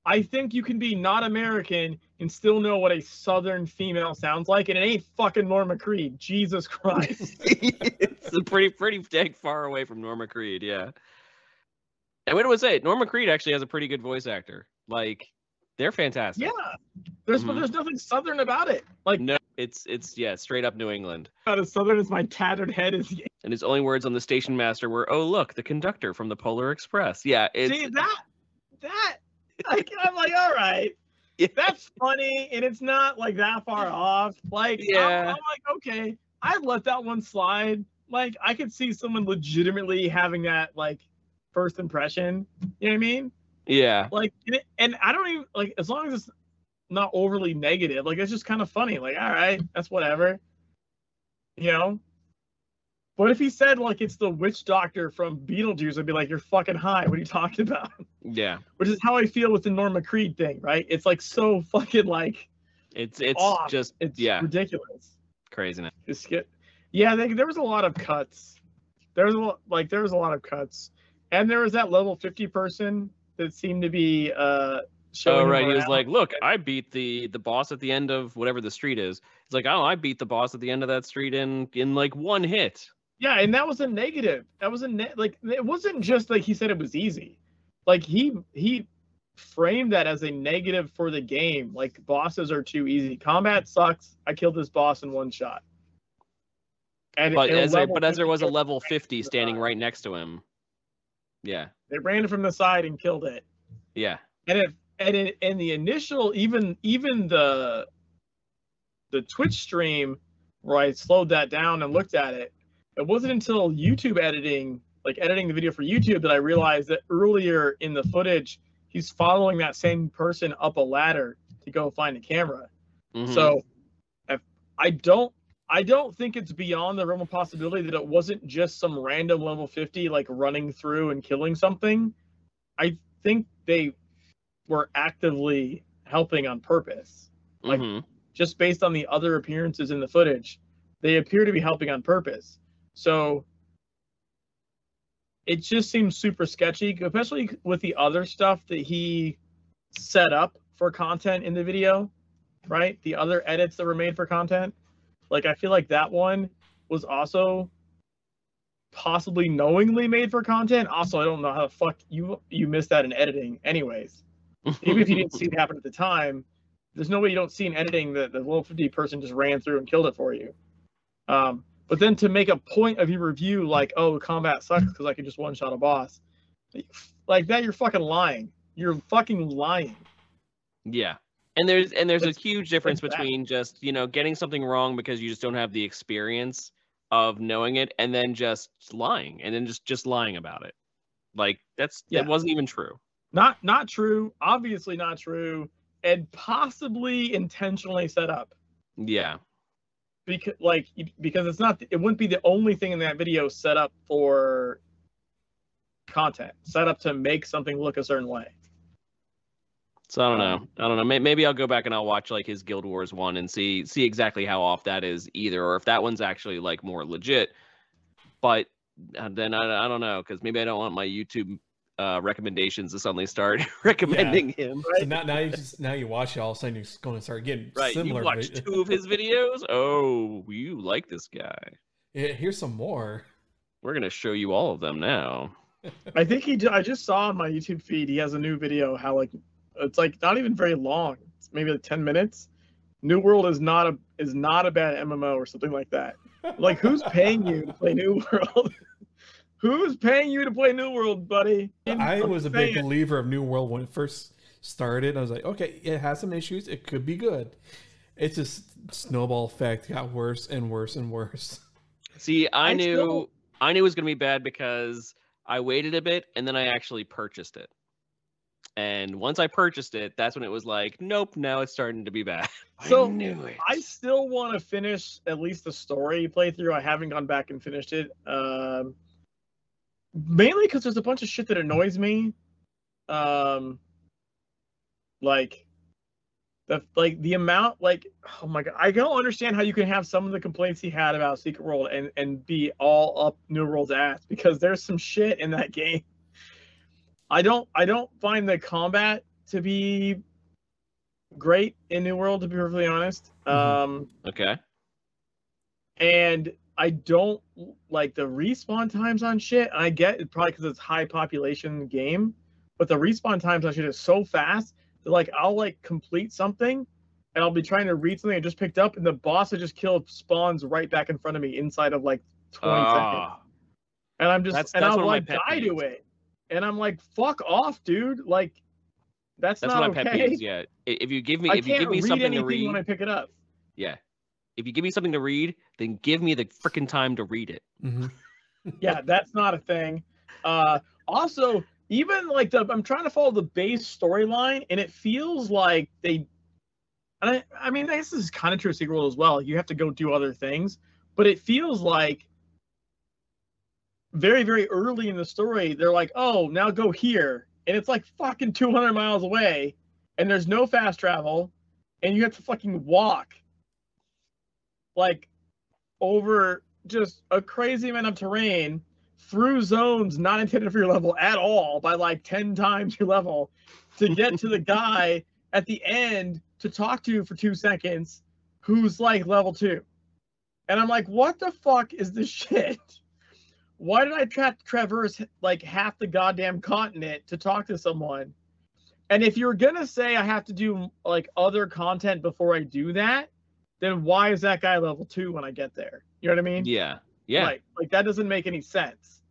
S2: I think you can be not American and still know what a Southern female sounds like, and it ain't fucking Norma Creed. Jesus (laughs) Christ. (laughs)
S1: it's a pretty pretty dang far away from Norma Creed, yeah. And what do I say? Norman Creed actually has a pretty good voice actor. Like, they're fantastic.
S2: yeah, there's
S1: Mhm.
S2: there's nothing Southern about it. Like
S1: No, it's it's yeah, straight up New England.
S2: not as Southern as my tattered head is. (laughs)
S1: And his only words on the station master were, "Oh look, the conductor from the Polar Express." Yeah, it's
S2: See that that like I'm like all right. (laughs)
S1: Yeah.
S2: That's funny, and it's not like that far (laughs) off. Like, I'm-
S1: Yeah.
S2: I'm, like, okay, I'd let that one slide. Like, I could see someone legitimately having that like first impression. You know what I mean?
S1: yeah,
S2: Like, and, I don't even like as long as it's not overly negative. Like, it's just kind of funny. Like, all right, that's whatever. You know. But if he said like it's the witch doctor from Beetlejuice, I'd be like, you're fucking high. What are you talking about?
S1: yeah.
S2: which is how I feel with the Norma Creed thing, right? It's like so fucking like
S1: It's it's
S2: Off.
S1: just
S2: it's
S1: Yeah.
S2: ridiculous.
S1: craziness.
S2: Just get, yeah, they, there was a lot of cuts. There was a lot, like there was a lot of cuts, and there was that level fifty person that seemed to be uh showing.
S1: Oh right, he was like, "Look, I beat the the boss at the end of whatever the street is." It's like, "Oh, I beat the boss at the end of that street in in like one hit."
S2: yeah, and that was a negative. That was a ne- like it wasn't just like he said it was easy, like he he framed that as a negative for the game. Like bosses are too easy. Combat sucks. I killed this boss in one shot. And
S1: But as there, but as there was a level fifty standing right next to him. Yeah,
S2: They ran it from the side and killed it.
S1: yeah,
S2: And if and in, in the initial, even even the the Twitch stream where I slowed that down and looked at it, it wasn't until YouTube editing, like editing the video for YouTube, that I realized that earlier in the footage, he's following that same person up a ladder to go find a camera.
S1: mhm.
S2: So if I don't I don't think it's beyond the realm of possibility that it wasn't just some random level 50 like running through and killing something. I think they were actively helping on purpose. like-
S1: Mhm.
S2: Just based on the other appearances in the footage, they appear to be helping on purpose. So it just seems super sketchy, especially with the other stuff that he set up for content in the video, right? The other edits that were made for content. Like I feel like that one was also possibly knowingly made for content. Also, I don't know how the fuck you you missed that in editing anyways. Even if you didn't see it happen at the time, there's no way you don't see in editing that the level 50 person just ran through and killed it for you. Um, but then to make a point of your review like, oh, combat sucks because I can just one shot a boss, like that, you're fucking lying. You're fucking lying.
S1: Yeah. And there's and there's
S2: It's-
S1: a huge difference between just, you know, getting something wrong because you just don't have the experience of knowing it and then just lying and then just just lying about it. Like that's
S2: Yeah.
S1: it wasn't even true.
S2: Not not true. Obviously not true, and possibly intentionally set up.
S1: Yeah.
S2: because like because it's not it wouldn't be the only thing in that video set up for content set up to make something look a certain way
S1: So I don't know.
S2: Um,
S1: I don't know. Maybe I'll go back and I'll watch like his Guild Wars one and see see exactly how off that is either, or if that one's actually like more legit. But uh, then I, I don't know because maybe I don't want my YouTube uh, recommendations to suddenly start (laughs) recommending him.
S3: So now, now you just now you watch it, all of a sudden you're going to start getting
S1: Right,
S3: similar.
S1: you watched two of his videos. Oh, you like this guy?
S3: Yeah, here's some more.
S1: We're gonna show you all of them now.
S2: I think he. I just saw on my YouTube feed he has a new video. How like it's like not even very long. It's maybe like ten minutes. New World is not a is not a bad MMO or something like that. Like who's paying you to play New World? (laughs) who's paying you to play New World, buddy?
S3: I
S2: I'm
S3: was a big
S2: saying.
S3: believer of New World when it first started. I was like, okay, it has some issues. It could be good. It's just snowball effect got worse and worse and worse.
S1: See, I,
S2: I
S1: knew
S2: still-
S1: I knew it was gonna be bad because I waited a bit and then I actually purchased it. And once I purchased it, that's when it was like, nope, now it's starting to be bad. (laughs)
S2: So,
S1: I knew it.
S2: I still want to finish at least the story playthrough. I haven't gone back and finished it. Um, mainly because there's a bunch of shit that annoys me. Um, like the like the amount like oh my god, I don't understand how you can have some of the complaints he had about Secret World and and be all up New World's ass because there's some shit in that (laughs) game. I don't I don't find the combat to be great in New World to be perfectly honest.
S3: Mhm.
S2: Um
S1: okay.
S2: and I don't like the respawn times on shit. I get it probably because it's high population game, but the respawn times on shit is so fast that like I'll like complete something and I'll be trying to read something I just picked up and the boss I just killed spawns right back in front of me inside of like 20 seconds.
S1: Ah,
S2: And I'm just
S1: That's-
S2: and
S1: that's
S2: I'll
S1: one of my
S2: like die to it. And I'm like, fuck off, dude. Like that's,
S1: that's
S2: not
S1: one of my
S2: okay.
S1: pet peeves. Yeah, if you give me if you give me something to read,
S2: when I pick it up.
S1: yeah, if you give me something to read, then give me the freaking time to read it.
S3: Mhm. (laughs)
S2: yeah, that's not a thing. Uh, also, even like the I'm trying to follow the base storyline, and it feels like they. And I, I mean, this is kind of true of Secret World as well. You have to go do other things, but it feels like very, very early in the story, they're like, "Oh, now go here," and it's like fucking 200 miles away, and there's no fast travel, and you have to fucking walk, like, over just a crazy amount of terrain through zones not intended for your level at all by like 10 times your level to get to the (laughs) guy at the end to talk to for two seconds who's like level two. And I'm like, what the fuck is this (laughs) shit? Why did I tra- traverse like half the goddamn continent to talk to someone? And if you're gonna say I have to do like other content before I do that, then why is that guy level two when I get there? You know what I mean?
S1: Yeah, yeah.
S2: Like, like that doesn't make any sense.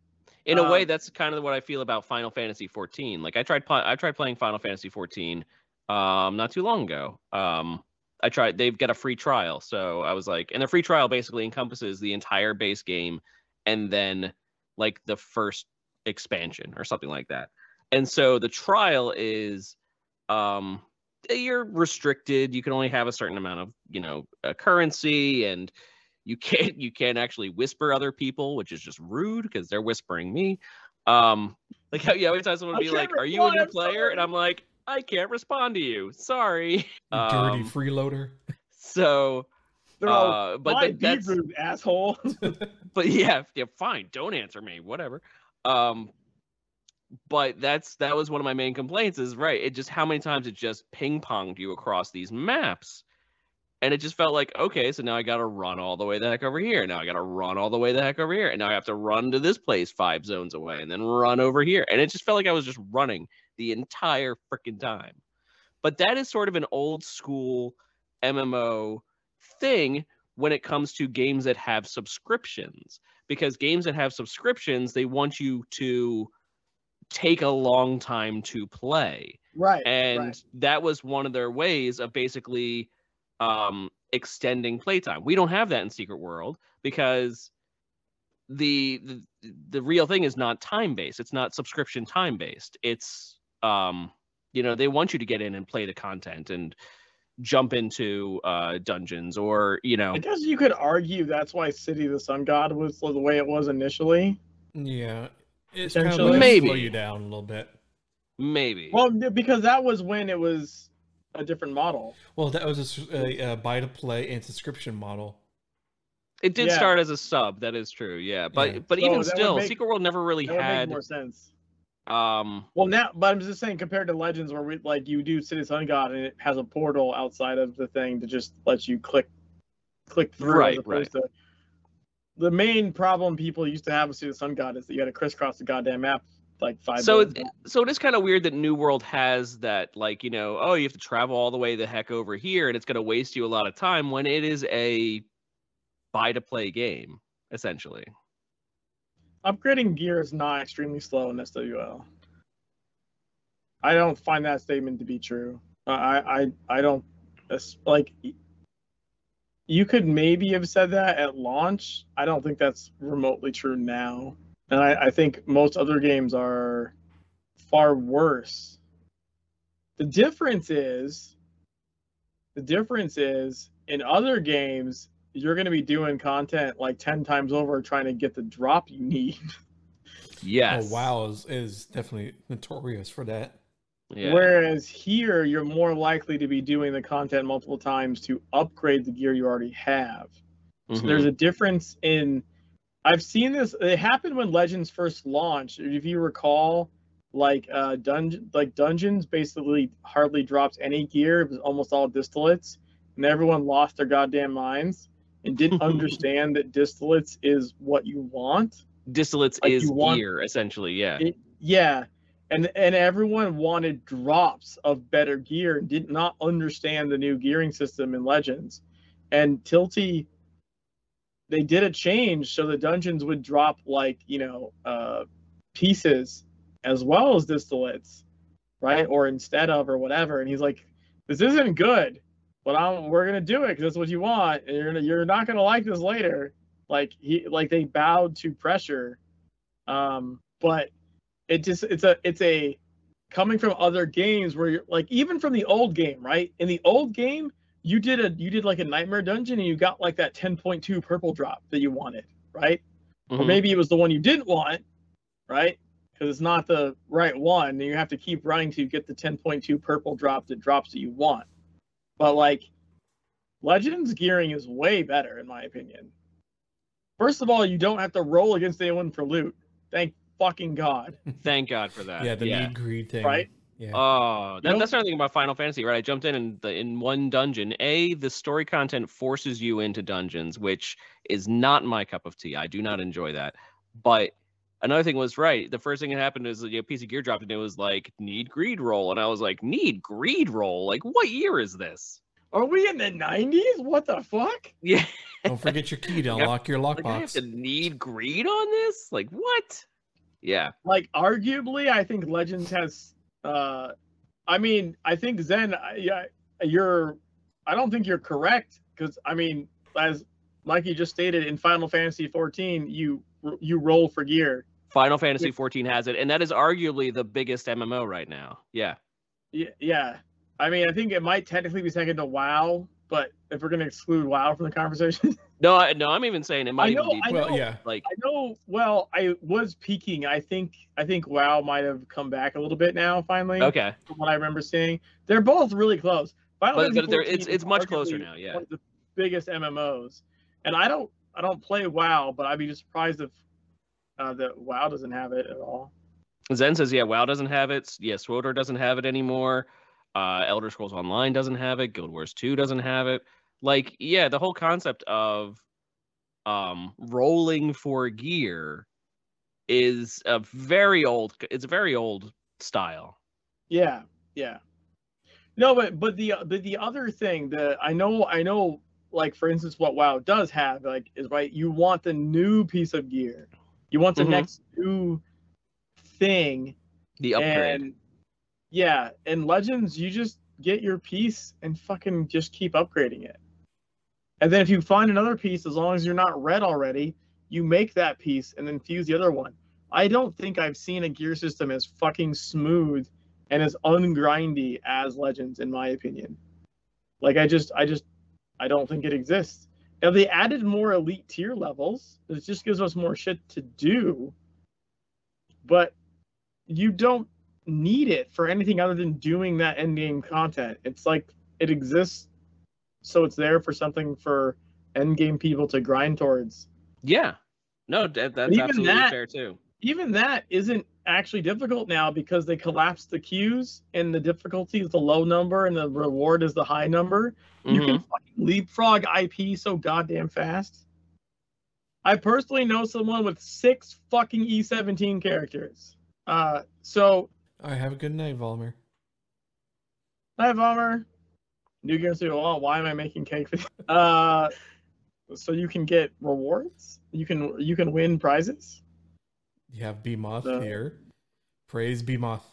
S1: In a way,
S2: Um,
S1: that's kind of what I feel about Final Fantasy 14. Like I tried, I tried playing Final Fantasy 14, um, not too long ago. Um, I tried. They've got a free trial, so I was like, and the free trial basically encompasses the entire base game, and then like the first expansion or something like that. And so the trial is, um, you're restricted. You can only have a certain amount of, you know, uh, currency and you (laughs) can't you can't actually whisper other people which is just rude because they're whispering me um like how (laughs) you always have someone
S2: I
S1: be like are you a new player and i'm like i can't respond to you sorry
S3: Dirty
S1: Um,
S3: freeloader.
S1: so
S2: They're all,
S1: uh but
S2: "Why
S1: then
S2: be
S1: that's
S2: rude, asshole. (laughs) (laughs)
S1: but yeah yeah fine. Don't answer me whatever. Um but that's that was one of my main complaints is right it just how many times it just ping ponged you across these maps. And it just felt like okay so now i gotta run all the way the heck over here. Now i gotta run all the way the heck over here. And now i have to run to this place five zones away and then run over here. And it just felt like i was just running the entire freaking time. But that is sort of an old school mmo thing when it comes to games that have subscriptions because games that have subscriptions they want you to take a long time to play
S2: right.
S1: and
S2: right.
S1: that was one of their ways of basically um extending playtime we don't have that in secret world because the the, the real thing is not time based it's not subscription time based it's um you know they want you to get in and play the content and jump into uh dungeons or you know
S2: I guess you could argue that's why City of the Sun God was the way it was initially.
S3: Yeah, it's kind of like
S1: Maybe.
S3: slow you down a little bit.
S1: maybe
S2: Well, because that was when it was a different model.
S3: Well, that was a buy to play and subscription model.
S1: it did
S2: yeah.
S1: start as a sub that is true yeah but
S3: Yeah.
S1: but
S2: So
S1: even still
S2: make-
S1: secret world never really
S2: That would make
S1: had
S2: more sense.
S1: Um,
S2: Well, now, but I'm just saying, compared to Legends, where we like you do City Sun God and it has a portal outside of the thing to just let you click, click through.
S1: Right,
S2: opposed To, the main problem people used to have with City Sun God is that you had to crisscross the goddamn map like five.
S1: so it, so it is kind of weird that New World has that, like you know, oh, you have to travel all the way the heck over here, and it's going to waste you a lot of time when it is a buy to play game essentially.
S2: Upgrading gear is not extremely slow in SWL. I don't find that statement to be true. I I I don't like you could maybe have said that at launch. I don't think that's remotely true now. And I, I think most other games are far worse. The difference is the difference is in other games you're going to be doing content like 10 times over trying to get the drop you need. (laughs)
S1: Yes.
S3: Oh, WoW is, is definitely notorious for that.
S1: Yeah.
S2: Whereas here, you're more likely to be doing the content multiple times to upgrade the gear you already have. So
S1: Mhm.
S2: there's a difference in. I've seen this. It happened when Legends first launched. If you recall, like uh, dungeon, like dungeons, basically hardly dropped any gear. It was almost all distillates, and everyone lost their goddamn minds and didn't (laughs) understand that distillates is what you want.
S1: distillates
S2: like
S1: is
S2: want-
S1: gear essentially. Yeah.
S2: It, yeah, and and everyone wanted drops of better gear and did not understand the new gearing system in Legends. And Tilty, they did a change so the dungeons would drop like you know uh, pieces as well as distillates, right? Or instead of or whatever. And he's like, "This isn't good, but I'm we're gonna do it because that's what you want, and you're gonna, you're not gonna like this later." Like he like they bowed to pressure, um, but it just it's a it's a coming from other games where you're like even from the old game, right? In the old game, you did a you did like a nightmare dungeon and you got like that 10.2 purple drop that you wanted, right? Or
S1: Mhm.
S2: maybe it was the one you didn't want, right? Because it's not the right one, and you have to keep running to get the 10.2 purple drop that drops that you want. But like Legends gearing is way better in my opinion. First of all, you don't have to roll against anyone for loot. Thank fucking god. (laughs)
S1: Thank God for that.
S3: yeah, the
S1: yeah.
S3: need greed thing.
S2: Right?
S3: Yeah.
S1: Oh, that,
S2: know-
S1: that's another thing about Final Fantasy, right? I jumped in and the, in one dungeon. A, the story content forces you into dungeons, which is not my cup of tea. I do not enjoy that. But another thing was right. The first thing that happened is a piece of gear dropped, and it was like need greed roll, and I was like, need greed roll? Like, what year is this?
S2: Are we in the 90s? What the fuck? (laughs)
S1: Yeah,
S3: Don't forget your key to (laughs)
S1: Yep.
S3: unlock your
S1: like I have
S3: lockbox.
S1: to need greed on this? Like what? Yeah,
S2: Like arguably I think Legends has uh I mean, I think Zen yeah, you're I don't think you're correct cuz I mean, as Mikey just stated in Final Fantasy 14, you you roll for gear.
S1: Final Fantasy 14 has it, and that is arguably the biggest MMO right now. Yeah.
S2: Yeah, yeah. I mean, I think it might technically be second to WoW, but if we're going to exclude WoW from the conversation, (laughs)
S1: No, I, no, I'm even saying it might
S2: know,
S1: even be
S2: I
S3: well, yeah.
S1: like
S2: I know. Well, I was peaking. I think. I think WoW might have come back a little bit now. Finally,
S1: okay.
S2: from what I remember seeing, they're both really close. Final
S1: But-
S2: Fantasy
S1: but it's- it's much closer now, yeah.
S2: One of the biggest MMOs, and I don't. I don't play WoW, but I'd be surprised if uh, that WoW doesn't have it at all.
S1: Zen says, yeah, WoW doesn't have it. Yeah, SWTOR doesn't have it anymore. Uh, Elder Scrolls Online doesn't have it. Guild Wars 2 doesn't have it. Like, yeah, the whole concept of um rolling for gear is a very old it's a very old style.
S2: Yeah, yeah. No, but but the but the other thing that I know I know like for instance what WoW does have like is right you want the new piece of gear. You want the
S1: Mhm.
S2: next new thing
S1: The upgrade.
S2: and yeah, in Legends you just get your piece and fucking just keep upgrading it. And then if you find another piece as long as you're not red already, you make that piece and then fuse the other one. I don't think I've seen a gear system as fucking smooth and as ungrindy as Legends, in my opinion. Like I just, I just, I don't think it exists. Now they added more elite tier levels. It just gives us more shit to do. But you don't need it for anything other than doing that end game content. It's like it exists, so it's there for something for end game people to grind towards.
S1: yeah. No, that, that's
S2: even
S1: absolutely
S2: that-
S1: fair too.
S2: even that isn't actually difficult now because they collapsed the queues and the difficulty is the low number and the reward is the high number. You
S1: Mhm.
S2: can fucking leapfrog IP so goddamn fast. I personally know someone with six fucking E17 characters. Uh, so
S3: I have a good night, Vomher.
S2: Hi, Vomher. New Game Studio. Oh, why am I making cake? for- (laughs) Uh, so you can get rewards. You can you can win prizes.
S3: You have Beamoth
S2: So-
S3: here. Praise Beamoth.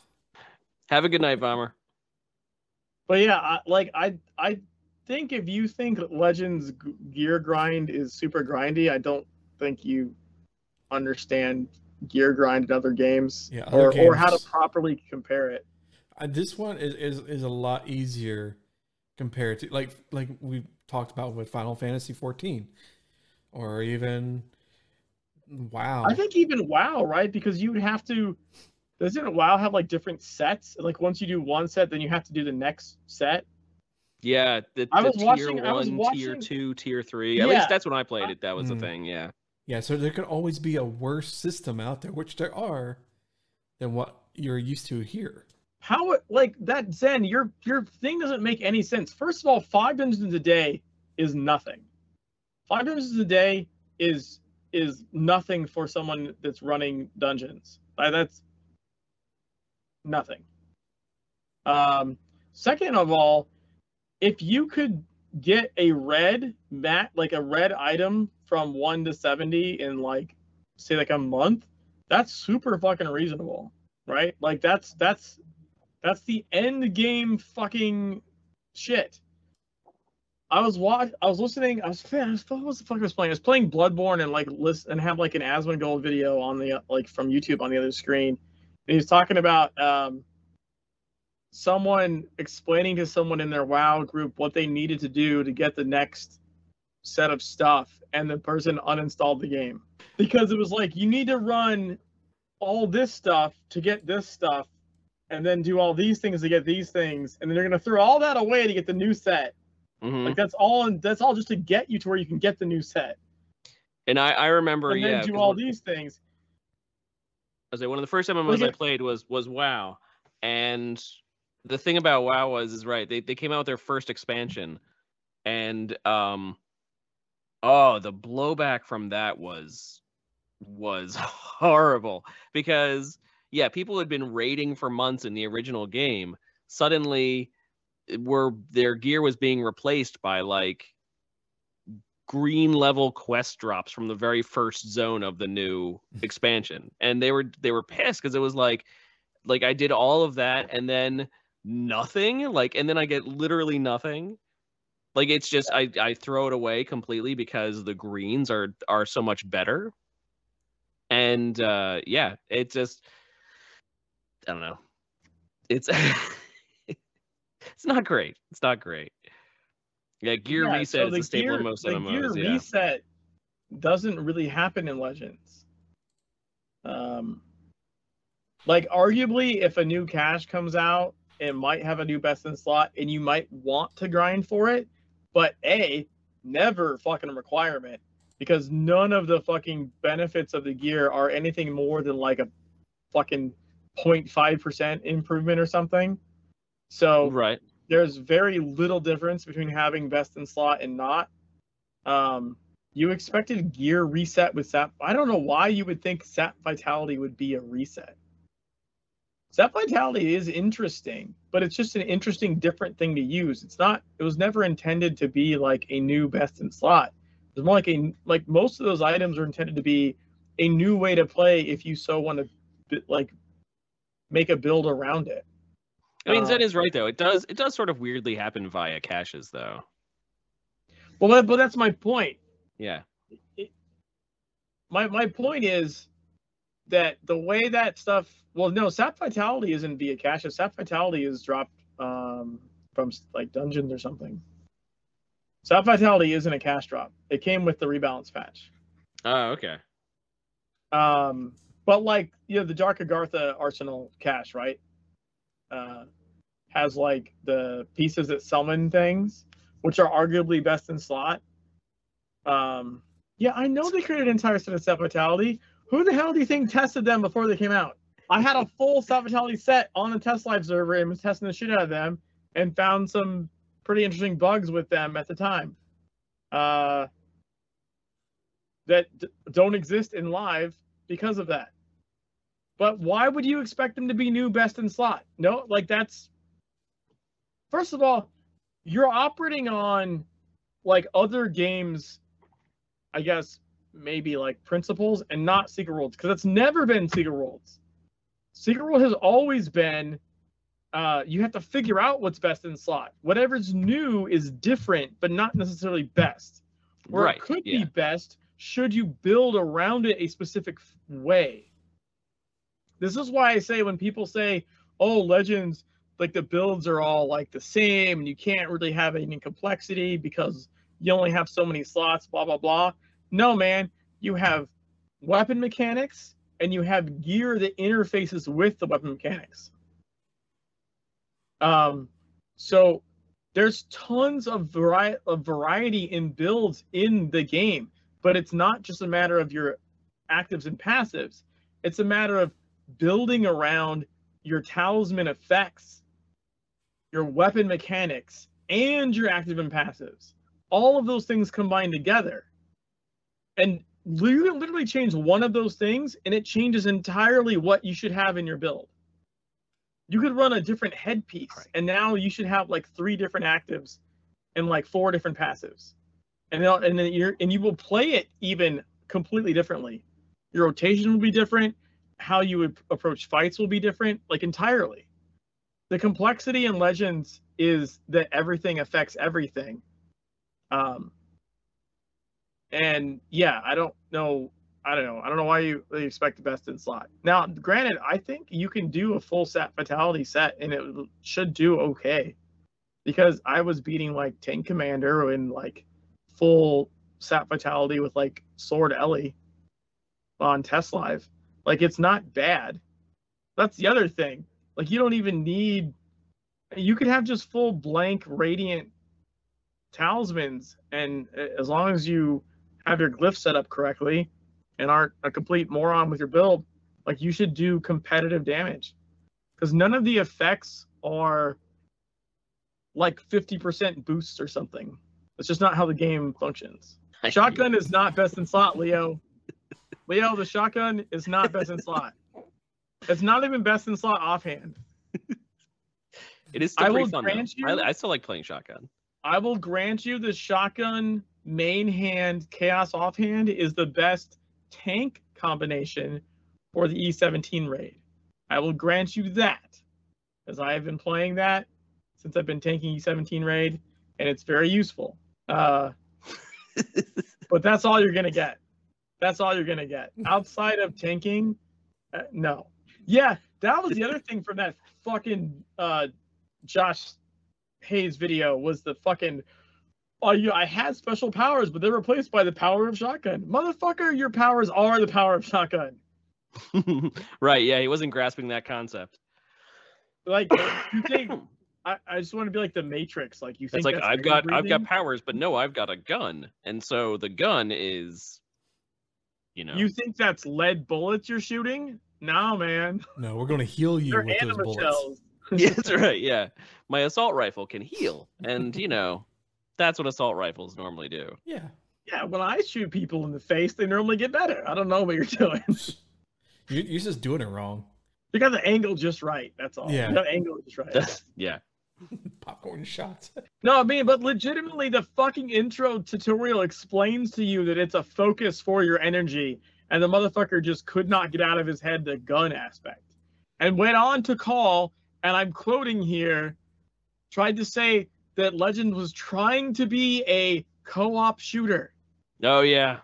S1: Have a good night, Vomher.
S2: But yeah, I, like I I think if you think Legends gear grind is super grindy, I don't think you understand gear grind in other games
S3: Yeah, other
S2: or or how to properly compare it.
S3: Uh, this one is, is is a lot easier compared to like like we talked about with Final Fantasy 14 or even wow.
S2: I think even WoW, right? Because you would have to. Doesn't WoW have like different sets? Like once you do one set, then you have to do the next set.
S1: Yeah, the,
S2: I was
S1: tier
S2: watching-
S1: one,
S2: I was
S1: tier two, tier three. At
S2: Yeah.
S1: least that's when I played it. That was the
S3: Mm.
S1: thing. Yeah.
S3: yeah, so there could always be a worse system out there, which there are, than what you're used to here.
S2: How like that Zen? Your your thing doesn't make any sense. First of all, five dungeons a day is nothing. Five dungeons a day is is nothing for someone that's running dungeons. That's nothing. Um, second of all, if you could get a red mat, like a red item from one to seventy in like say like a month, that's super fucking reasonable, right? Like that's that's that's the end game fucking shit. I was watch I was listening, I was I was- what was the fuck I was playing? I was playing Bloodborne and like list and have like an Asmongold video on the like from YouTube on the other screen. And he's talking about um someone explaining to someone in their WoW group what they needed to do to get the next set of stuff, and the person uninstalled the game because it was like you need to run all this stuff to get this stuff, and then do all these things to get these things, and then they're gonna throw all that away to get the new set.
S1: Hmm
S2: Like that's all. That's all just to get you to where you can get the new set,
S1: And I, I remember,
S2: and then
S1: yeah,
S2: do all these things.
S1: I was like, one of the first MMOs I played was was WoW, and the thing about WoW was is right. They they came out with their first expansion, and um, oh, the blowback from that was was (laughs) horrible because yeah, people had been raiding for months in the original game. Suddenly, were their gear was being replaced by like green level quest drops from the very first zone of the new (laughs) expansion. And they were they were pissed because it was like like i did all of that and then nothing like and then i get literally nothing. Like it's just i i throw it away completely because the greens are are so much better. And uh yeah it just i don't know. It's (laughs) (laughs) it's not great it's not great yeah gear
S2: Yeah,
S1: reset
S2: so
S1: is
S2: the
S1: the staple
S2: gear-
S1: in most
S2: the
S1: MMOs.
S2: gear
S1: Yeah.
S2: reset doesn't really happen in Legends. Um, like arguably, if a new cache comes out, it might have a new best in slot, and you might want to grind for it. But a never fucking a requirement because none of the fucking benefits of the gear are anything more than like a fucking 0.5 percent improvement or something. So
S1: Right.
S2: there's very little difference between having best in slot and not. Um, you expected gear reset with sap. I don't know why you would think sap vitality would be a reset. Sap vitality is interesting, but it's just an interesting, different thing to use. It's not. It was never intended to be like a new best in slot. It's more like a like most of those items are intended to be a new way to play if you so want to like make a build around it.
S1: I mean,
S2: Uh,
S1: Zen is right though. It does it does sort of weirdly happen via caches though.
S2: Well, but that's my point.
S1: Yeah.
S2: my my point is that the way that stuff well no sap vitality isn't via cache sap vitality is dropped um from like dungeons or something sap vitality isn't a cache drop it came with the rebalance patch
S1: Oh, okay.
S2: um but like you know the dark agartha arsenal cache right uh has like the pieces that summon things which are arguably best in slot um yeah i know they created an entire set of sap vitality who the hell do you think tested them before they came out I had a full Sap Vitality set on the test live server and was testing the shit out of them and found some pretty interesting bugs with them at the time. Uh, that d- don't exist in live because of that. But why would you expect them to be new best in slot? No, like that's first of all, you're operating on like other games, I guess maybe like principles and not Secret Worlds because it's never been Secret Worlds. Secret World has always been uh, you have to figure out what's best in slot. Whatever's new is different, but not necessarily best. Or
S1: right.
S2: it could
S1: yeah.
S2: be best should you build around it a specific way. This is why I say when people say, "Oh, Legends, like the builds are all like the same, and you can't really have any complexity because you only have so many slots." Blah blah blah. No, man, you have weapon mechanics and you have gear that interfaces with the weapon mechanics. Um, so there's tons of variety of variety in builds in the game, but it's not just a matter of your actives and passives. It's a matter of building around your talisman effects, your weapon mechanics, and your active and passives. All of those things combined together. And you can literally change one of those things and it changes entirely what you should have in your build. You could run a different headpiece
S1: Right.
S2: and now you should have like three different actives and like four different passives. And then, and then you're and you will play it even completely differently. Your rotation will be different, how you would approach fights will be different, like entirely. The complexity in Legends is that everything affects everything. Um, and yeah, I don't know. I don't know. I don't know why you expect the best in slot. Now, granted, I think you can do a full Sap Vitality set and it should do okay. Because I was beating like Tank Commander in like full Sap Vitality with like Sword Ellie on Test Live. Like it's not bad. That's the other thing. Like you don't even need you could have just full blank radiant talismans and uh, as long as you have your glyph set up correctly and aren't a complete moron with your build, like you should do competitive damage. Because none of the effects are like 50% boosts or something. That's just not how the game functions. Shotgun is not best in slot, Leo. Leo, the shotgun is not best in slot. It's not even best in slot offhand.
S1: It is still
S2: I will
S1: fun. though.
S2: grant you-
S1: I, I still like playing shotgun.
S2: I will grant you the shotgun main hand chaos offhand is the best tank combination for the E17 raid. I will grant you that, as I have been playing that since I've been tanking E17 raid, and it's very useful. Uh, (laughs) but that's all you're gonna get. That's all you're gonna get. (laughs) Outside of tanking, uh, no. Yeah, that was the other thing from that fucking uh, Josh Hayes video was the fucking. Oh, you, I had special powers, but they're replaced by the power of shotgun. Motherfucker, your powers are the power of shotgun. (laughs)
S1: right. Yeah, he wasn't grasping that concept.
S2: Like you think I, I just want to be like the Matrix. Like you think
S1: It's like
S2: that's
S1: I've
S2: air
S1: got I've got powers, but no, I've got a gun, and so the gun is, you know,
S2: You think that's lead bullets you're shooting? No, man.
S3: No, we're going to heal you
S2: They're
S3: with those bullets.
S2: shells. (laughs) (laughs)
S1: yeah, that's right. Yeah, my assault rifle can heal, and you know, that's what assault rifles normally do.
S3: Yeah.
S2: Yeah, when I shoot people in the face, they normally get better. I don't know what you're (laughs) doing.
S3: You, you're just doing it wrong.
S2: You got the angle just right. That's all.
S3: Yeah.
S2: You got the angle just right.
S1: yeah,
S3: Popcorn shots. (laughs)
S2: No, I mean, but legitimately, the fucking intro tutorial explains to you that it's a focus for your energy, and the motherfucker just could not get out of his head the gun aspect, and went on to call, and I'm quoting here, tried to say that Legend was trying to be a co-op shooter.
S1: oh yeah,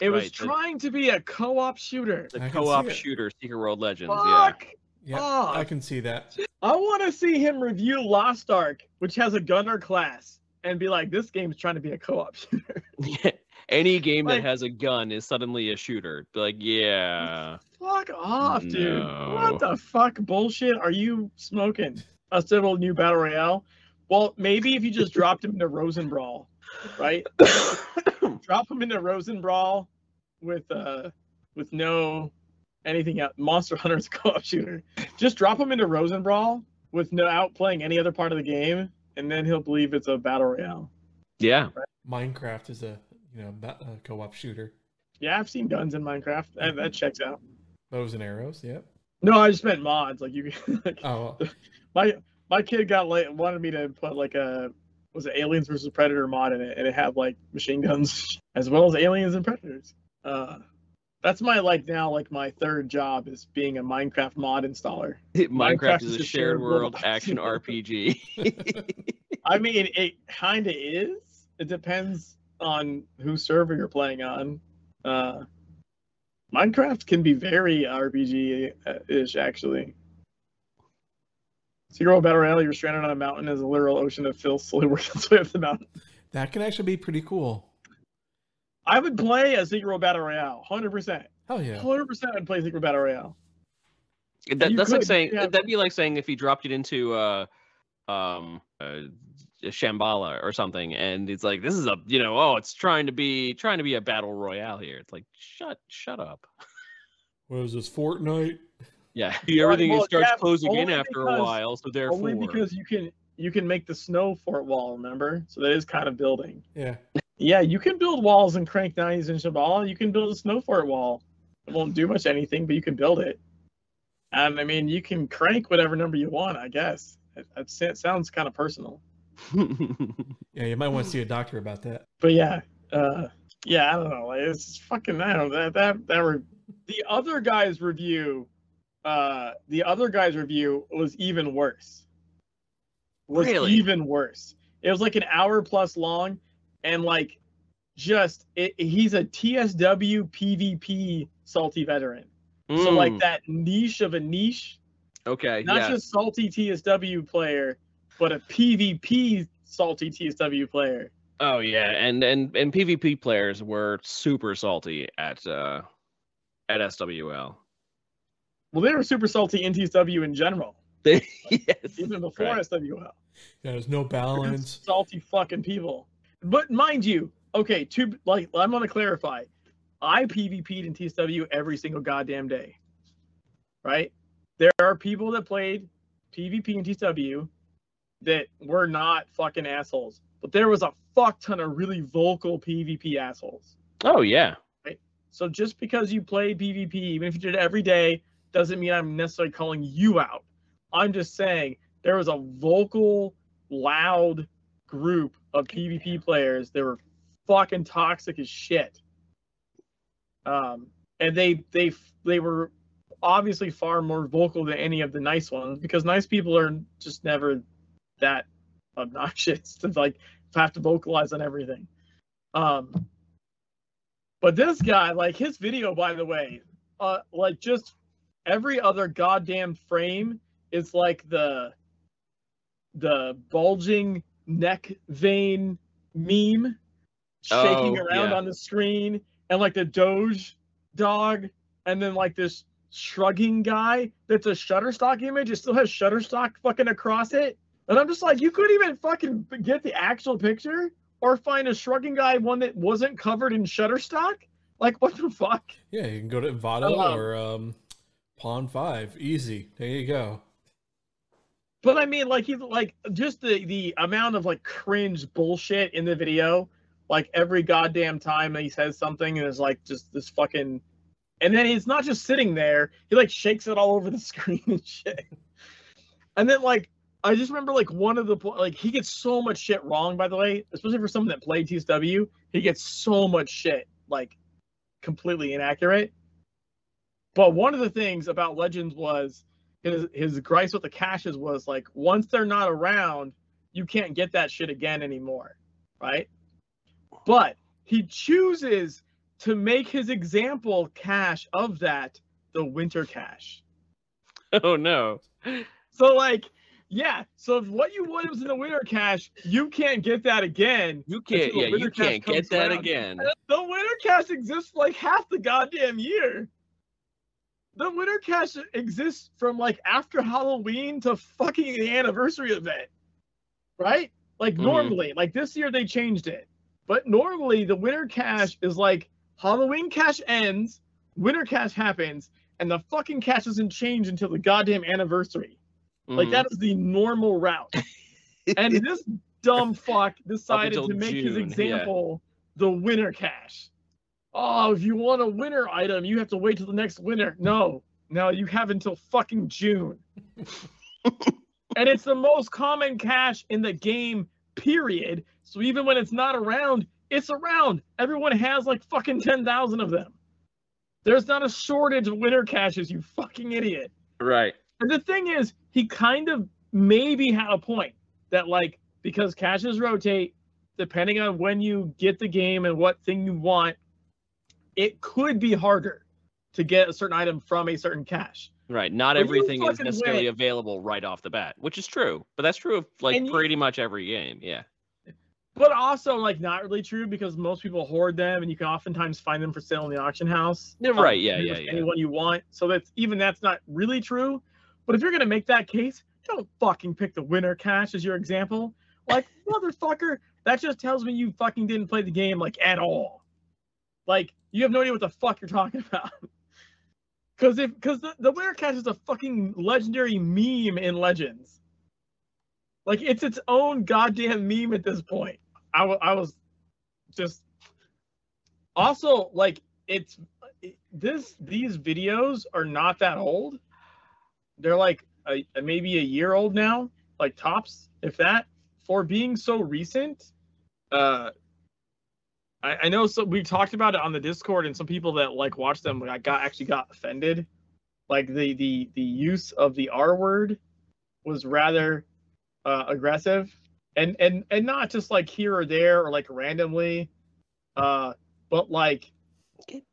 S2: It was
S1: Right, the-
S2: trying to be a co-op shooter.
S1: the
S3: I
S1: co-op shooter, Secret World Legends.
S2: Fuck.
S3: Yeah,
S2: Fuck.
S3: I can see that.
S2: I want to see him review Lost Ark, which has a gunner class, and be like, "This game's trying to be a co-op shooter." (laughs)
S1: Any game
S2: Like-
S1: that has a gun is suddenly a shooter. Be like, yeah,
S2: Fuck off, dude. What the fuck bullshit are you smoking? A civil new battle royale? Well, maybe if you just dropped him into Rosenbrawl, right? (coughs) Drop him into Rosenbrawl with uh with no anything else. Monster Hunter's a co-op shooter. Just drop him into Rosenbrawl with no out playing any other part of the game, and then he'll believe it's a battle royale.
S1: Yeah.
S3: Minecraft is a you know ba- a co-op shooter.
S2: Yeah, I've seen guns in Minecraft. That, that checks out.
S3: Bows and arrows. Yep.
S2: No, I just meant mods. Like you, (laughs) like,
S3: Oh, well, (laughs)
S2: my my kid got like wanted me to put like a was it Aliens versus Predator mod in it, and it had like machine guns (laughs) as well as aliens and predators. Uh, that's my like now like my third job is being a Minecraft mod installer. (laughs)
S1: Minecraft, is a shared world action (laughs) RPG. (laughs)
S2: I mean, it kind of is. It depends on whose server you're playing on. Uh, Minecraft can be very RPG-ish, actually. Secret World Battle Royale, you're stranded on a mountain as a literal ocean of filth slowly working its way up the mountain.
S3: that can actually be pretty cool.
S2: I would play a Secret World Battle Royale, 100%.
S3: Hell yeah.
S2: 100% I'd play Secret Battle Royale.
S1: that,
S2: You
S1: that's like saying
S2: yeah.
S1: that'd be like saying if he dropped it into uh um uh, Shambala or something, and it's like this is a you know oh it's trying to be trying to be a battle royale here. It's like shut shut up.
S3: What is this Fortnite?
S1: Yeah, (laughs) everything
S2: well,
S1: starts
S2: yeah,
S1: closing in
S2: only
S1: after a while, so therefore
S2: Only because you can you can make the snow fort wall, remember? So that is kind of building.
S3: Yeah.
S2: Yeah, you can build walls and crank 90s in Shambala. You can build a snow fort wall. It won't do much anything, but you can build it. And I mean, you can crank whatever number you want, I guess. It, it, sounds kind of personal. (laughs)
S3: Yeah, you might want to see a doctor about that.
S2: But yeah, uh, yeah, I don't know. Like, it's fucking, I don't know. That, that, that were, the other guy's review, uh, the other guy's review was even worse. Was
S1: Really?
S2: even worse. It was like an hour plus long, and like, just it, he's a TSW PvP salty veteran. So like
S1: Mm,
S2: that niche of a niche,
S1: okay,
S2: not
S1: yeah,
S2: just salty TSW player, but a PvP salty TSW player.
S1: oh yeah, and and and PvP players were super salty at uh at SWL.
S2: Well, they were super salty in TSW in general,
S1: They, (laughs) yes,
S2: even before
S1: right.
S2: SWL.
S3: Yeah, there's no balance.
S2: salty fucking people. But mind you, okay, to like I'm gonna clarify. I PvP'd in TSW every single goddamn day. Right? There are people that played PvP in TSW that were not fucking assholes. But there was a fuck ton of really vocal PvP assholes.
S1: Oh yeah, Right?
S2: So just because you play PvP, even if you did it every day, doesn't mean I'm necessarily calling you out. I'm just saying there was a vocal, loud group of PvP players that were fucking toxic as shit. Um, and they they they were obviously far more vocal than any of the nice ones because nice people are just never that obnoxious (laughs) to like have to vocalize on everything. Um, but this guy, like his video, by the way, uh, like just every other goddamn frame is like the the bulging neck vein meme shaking
S1: Oh,
S2: around
S1: yeah.
S2: on the screen, and like the Doge dog, and then like this shrugging guy that's a Shutterstock image. It still has Shutterstock fucking across it, and I'm just like, you couldn't even fucking get the actual picture or find a shrugging guy one that wasn't covered in Shutterstock. Like what the fuck?
S3: Yeah, you can go to Envato
S2: Um,
S3: or um, Pond5. Easy. There you go.
S2: But I mean, like he's like just the the amount of like cringe bullshit in the video. Like every goddamn time he says something, and it's like just this fucking, and then he's not just sitting there. He like shakes it all over the (laughs) screen and shit. And then like I just remember like one of the like he gets so much shit wrong. By the way, especially for someone that played TSW, he gets so much shit like completely inaccurate. But one of the things about Legends was his his with the caches was like once they're not around, you can't get that shit again anymore, right? But he chooses to make his example cache of that the winter cache.
S1: oh no,
S2: So like, yeah, so if what you wanted was in the winter cache, you can't get that again.
S1: you can't. Yeah, you can't get that
S2: around.
S1: again.
S2: The winter cache exists like half the goddamn year. The winter cache exists from like after Halloween to fucking the anniversary event. Right? Like
S1: Mhm.
S2: normally, like this year they changed it. But normally the winter cache is like Halloween cache ends, winter cache happens, and the fucking cache doesn't change until the goddamn anniversary. Like
S1: Mhm.
S2: that is the normal route. and (laughs) this dumb fuck decided to make his
S1: June, yeah.
S2: example the winter cache. Oh, if you want a winner item, you have to wait till the next winter. No, no, you have until fucking June. and it's the most common cache in the game, period. So even when it's not around, it's around. Everyone has like fucking 10,000 of them. There's not a shortage of winter caches, you fucking idiot.
S1: right.
S2: And the thing is, he kind of maybe had a point that like because caches rotate, depending on when you get the game and what thing you want, it could be harder to get a certain item from a certain cache.
S1: Right. Not
S2: But
S1: everything is necessarily
S2: went-
S1: available right off the bat, which is true. But that's true of like
S2: And you-
S1: pretty much every game. Yeah.
S2: But also like not really true because most people hoard them and you can oftentimes find them for sale in the auction house.
S1: Yeah,
S2: Um,
S1: right, yeah, yeah, yeah.
S2: Anyone you want. So that's even that's not really true. But if you're gonna make that case, don't fucking pick the winter cache as your example. Like, (laughs) motherfucker, that just tells me you fucking didn't play the game like at all. Like, you have no idea what the fuck you're talking about. (laughs) Cause if cause the, the winner is a fucking legendary meme in Legends. Like it's its own goddamn meme at this point. I wa- I was just also like it's this these videos are not that old. They're like a, a- maybe a year old now, like tops, if that. For being so recent, uh, I, I know so we talked about it on the Discord, and some people that like watched them like got actually got offended. Like the the the use of the R word was rather uh, aggressive, and and and not just like here or there or like randomly, uh, but like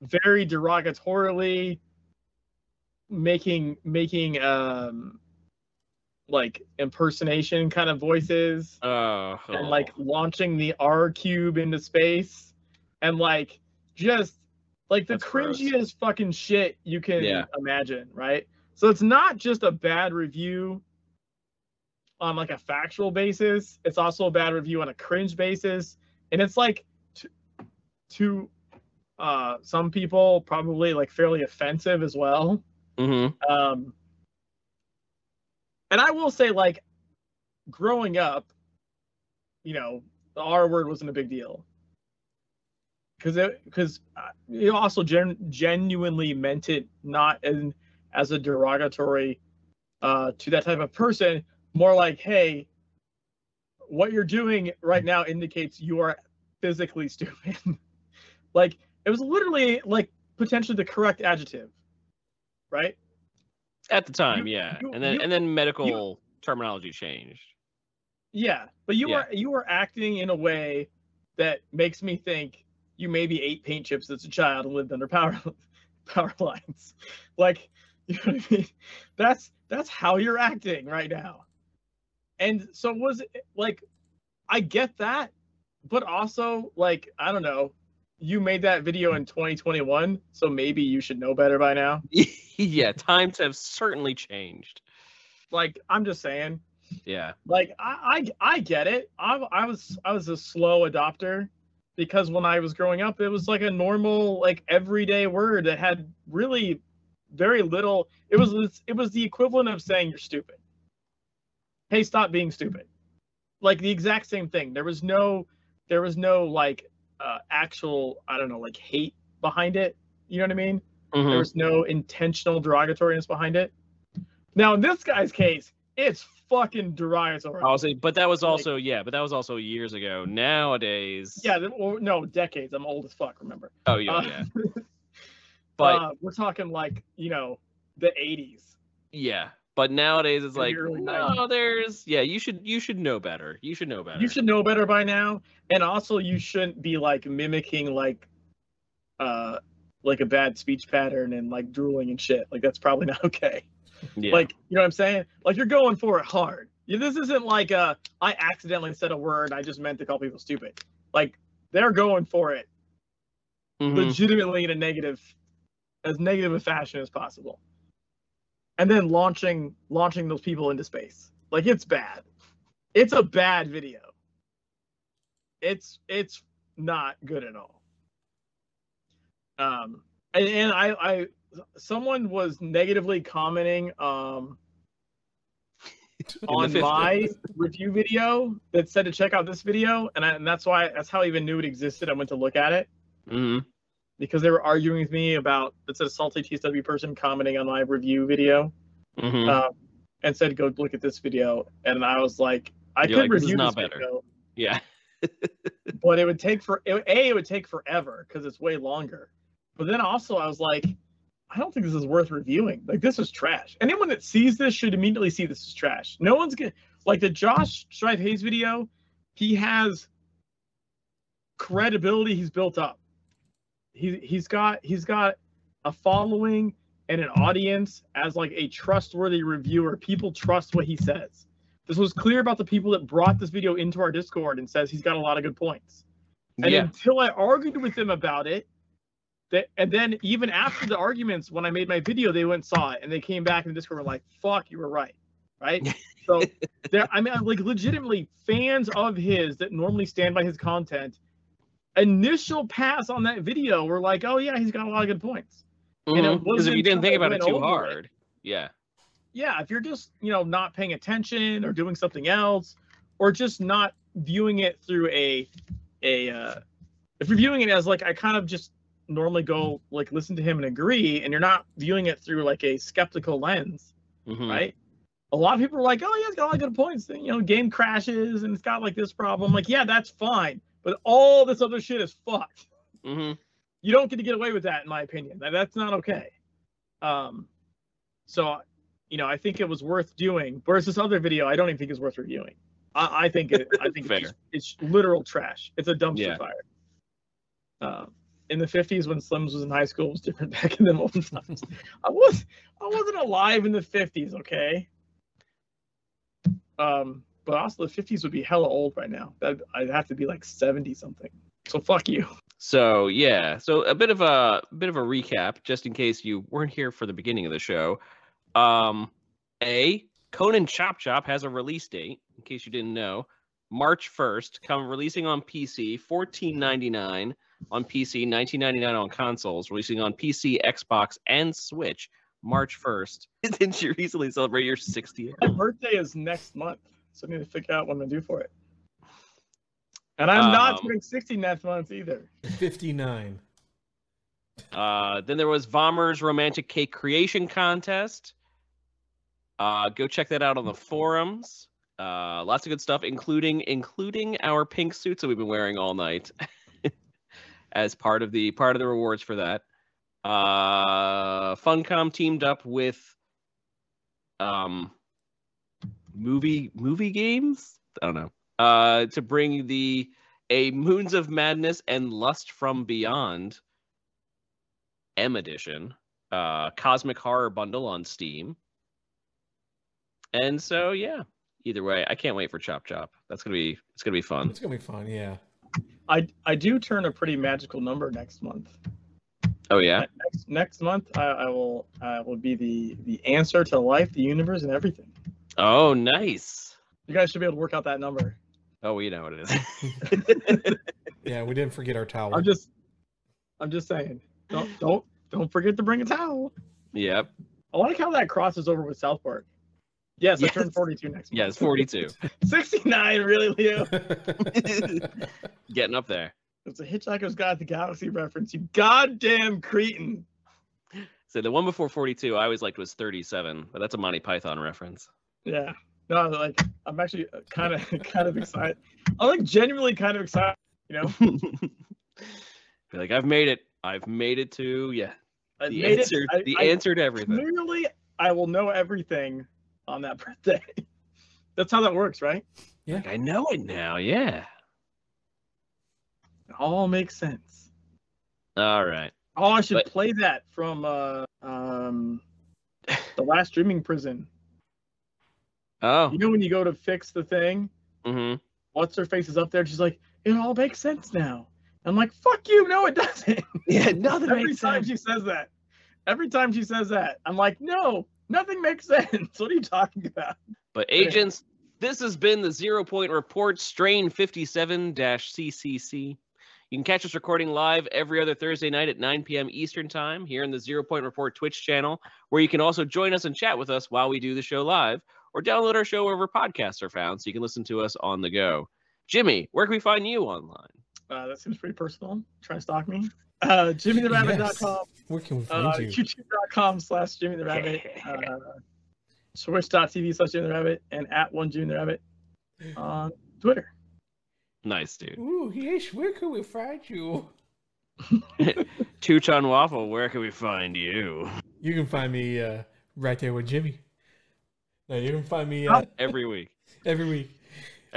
S2: very derogatorily making making um like impersonation kind of voices
S1: Oh.
S2: and like launching the R cube into space and like just like the
S1: That's gross.
S2: cringiest fucking shit you can
S1: Yeah.
S2: imagine, right? So it's not just a bad review on like a factual basis, it's also a bad review on a cringe basis. And it's like to, to uh some people probably like fairly offensive as well.
S1: hmm
S2: Um, and I will say, like, growing up, you know, the R word wasn't a big deal because it because it also gen- genuinely meant it not in, as a derogatory uh, to that type of person. More like, hey, what you're doing right now indicates you are physically (laughs) stupid. like it was literally like potentially the correct adjective, right?
S1: At the time,
S2: You-
S1: yeah.
S2: you-
S1: and then
S2: you-
S1: and then medical terminology changed.
S2: Yeah, but you
S1: Yeah.
S2: were you were acting in a way that makes me think you maybe ate paint chips as a child and lived under power (laughs) power lines. Like, (laughs) you know what I mean? That's that's how you're acting right now. And so was it like I get that, but also like I don't know, you made that video in 2021, so maybe you should know better by now. (laughs)
S1: yeah, times have certainly changed.
S2: Like I'm just saying,
S1: Yeah.
S2: like I, I I get it. I I was I was a slow adopter because when I was growing up, it was like a normal like everyday word that had really very little. It was it was the equivalent of saying you're stupid. Hey, stop being stupid. Like the exact same thing. There was no there was no like uh, actual I don't know like hate behind it. You know what I mean?
S1: Mhm.
S2: There was no intentional derogatoriness behind it. Now in this guy's case, it's fucking derogatory.
S1: I'll say, but that was also yeah, but that was also years ago. Nowadays,
S2: Yeah, no, decades. I'm old as fuck. Remember?
S1: Oh yeah,
S2: Uh,
S1: yeah. (laughs) (laughs) But
S2: uh, we're talking like you know the 80s.
S1: yeah, but nowadays it's like no, there's yeah. You should you should know better. You should know better.
S2: You should know better by now, and also you shouldn't be like mimicking like, uh, like a bad speech pattern and like drooling and shit. Like that's probably not (laughs) okay.
S1: Yeah.
S2: Like you know what I'm saying? Like you're going for it hard. This isn't like uh I accidentally said a word. I just meant to call people stupid. Like they're going for it
S1: Mhm.
S2: legitimately in a negative as negative a fashion as possible and then launching launching those people into space like it's bad it's a bad video it's it's not good at all um and, and i i someone was negatively commenting um on my review video that said to check out this video, and, I, and that's why that's how I even knew it existed. I went to look at it
S1: hmm
S2: because they were arguing with me about it's a salty TSW person commenting on my review video,
S1: hmm
S2: um, and said go look at this video, and I was like, I
S1: You're
S2: could
S1: like, this
S2: review this
S1: better.
S2: video,
S1: yeah.
S2: but it would take for a it would take forever because it's way longer. But then also I was like, I don't think this is worth reviewing. Like this is trash. Anyone that sees this should immediately see this is trash. No one's gonna like the Josh Strife Hayes video. He has credibility. He's built up. He he's got he's got a following and an audience as like a trustworthy reviewer. People trust what he says. This was clear about the people that brought this video into our Discord and says he's got a lot of good points. And
S1: yeah.
S2: until I argued with them about it, that and then even after the arguments, when I made my video, they went and saw it and they came back in the Discord were like, "Fuck, you were right." Right. (laughs) so there, I mean, like legitimately fans of his that normally stand by his content. Initial pass on that video were like, "Oh yeah, he's got a lot of good points."
S1: Because if you didn't think about it too
S2: over it-
S1: hard, yeah.
S2: yeah, if you're just, you know, not paying attention or doing something else, or just not viewing it through a, a, uh, if you're viewing it as like I kind of just normally go like listen to him and agree, and you're not viewing it through like a skeptical lens,
S1: Mhm.
S2: right? A lot of people are like, oh yeah, it's got a lot of good points. You know, game crashes and it's got like this problem. Like, yeah, that's fine, but all this other shit is fucked
S1: Mhm.
S2: you don't get to get away with that in my opinion That- that's not okay um so you know i think it was worth doing whereas this other video i don't even think is worth reviewing i, I think it i think (laughs) it's, it's literal trash it's a dumpster
S1: Yeah.
S2: fire um in the 50s when slims was in high school was different (laughs) back in the old times. I was i wasn't alive in the 50s okay? Um but also the 50s would be hella old right now. That i'd have to be like 70 something so fuck you.
S1: So yeah, so a bit of a bit of a recap, just in case you weren't here for the beginning of the show. Um, a Conan Chop Chop has a release date, in case you didn't know, March first. Come releasing on PC, fourteen ninety nine on PC, nineteen ninety nine on consoles. Releasing on PC, Xbox, and Switch, March first. (laughs) Didn't you recently celebrate your 60th?
S2: My birthday is next month, so I need to figure out what I'm gonna do for it. And I'm not
S1: Um,
S2: turning 60 next month either.
S3: 59.
S1: Uh, then there was Vomher's Romantic Cake Creation Contest. Uh, go check that out on the forums. Uh, lots of good stuff, including including our pink suits that we've been wearing all night, (laughs) as part of the part of the rewards for that. Uh, Funcom teamed up with um, movie movie games. I don't know. Uh, to bring the a Moons of Madness and Lust from Beyond M edition, uh, Cosmic Horror bundle on Steam. And so yeah, either way, I can't wait for Chop Chop. That's gonna be it's gonna be fun.
S3: It's gonna be fun. Yeah.
S2: I I do turn a pretty magical number next month.
S1: Oh yeah,
S2: Next next month, I, I will I will be the the answer to life, the universe, and everything.
S1: oh nice.
S2: You guys should be able to work out that number.
S1: Oh, we know what it is. (laughs)
S3: Yeah, we didn't forget our towel.
S2: I'm just I'm just saying. Don't don't don't forget to bring a towel.
S1: yep.
S2: I like how that crosses over with South Park. Yes, I turn 42 next month.
S1: Yes, 42. (laughs)
S2: 69, really, Leo? (laughs)
S1: Getting up there.
S2: It's a Hitchhiker's Guide to the Galaxy reference. You goddamn cretin.
S1: So the one before 42 I always liked was 37, but that's a Monty Python reference.
S2: Yeah. No, like I'm actually uh, kind of (laughs) kind of excited. I'm like genuinely kind of excited. You know,
S1: Be like, I've made it. I've made it to yeah.
S2: I
S1: The
S2: made
S1: answer.
S2: it. I,
S1: the
S2: I,
S1: answer to everything.
S2: Clearly, I will know everything on that (laughs) birthday. That's how that works, right?
S1: Like, I know it now. Yeah.
S2: It all makes sense.
S1: All right.
S2: Oh, I should
S1: But-
S2: play that from uh um the last streaming prison.
S1: Oh.
S2: You know when you go to fix the thing,
S1: Mm-hmm.
S2: what's her face is up there. She's like, it all makes sense now. I'm like, fuck you. No, it doesn't.
S1: Yeah. Nothing (laughs)
S2: Every
S1: makes
S2: time
S1: sense.
S2: she says that, every time she says that, I'm like, no, nothing makes sense. (laughs) What are you talking about?
S1: But agents, this has been the Zero Point Report, strain 57-CCC. You can catch us recording live every other Thursday night at 9 p.m. Eastern Time here in the Zero Point Report Twitch channel, where you can also join us and chat with us while we do the show live, or download our show wherever podcasts are found so you can listen to us on the go. Jimmy, where can we find you online?
S2: Uh, that seems pretty personal. Trying to stalk me. Uh, JimmyTheRabbit.com.
S3: Where can we find
S2: Uh,
S3: you?
S2: YouTube.com slash Jimmy the Rabbit. (laughs) Uh, Twitch.tv slash Jimmy the Rabbit. And at one Jimmy the Rabbit on Twitter.
S1: Nice, dude.
S3: Ooh, yes, where can we find you? (laughs)
S1: Two Tone Waffle, where can we find you?
S3: You can find me uh, right there with Jimmy. No, you can find me uh, (laughs)
S1: Every week.
S3: every week.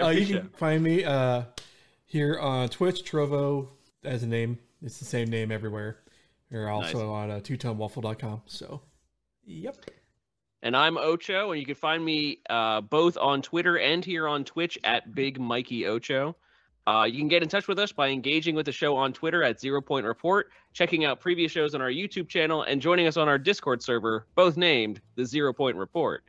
S3: Uh, you
S1: show.
S3: can find me uh, here on Twitch, Trovo as a name. It's the same name everywhere. We're also on uh, twotonewaffle.com. So, yep.
S1: And I'm Ocho, and you can find me uh, both on Twitter and here on Twitch at Big Mikey Ocho. Uh, you can get in touch with us by engaging with the show on Twitter at Zero Point Report, checking out previous shows on our YouTube channel, and joining us on our Discord server, both named the Zero Point Report.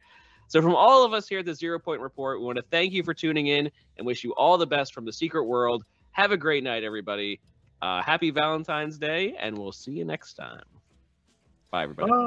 S1: So, from all of us here at the Zero Point Report, we want to thank you for tuning in and wish you all the best from the secret world. Have a great night, everybody. Uh, happy Valentine's Day, and we'll see you next time. Bye, everybody.
S2: Bye.